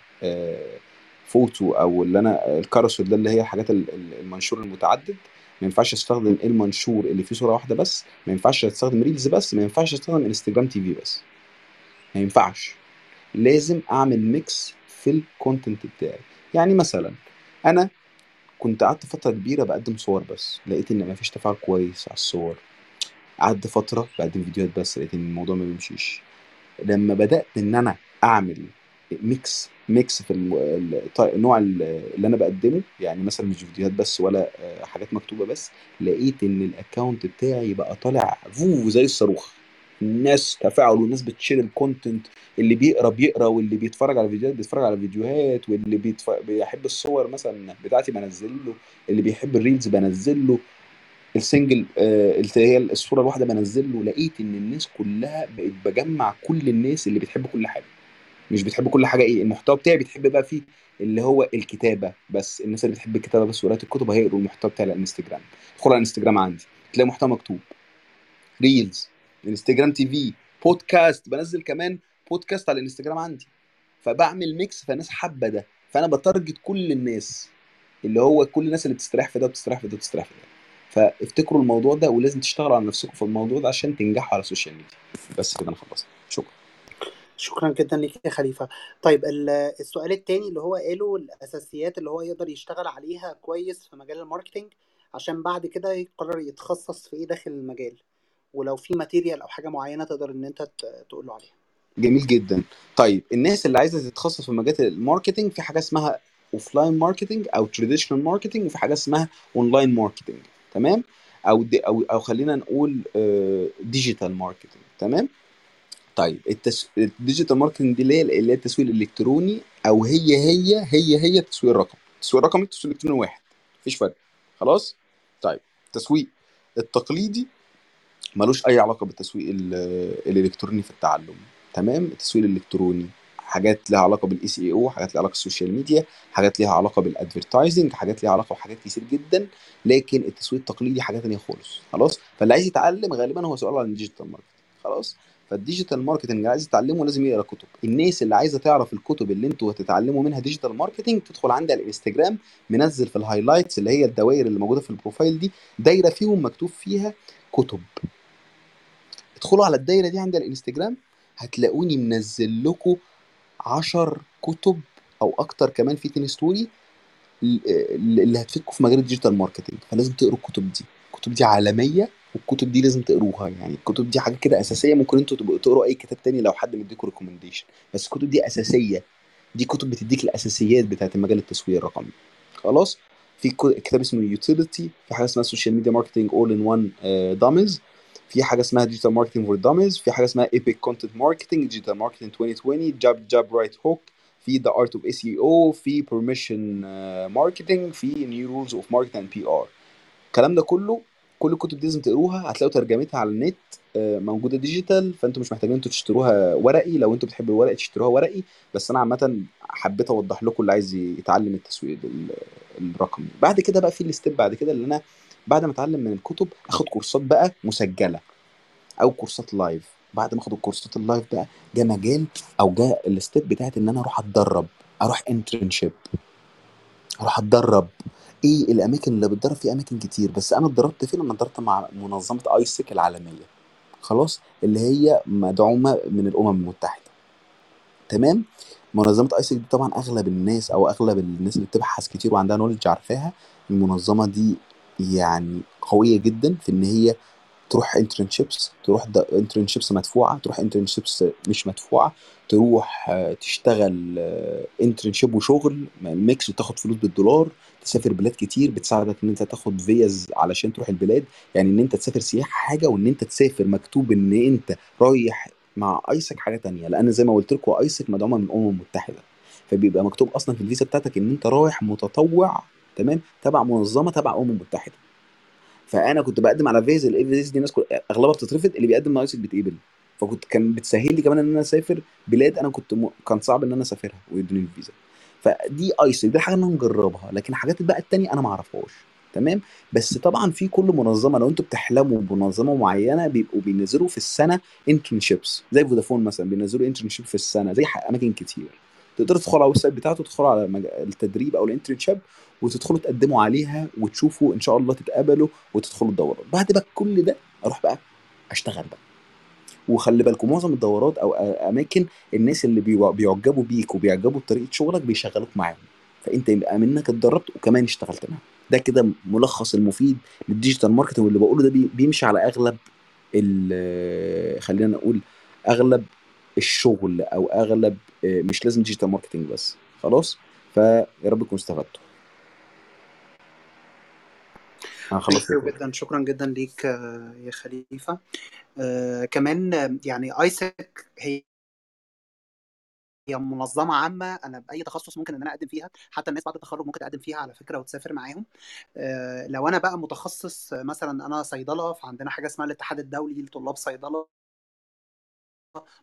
photo أو اللي أنا ال carousel ده اللي هي ال- المنشور المتعدد. ما ينفعش أستخدم المنشور اللي فيه صورة واحدة بس. ما ينفعش أستخدم reels بس. ما ينفعش أستخدم انستجرام TV بس. ما ينفعش. لازم أعمل mix في ال content بتاعي. يعني مثلا أنا كنت قعدت فترة كبيرة بقدم صور بس لقيت إن مفيش تفاعل كويس على الصور. قعدت فترة بقدم فيديوهات بس لقيت إن الموضوع ما بيمشيش. لما بدأت إن أنا أعمل mix mix في النوع ال- اللي أنا بقدمه يعني مثلا مش فيديوهات بس ولا آه، حاجات مكتوبة بس لقيت إن ال account بتاعي بقى طالع زي الصاروخ. الناس تفاعل والناس بت share ال content اللي بيقرا بيقرا واللي بيتفرج على فيديوهات بيتفرج على فيديوهات واللي بيتف... بيحب الصور مثلا بتاعتي بنزل له اللي بيحب ال reels بنزل له. ال single آه، اللي هي الصورة الواحدة بنزل له. لقيت إن الناس كلها بقت بجمع كل الناس اللي بتحب كل حاجة. مش بتحب كل حاجة إيه؟ المحتوى بتاعي بتحب بقى فيه اللي هو الكتابة بس. الناس اللي بتحب الكتابة بس وقراءة الكتب هيقروا المحتوى بتاعي على الانستجرام ادخل على الانستجرام عندي تلاقي محتوى مكتوب. reels انستجرام TV podcast بنزل كمان بودكاست على الإنستجرام عندي. فبعمل mix فالناس حابة ده. فأنا ب target كل الناس اللي هو كل الناس اللي بتستريح في ده وبتستريح في ده وبتستريح في ده. فافتكروا الموضوع ده ولازم تشتغلوا على نفسكم في الموضوع ده عشان تنجحوا على ال social media بس كده أنا خلصت. شكرا. شكرا جدا ليك يا خليفة. طيب ال- السؤال الثاني اللي هو قاله الأساسيات اللي هو يقدر يشتغل عليها كويس في مجال ال marketing عشان بعد كده يقرر يتخصص في إيه داخل المجال؟ ولو في material أو حاجة معينة تقدر إن أنت تقول له عليها. جميل جدا. طيب الناس اللي عايزة تتخصص في مجال ال marketing في حاجة اسمها offline marketing أو traditional marketing وفي حاجة اسمها online marketing تمام؟ أو دي أو أو خلينا نقول digital marketing تمام؟ طيب التس... ال digital marketing دي اللي هي اللي هي التسويق الإلكتروني أو هي هي هي هي التسويق الرقمي. التسويق الرقمي التسويق الإلكتروني واحد. مفيش فرق. خلاص؟ طيب التسويق التقليدي ملوش أي علاقة بالتسويق ال- الإلكتروني في التعلم تمام؟ التسويق الإلكتروني حاجات لها علاقة بال IC أو حاجات لها علاقة بال social media حاجات ليها علاقة بال advertising حاجات ليها علاقة بحاجات كتير جدا لكن التسويق التقليدي حاجة تانية خالص خلاص؟ فاللي عايز يتعلم غالبا هو سؤال عن ال digital marketing خلاص؟ فال digital marketing اللي عايز يتعلمه لازم يقرأ كتب. الناس اللي عايزة تعرف الكتب اللي أنتوا هتتعلموا منها digital marketing تدخل عندي على الإنستجرام منزل في ال highlights اللي هي الدوائر اللي موجودة في ال profile دي دايرة فيهم مكتوب فيها كتب. ادخلوا على الدايرة دي على الانستجرام هتلاقوني منزل لكم 10 كتب أو أكتر كمان في ten story اللي هتفيدكم في مجال ال digital marketing فلازم تقروا الكتب دي. الكتب دي عالمية والكتب دي لازم تقروها. يعني الكتب دي حاجة كده أساسية ممكن أنتوا تبقوا تقروا أي كتاب تاني لو حد مديكوا recommendation بس الكتب دي أساسية. دي كتب بتديك الأساسيات بتاعت مجال التسويق الرقمي. خلاص؟ في كتاب اسمه Youtility في حاجة اسمها Social Media Marketing All in One Dummies في حاجة اسمها Digital Marketing for Dummies في حاجة اسمها Epic Content Marketing Digital Marketing 2020 Jab Jab Right Hook في The Art of SEO في Permission Marketing في New Rules of Marketing and PR الكلام ده كله كل الكتب دي لازم تقروها هتلاقوا ترجمتها على النت آه، موجودة digital فأنتوا مش محتاجين أنتوا تشتروها ورقي لو أنتوا بتحبوا الورقي تشتروها ورقي بس أنا عامة حبيت أوضح لكم اللي عايز يتعلم التسويق ال- الرقمي بعد كده بقى في ال step بعد كده اللي أنا بعد ما اتعلم من الكتب اخد كورسات بقى مسجلة أو كورسات live. بعد ما اخد الكورسات ال live بقى جه مجال أو جه ال step بتاعت ان أنا أروح اتدرب أروح internship أروح اتدرب. إيه الاماكن اللي بتدرب؟ في اماكن كتير بس أنا اتدربت فين؟ أنا اتدربت مع منظمة AIESEC العالمية. خلاص؟ اللي هي مدعومة من الامم المتحدة. تمام؟ منظمة AIESEC دي طبعا أغلب الناس أو أغلب الناس اللي بتبحث كتير وعندها knowledge عارفاها المنظمة دي يعني قوية جدا في إن هي تروح internships تروح internships مدفوعة تروح internships مش مدفوعة تروح آه، تشتغل internship وشغل mix وتاخد فلوس بالدولار تسافر بلاد كتير بتساعدك إن أنت تاخد فيز علشان تروح البلاد. يعني إن أنت تسافر سياحه حاجة وإن أنت تسافر مكتوب إن أنت رايح مع AIESEC حاجة تانية. لأن زي ما قلت لكم AIESEC مدعومة من الأمم المتحدة. فبيبقى مكتوب أصلا في الفيزا بتاعتك إن أنت رايح متطوع تمام؟ تبع منظمة تبع أمم متحدة. فأنا كنت بقدم على فيز الفيز دي الناس كل... أغلبها بتترفض اللي بيقدم AIESEC بيتقبل فكنت كان بتسهل لي كمان إن أنا أسافر بلاد أنا كنت م... كان صعب إن أنا أسافرها ويدوني الفيزا. فدي AIESEC دي حاجة أنا مجربها لكن الحاجات بقى التانية أنا ما أعرفهاش. تمام؟ بس طبعا في كل منظمة لو أنتوا بتحلموا بمنظمة معينة بيبقوا بينزلوا في السنة internships زي فودافون مثلا بينزلوا internship في السنة زي أماكن كتير. تقدروا تدخلوا على ال website بتاعته تدخلوا على التدريب أو ال internship وتدخلوا تقدموا عليها وتشوفوا إن شاء الله تتقبلوا وتدخلوا الدورات بعد بقى كل ده أروح بقى أشتغل بقى. وخلي بالكم معظم الدورات أو أماكن الناس اللي بيعجبوا بيك وبيعجبوا بطريقة شغلك بيشغلوك معاهم. فأنت يبقى منك اتدربت وكمان اشتغلت معاهم. ده كده ملخص المفيد لل digital marketing واللي بقوله ده بي- بيمشي على أغلب خلينا نقول أغلب الشغل أو أغلب آه، مش لازم digital marketing بس. خلاص؟ فيا رب تكونوا استفدتوا. كده جدا. شكرا جدا ليك آه، يا خليفة. آه، كمان يعني AIESEC هي هي منظمة عامة. أنا بأي تخصص ممكن إن أنا أقدم فيها حتى الناس بعد التخرج ممكن تقدم فيها على فكرة وتسافر معاهم. آه، لو أنا بقى متخصص مثلا أنا صيدلة فعندنا حاجة اسمها الاتحاد الدولي لطلاب صيدلة.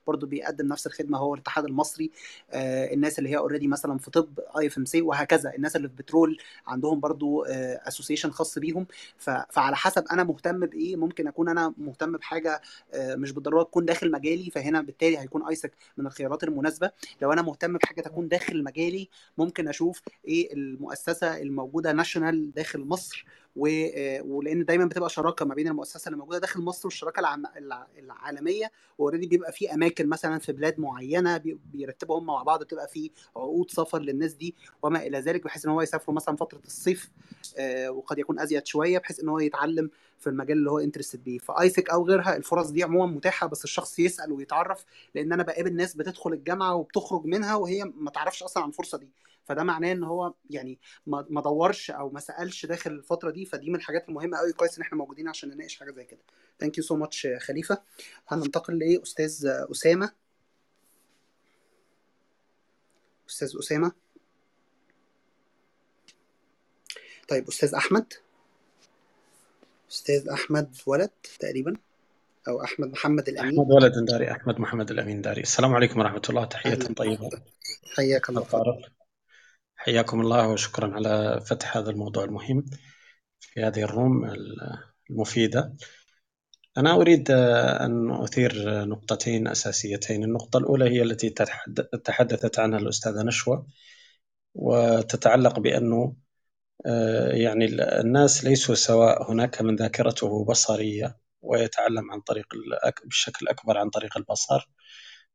برضو بيقدم نفس الخدمة هو الاتحاد المصري آه، الناس اللي هي already مثلا في طب IFMSA وهكذا. الناس اللي في بترول عندهم برضو association خاص بيهم. فعلى حسب أنا مهتم بإيه ممكن أكون أنا مهتم بحاجة آه، مش بالضرورة تكون داخل مجالي. فهنا بالتالي هيكون AIESEC من الخيارات المناسبة. لو أنا مهتم بحاجة تكون داخل مجالي ممكن أشوف إيه المؤسسة الموجودة national داخل مصر. آه، ولأن دايما بتبقى شراكة ما بين المؤسسة اللي موجودة داخل مصر والشراكة العم... الع- العالمية و already بيبقى في أماكن مثلا في بلاد معينة بي- بيرتبوا هم مع بعض بتبقى في عقود سفر للناس دي وما إلى ذلك بحيث إن هو يسافروا مثلا فترة الصيف آه، وقد يكون أزيد شوية بحيث إن هو يتعلم في المجال اللي هو interested بيه. ف AIESEC أو غيرها الفرص دي عموما متاحة بس الشخص يسأل ويتعرف لأن أنا بقابل ناس بتدخل الجامعة وبتخرج منها وهي ما تعرفش أصلا عن الفرصة دي. فده معناه إن هو يعني ما دورش أو ما سألش داخل الفترة دي فدي من الحاجات المهمة قوي كويس إن إحنا موجودين عشان نناقش حاجة زي كده. thank you so much خليفة. هننتقل لاستاذ أسامة. أستاذ أسامة. طيب أستاذ أحمد. أستاذ أحمد ولد تقريبا أو أحمد محمد الأمين. أحمد ولد داري أحمد محمد الأمين داري. السلام عليكم ورحمة الله تحية أهلا. طيبة. حياك الله. حياكم الله وشكرا على فتح هذا الموضوع المهم في هذه الروم المفيدة أنا أريد أن أثير نقطتين أساسيتين النقطة الأولى هي التي تحدثت عنها الأستاذة نشوى وتتعلق بأنه آه، يعني الناس ليسوا سواء هناك من ذاكرته بصرية ويتعلم عن طريق. بشكل أكبر عن طريق البصر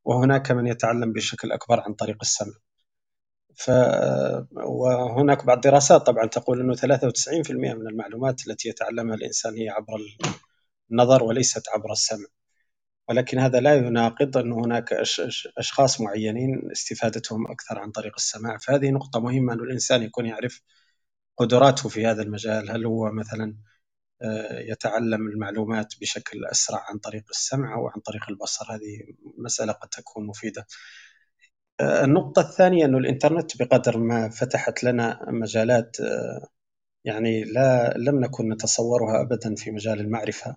وهناك من يتعلم بشكل أكبر عن طريق السمع ف... وهناك بعض الدراسات طبعا تقول أنه 93% من المعلومات التي يتعلمها الإنسان هي عبر النظر وليست عبر السمع. ولكن هذا لا يناقض أن هناك أش- أش- أشخاص معينين استفادتهم أكثر عن طريق السماع. فهذه نقطة مهمة أن الإنسان يكون يعرف قدراته في هذا المجال. هل هو مثلا آه، يتعلم المعلومات بشكل أسرع عن طريق السمع أو عن طريق البصر؟ هذه مسألة قد تكون مفيدة. النقطة الثانية أن الإنترنت بقدر ما فتحت لنا مجالات آه، يعني لا لم نكن نتصورها أبدا في مجال المعرفة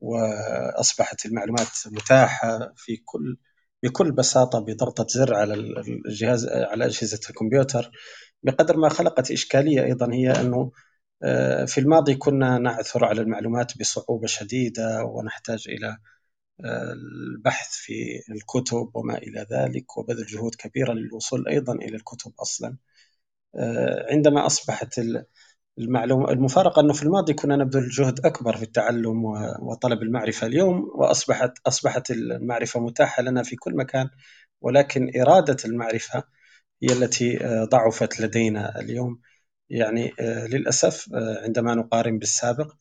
وأصبحت المعلومات متاحة في كل بكل بساطة بضغطة زر على الجهاز على أجهزة الكمبيوتر. بقدر ما خلقت إشكالية أيضا هي أنه آه، في الماضي كنا نعثر على المعلومات بصعوبة شديدة ونحتاج إلى آه، البحث في الكتب وما إلى ذلك وبذل جهود كبيرة للوصول أيضا إلى الكتب أصلا. آه، عندما أصبحت المعلومة المفارقة أنه في الماضي كنا نبذل جهد أكبر في التعلم وطلب المعرفة اليوم وأصبحت أصبحت المعرفة متاحة لنا في كل مكان ولكن إرادة المعرفة هي التي ضعفت لدينا اليوم. يعني للأسف عندما نقارن بالسابق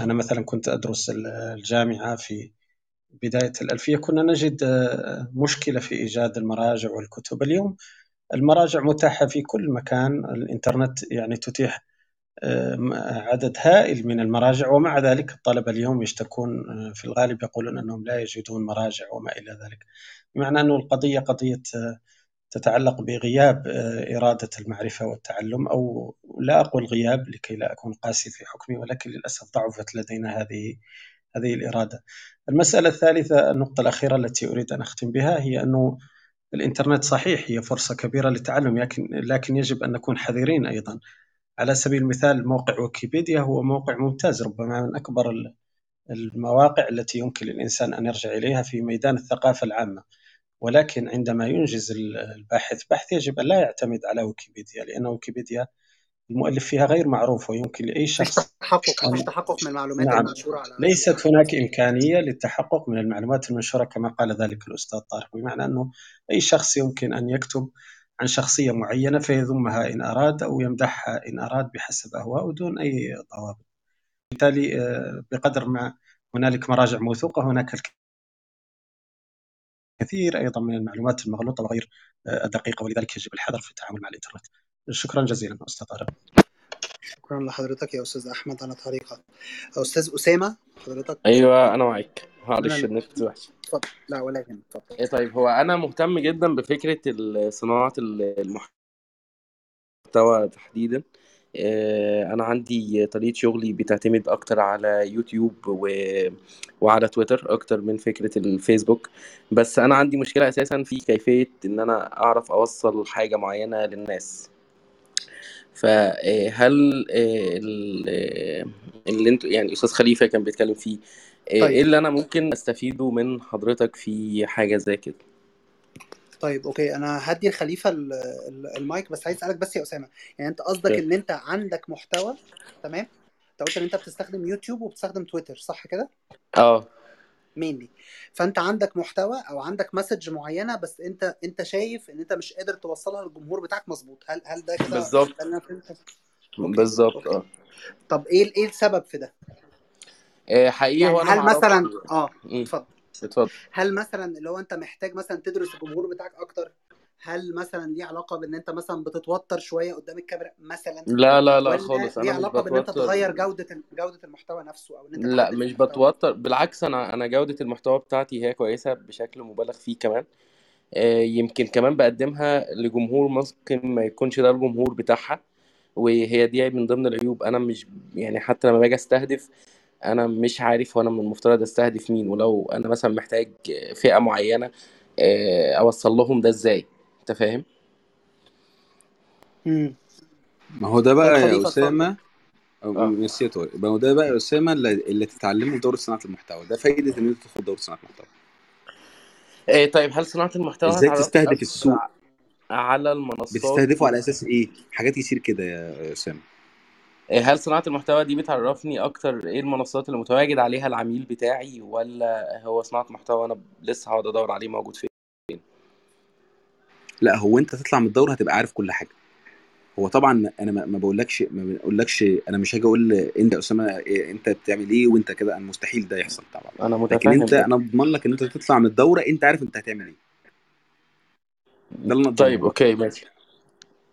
أنا مثلا كنت أدرس الجامعة في بداية الألفية كنا نجد مشكلة في إيجاد المراجع والكتب. اليوم المراجع متاحة في كل مكان. الإنترنت يعني تتيح عدد هائل من المراجع. ومع ذلك الطلبة اليوم يشتكون في الغالب يقولون أنهم لا يجدون مراجع وما إلى ذلك. بمعنى أن القضية قضية تتعلق بغياب إرادة المعرفة والتعلم. أو لا أقول غياب لكي لا أكون قاسي في حكمي ولكن للأسف ضعفت لدينا هذه هذه الإرادة. المسألة الثالثة النقطة الأخيرة التي أريد أن أختم بها هي أنه الإنترنت صحيح هي فرصة كبيرة للتعلم لكن لكن يجب أن نكون حذرين أيضا. على سبيل المثال موقع ويكيبيديا هو موقع ممتاز ربما من أكبر المواقع التي يمكن للإنسان أن يرجع إليها في ميدان الثقافة العامة. ولكن عندما ينجز الباحث بحث يجب أن لا يعتمد على ويكيبيديا لأن ويكيبيديا المؤلف فيها غير معروف ويمكن لأي شخص تحقق تحقق من المعلومات نعم. المنشورة على ليست هناك إمكانية للتحقق من المعلومات المنشورة كما قال ذلك الأستاذ طارق بمعنى أنه أي شخص يمكن أن يكتب عن شخصية معينة فيذمها إن أراد أو يمدحها إن أراد بحسب أهوائه دون أي ضوابط. بالتالي آه، بقدر ما هنالك مراجع موثوقة هناك الكثير أيضا من المعلومات المغلوطة وغير آه، دقيقة ولذلك يجب الحذر في التعامل مع الإنترنت. شكرا جزيلا أستاذ طارق شكرا لحضرتك يا أستاذ أحمد على طريقة. أستاذ أسامة حضرتك؟ أيوه أنا معاك. معلش ال... النت وحش اتفضل. لا ولا يهمك اتفضل. إيه طيب هو أنا مهتم جدا بفكرة صناعه ال- المحتوى تحديدا. إيه، أنا عندي طريقة شغلي بتعتمد أكتر على يوتيوب و... وعلى تويتر أكتر من فكرة الفيسبوك. بس أنا عندي مشكلة أساسا في كيفية إن أنا أعرف أوصل حاجة معينة للناس. فهل اللي أنتوا يعني أستاذ خليفة كان بيتكلم فيه إيه طيب. اللي أنا ممكن أستفيده من حضرتك في حاجة زي كده؟ طيب okay. أنا هدي الخليفة ال- ال- المايك بس عايز أسألك بس يا أسامة. يعني أنت قصدك إن أنت عندك محتوى تمام؟ أنت قلت إن أنت بتستخدم يوتيوب وبتستخدم تويتر صح كده؟ آه. mainly فأنت عندك محتوى أو عندك message معينة بس أنت أنت شايف إن أنت مش قادر توصلها للجمهور بتاعك مظبوط. هل هل ده كده بالظبط. بالظبط آه. طب إيه إيه السبب في ده؟ إيه حقيقي يعني هل مثلا آه. اتفضل. اتفضل. هل مثلا اللي هو أنت محتاج مثلا تدرس الجمهور بتاعك أكتر؟ هل مثلا ليه علاقة بإن أنت مثلا بتتوتر شوية قدام الكاميرا مثلا؟ لا لا لا خالص ليه أنا مش علاقة بإن أنت تغير جودة جودة المحتوى نفسه أو إن أنت لا مش المحتوى؟ بتوتر. بالعكس أنا أنا جودة المحتوى بتاعتي هي كويسة بشكل مبالغ فيه كمان. آه، يمكن كمان بقدمها لجمهور ممكن ما يكونش ده الجمهور بتاعها وهي دي من ضمن العيوب. أنا مش يعني حتى لما باجي أستهدف أنا مش عارف وأنا من المفترض أستهدف مين ولو أنا مثلا محتاج فئة معينة آه، أوصل لهم ده إزاي. أنت فاهم؟ امم ما هو ده بقى يا اسامه أو ميرسي يا طارق. ما هو ده بقى يا اسامه اللي, اللي تتعلمه في دوره صناعة المحتوى. ده فايدة إن أنت تاخد دوره صناعة محتوى آه، طيب هل صناعة المحتوى إزاي تستهدف السوق؟ على المنصات؟ بتستهدفه على أساس إيه؟ حاجات كتير كده يا اسامه آه، هل صناعة المحتوى دي بتعرفني أكتر إيه المنصات اللي متواجد عليها العميل بتاعي ولا هو صناعة محتوى أنا لسه هقعد أدور عليه موجود فين؟ لا هو انت تطلع من الدوره هتبقى عارف كل حاجة. هو طبعا أنا ما ما بقولكش ما بقولكش أنا مش هاجي أقول إنت يا أسامة إيه إنت بتعمل إيه وإنت كده. أنا مستحيل ده يحصل طبعا. أنا لكن متفاهم أنت ده أنا أضمن لك إن أنت تطلع من الدوره أنت عارف أنت هتعمل إيه. ده اللي أنا طيب أوكي ماشي.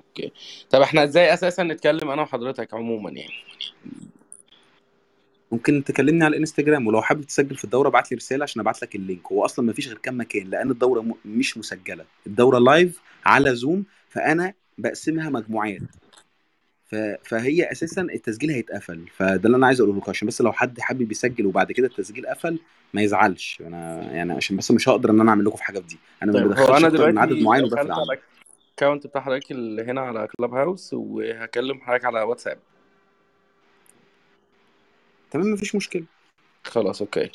okay. طب إحنا إزاي أساسا نتكلم أنا وحضرتك عموما يعني؟ ممكن تكلمني على الإنستجرام ولو حابب تسجل في الدورة ابعت لي رسالة عشان ابعت لك ال link. هو أصلا ما فيش غير كام مكان لأن الدورة م- مش مسجلة. الدورة live على زوم فأنا بقسمها مجموعات. ف... فهي أساسا التسجيل هيتقفل. فده اللي أنا عايز أقوله لكم عشان بس لو حد حابب يسجل وبعد كده التسجيل قفل ما يزعلش. أنا يعني عشان بس مش هقدر إن أنا أعمل لكم في حاجة في دي. أنا ما طيب هو بدخلش أنا أكتر من عدد دلوقتي معين وبقفل دخلت عنه على ال account بتاع حضرتك اللي هنا على Clubhouse وهكلم حضرتك على واتساب تمام مفيش مشكلة. خلاص okay.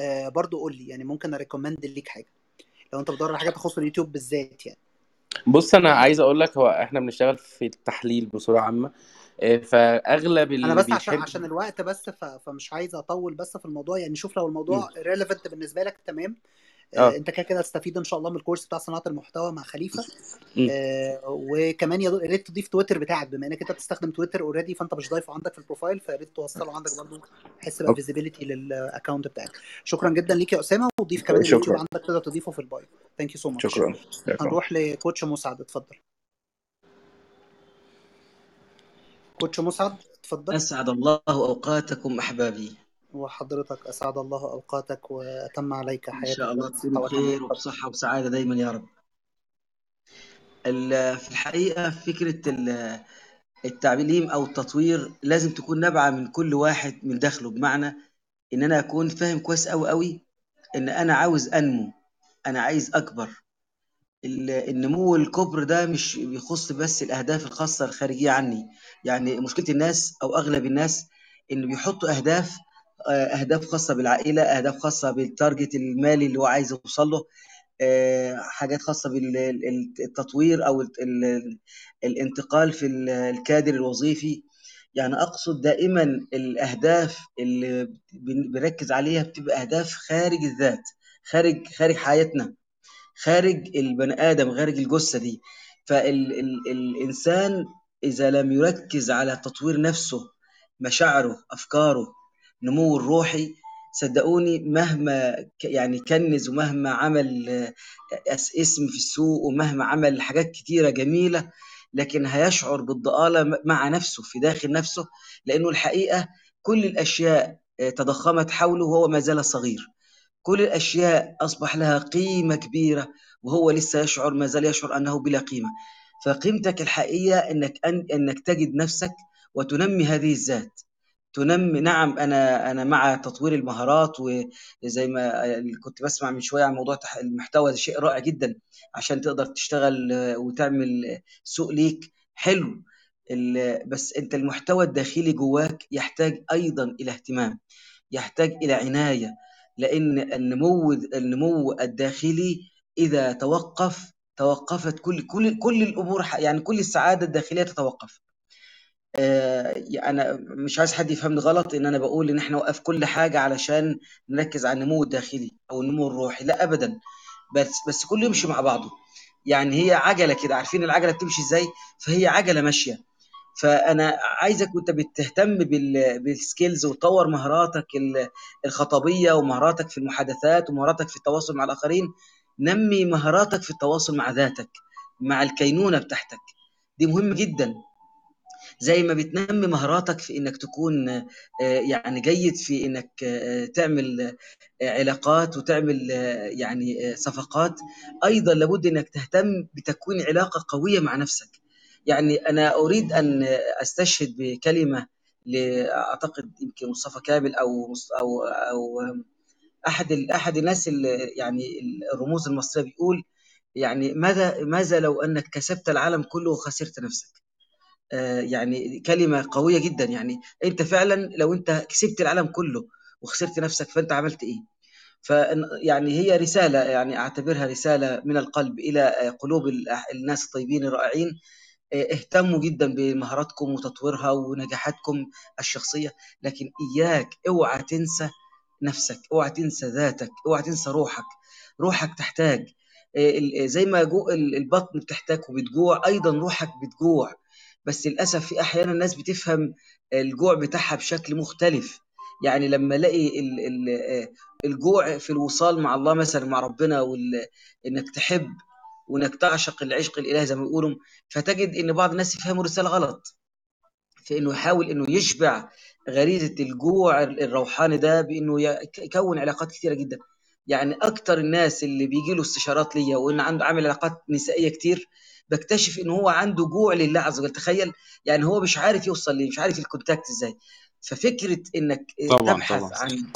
آه برضو قول لي يعني ممكن أ recommend ليك حاجة. لو أنت بتدور على حاجة تخص اليوتيوب بالذات يعني. بص أنا عايز أقول لك هو إحنا بنشتغل في التحليل بصورة عامة آه، فأغلب أنا اللي بس عشان بيحب عشان الوقت بس ف... فمش عايز أطول بس في الموضوع يعني شوف لو. الموضوع relevant بالنسبة لك تمام. آه. آه انت كده كده هتستفيد ان شاء الله من ال course بتاع صناعة المحتوى مع خليفة. آه وكمان يا ريت تضيف تويتر بتاعك بما انك انت بتستخدم تويتر already فانت مش ضايفه عندك في ال profile فيا ريت توصله عندك برضو بحيث يبقى okay. visibility لل account بتاعك. شكرا جدا ليك يا أسامة وضيف كمان اليوتيوب عندك تقدر تضيفه في ال bio thank you so much شكرا. هنروح ل coach مسعد اتفضل. coach مسعد اتفضل. أسعد الله أوقاتكم أحبابي. وحضرتك أسعد الله أوقاتك وأتم عليك إن حياتك شاء الله والهنا بخير وبصحة وسعادة دايما يا رب. في الحقيقة فكرة ال- التعليم أو التطوير لازم تكون نابعة من كل واحد من داخله بمعنى إن أنا أكون فاهم كويس أوي أوي إن أنا عاوز أنمو أنا عايز أكبر. ال- النمو الكبر ده مش بيخص بس الأهداف الخاصة الخارجية عني. يعني مشكلة الناس أو أغلب الناس إن بيحطوا أهداف آه، أهداف خاصة بالعائلة أهداف خاصة بالتارجت المالي اللي هو عايز يوصل له آه، حاجات خاصة بالتطوير ال- الانتقال في ال- الكادر الوظيفي. يعني أقصد دائما الأهداف اللي بن- بنركز عليها بتبقى أهداف خارج الذات خارج خارج حياتنا خارج البني آدم خارج الجثة دي. فالإنسان إذا لم يركز على تطوير نفسه مشاعره أفكاره نموه الروحي صدقوني مهما يعني كنز ومهما عمل آه، اسم في السوق ومهما عمل حاجات كتيرة جميلة لكن هيشعر بالضآلة مع نفسه في داخل نفسه لأنه الحقيقة كل الأشياء آه، تضخمت حوله وهو ما زال صغير. كل الأشياء أصبح لها قيمة كبيرة وهو لسه يشعر ما زال يشعر أنه بلا قيمة. فقيمتك الحقيقية أنك أن أنك تجد نفسك وتنمي هذه الذات. تنمي نعم أنا أنا مع تطوير المهارات وزي ما كنت بسمع من شوية عن موضوع المحتوى ده شيء رائع جدا عشان تقدر تشتغل وتعمل سوق ليك حلو بس أنت المحتوى الداخلي جواك يحتاج أيضا إلى اهتمام يحتاج إلى عناية لأن النمو النمو الداخلي إذا توقف توقفت كل كل كل الأمور ح- يعني كل السعادة الداخلية تتوقف. آه، أنا مش عايز حد يفهمني غلط إن أنا بقول إن إحنا نوقف كل حاجة علشان نركز على النمو الداخلي أو النمو الروحي، لا أبدا بس بس كله يمشي مع بعضه. يعني هي عجلة كده عارفين العجلة بتمشي إزاي؟ فهي عجلة ماشية. فأنا عايزك وأنت بتهتم بال- بالسكيلز وتطور مهاراتك ال- الخطابية ومهاراتك في المحادثات ومهاراتك في التواصل مع الآخرين نمي مهاراتك في التواصل مع ذاتك مع الكينونة بتاعتك دي مهم جدا زي ما بتنمي مهاراتك في إنك تكون آه، يعني جيد في إنك آه، تعمل آه، علاقات وتعمل يعني صفقات. أيضا لابد إنك تهتم بتكوين علاقة قوية مع نفسك. يعني أنا أريد أن أستشهد بكلمة أعتقد يمكن مصطفى كامل أو أو أو أحد أحد الناس اللي يعني الرموز المصرية بيقول يعني ماذا ماذا لو أنك كسبت العالم كله وخسرت نفسك؟ يعني كلمة قوية جدا. يعني أنت فعلا لو أنت كسبت العالم كله وخسرت نفسك فأنت عملت إيه؟ ف يعني هي رسالة يعني أعتبرها رسالة من القلب إلى آه، قلوب ال- الناس الطيبين الرائعين. آه، اهتموا جدا بمهاراتكم وتطويرها ونجاحاتكم الشخصية. لكن إياك أوعى تنسى نفسك أوعى تنسى ذاتك أوعى تنسى روحك. روحك تحتاج آه، زي ما البطن بتحتاج وبتجوع أيضا روحك بتجوع. بس للأسف في أحيانا الناس بتفهم الجوع بتاعها بشكل مختلف. يعني لما ألاقي ال- ال- الجوع في الوصال مع الله مثلا مع ربنا وال- إنك تحب وإنك تعشق العشق الإلهي زي ما بيقولوا فتجد إن بعض الناس يفهموا الرساله غلط. في إنه يحاول إنه يشبع غريزة الجوع الروحاني ده بإنه يك- يكون علاقات كتيرة جدا. يعني أكتر الناس اللي بيجي له استشارات ليا وإن عنده عامل علاقات نسائية كتير بكتشف ان هو عنده جوع لله عز وجل. تخيل يعني هو مش عارف يوصل ليه مش عارف الكونتاكت إزاي. ففكرة إنك طبعا تبحث طبعا عن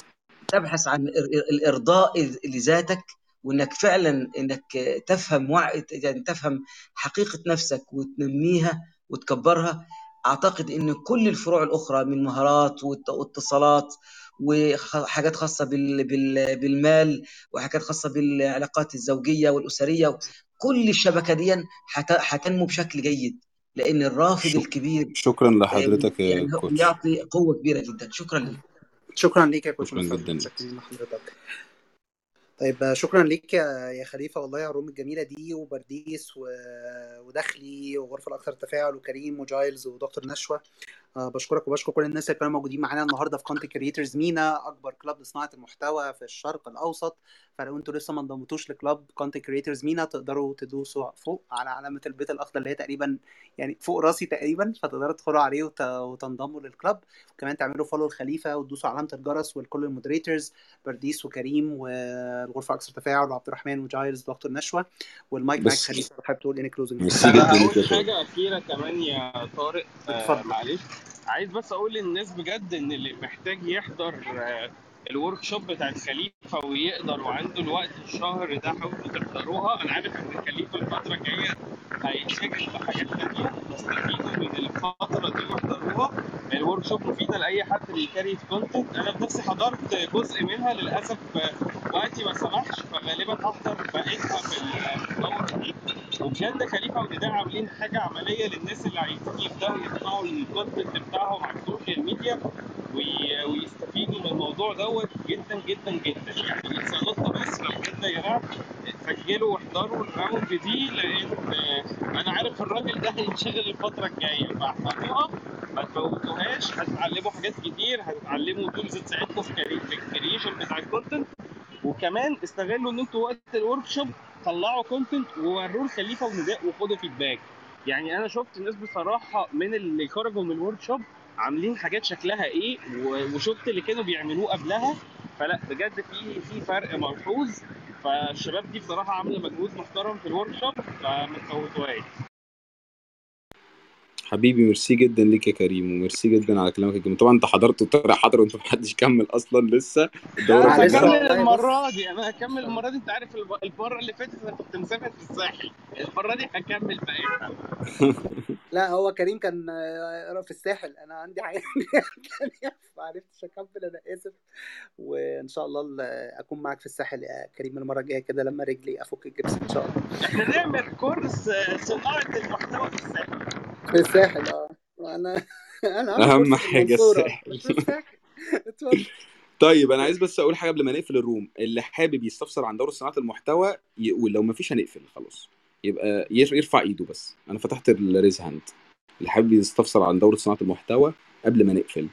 تبحث عن ال- الإرضاء لذاتك وإنك فعلا إنك تفهم وعي يعني تفهم حقيقة نفسك وتنميها وتكبرها. أعتقد إن كل الفروع الأخرى من مهارات واتصالات وحاجات خاصة بال- بال- بالمال وحاجات خاصة بالعلاقات الزوجية والأسرية كل الشبكة دي هت- هتنمو بشكل جيد لأن الرافد. الكبير شكرا لحضرتك يا يعني coach. بيعطي قوة كبيرة جدا. شكرا لك شكرا ليك يا coach. شكرا جدا. لحضرتك طيب شكرا ليك يا يا خليفة. والله على ال room الجميلة دي وبرديس و... ودخلي وغرفة الأكثر تفاعل وكريم وجايلز ودكتور نشوى. آه، بشكرك وبشكر كل الناس اللي كانوا موجودين معانا النهارده في Content Creators MENA أكبر club لصناعة المحتوى في الشرق الأوسط. فلو أنتوا لسه ما انضمتوش ل club Content Creators MENA تقدروا تدوسوا فوق على علامة البيت الأخضر اللي هي تقريبا يعني فوق راسي تقريبا فتقدروا تدخلوا عليه وت... وتنضموا لل club وكمان تعملوا follow الخليفة وتدوسوا علامة الجرس ولكل ال moderators برديس وكريم والغرفة أكثر تفاعل وعبد الرحمن وجايلز ودكتور نشوى والمايك معاك خليفة لو حابب تقول any closing حاجة أخيرة كمان يا طارق آه اتفضل. معلش. عايز بس أقول للناس بجد ان اللي محتاج يحضر آه ال workshop بتاع الخليفة ويقدر وعنده الوقت الشهر ده حاولوا تحضروها. أنا عارف ان الخليفة الفترة الجاية هيتشغل بحاجات تانية فاستفيدوا من الفترة دي واحضروها ال workshop مفيدة لأي حد بي create content أنا بنفسي حضرت جزء منها للأسف آه، وقتي ما سمحش فغالبا هحضر بقيتها في الدورة دي. وبجد خليفة ونداء عاملين حاجة عملية للناس اللي عايزين يبدأوا يصنعوا ال content بتاعهم على ال social media وي- ويستفيدوا من الموضوع دوت جدا جدا جدا. يعني اتصالاتنا بس لو كده يا سجلوا واحضروا ال round دي لأن أنا عارف الراجل ده هينشغل الفترة الجاية فاحضروها ما تفوتوهاش هتتعلموا حاجات كتير هتتعلموا tools تساعدكم في crea- في ال creation بتاع ال content وكمان استغلوا إن أنتوا وقت ال workshop طلعوا content ووروه الخليفة ونداء وخدوا feedback يعني أنا شفت ناس بصراحة من اللي خرجوا من ال workshop عاملين حاجات شكلها إيه وشفت اللي كانوا بيعملوه قبلها. فلا بجد في في فرق ملحوظ. فالشباب دي بصراحة عاملة مجهود محترم في ال workshop فما تفوتوهاش. حبيبي ميرسي جدا ليك يا كريم وميرسي جدا على كلامك الجميل طبعا أنت حضرت وطارق حضر وأنت محدش كمل أصلا لسه. الدورة أنا هكمل بص المرة دي أنا هكمل. المرة دي. أنت عارف الب- المره اللي فاتت أنا كنت مسافر في الساحل. المره دي هكمل بقيتها لا هو كريم كان آه، في الساحل. أنا عندي حاجة ما عرفتش أكمل. أنا آسف. وإن شاء الله ال- أكون معاك في الساحل يا كريم المرة الجاية كده لما رجلي أفك الجبس إن شاء الله. إحنا نعمل كورس آه، صناعة المحتوى في الساحل. في الساحل آه. أنا أهم حاجة الساحل. اتفضل. طيب أنا عايز بس أقول حاجة قبل ما نقفل ال room. اللي حابب يستفسر عن دورة صناعة المحتوى يقول لو ما فيش هنقفل خلاص. يبقى ير- يرفع إيده بس. أنا فتحت ال raise hand اللي حابب يستفسر عن دورة صناعة المحتوى قبل ما نقفل.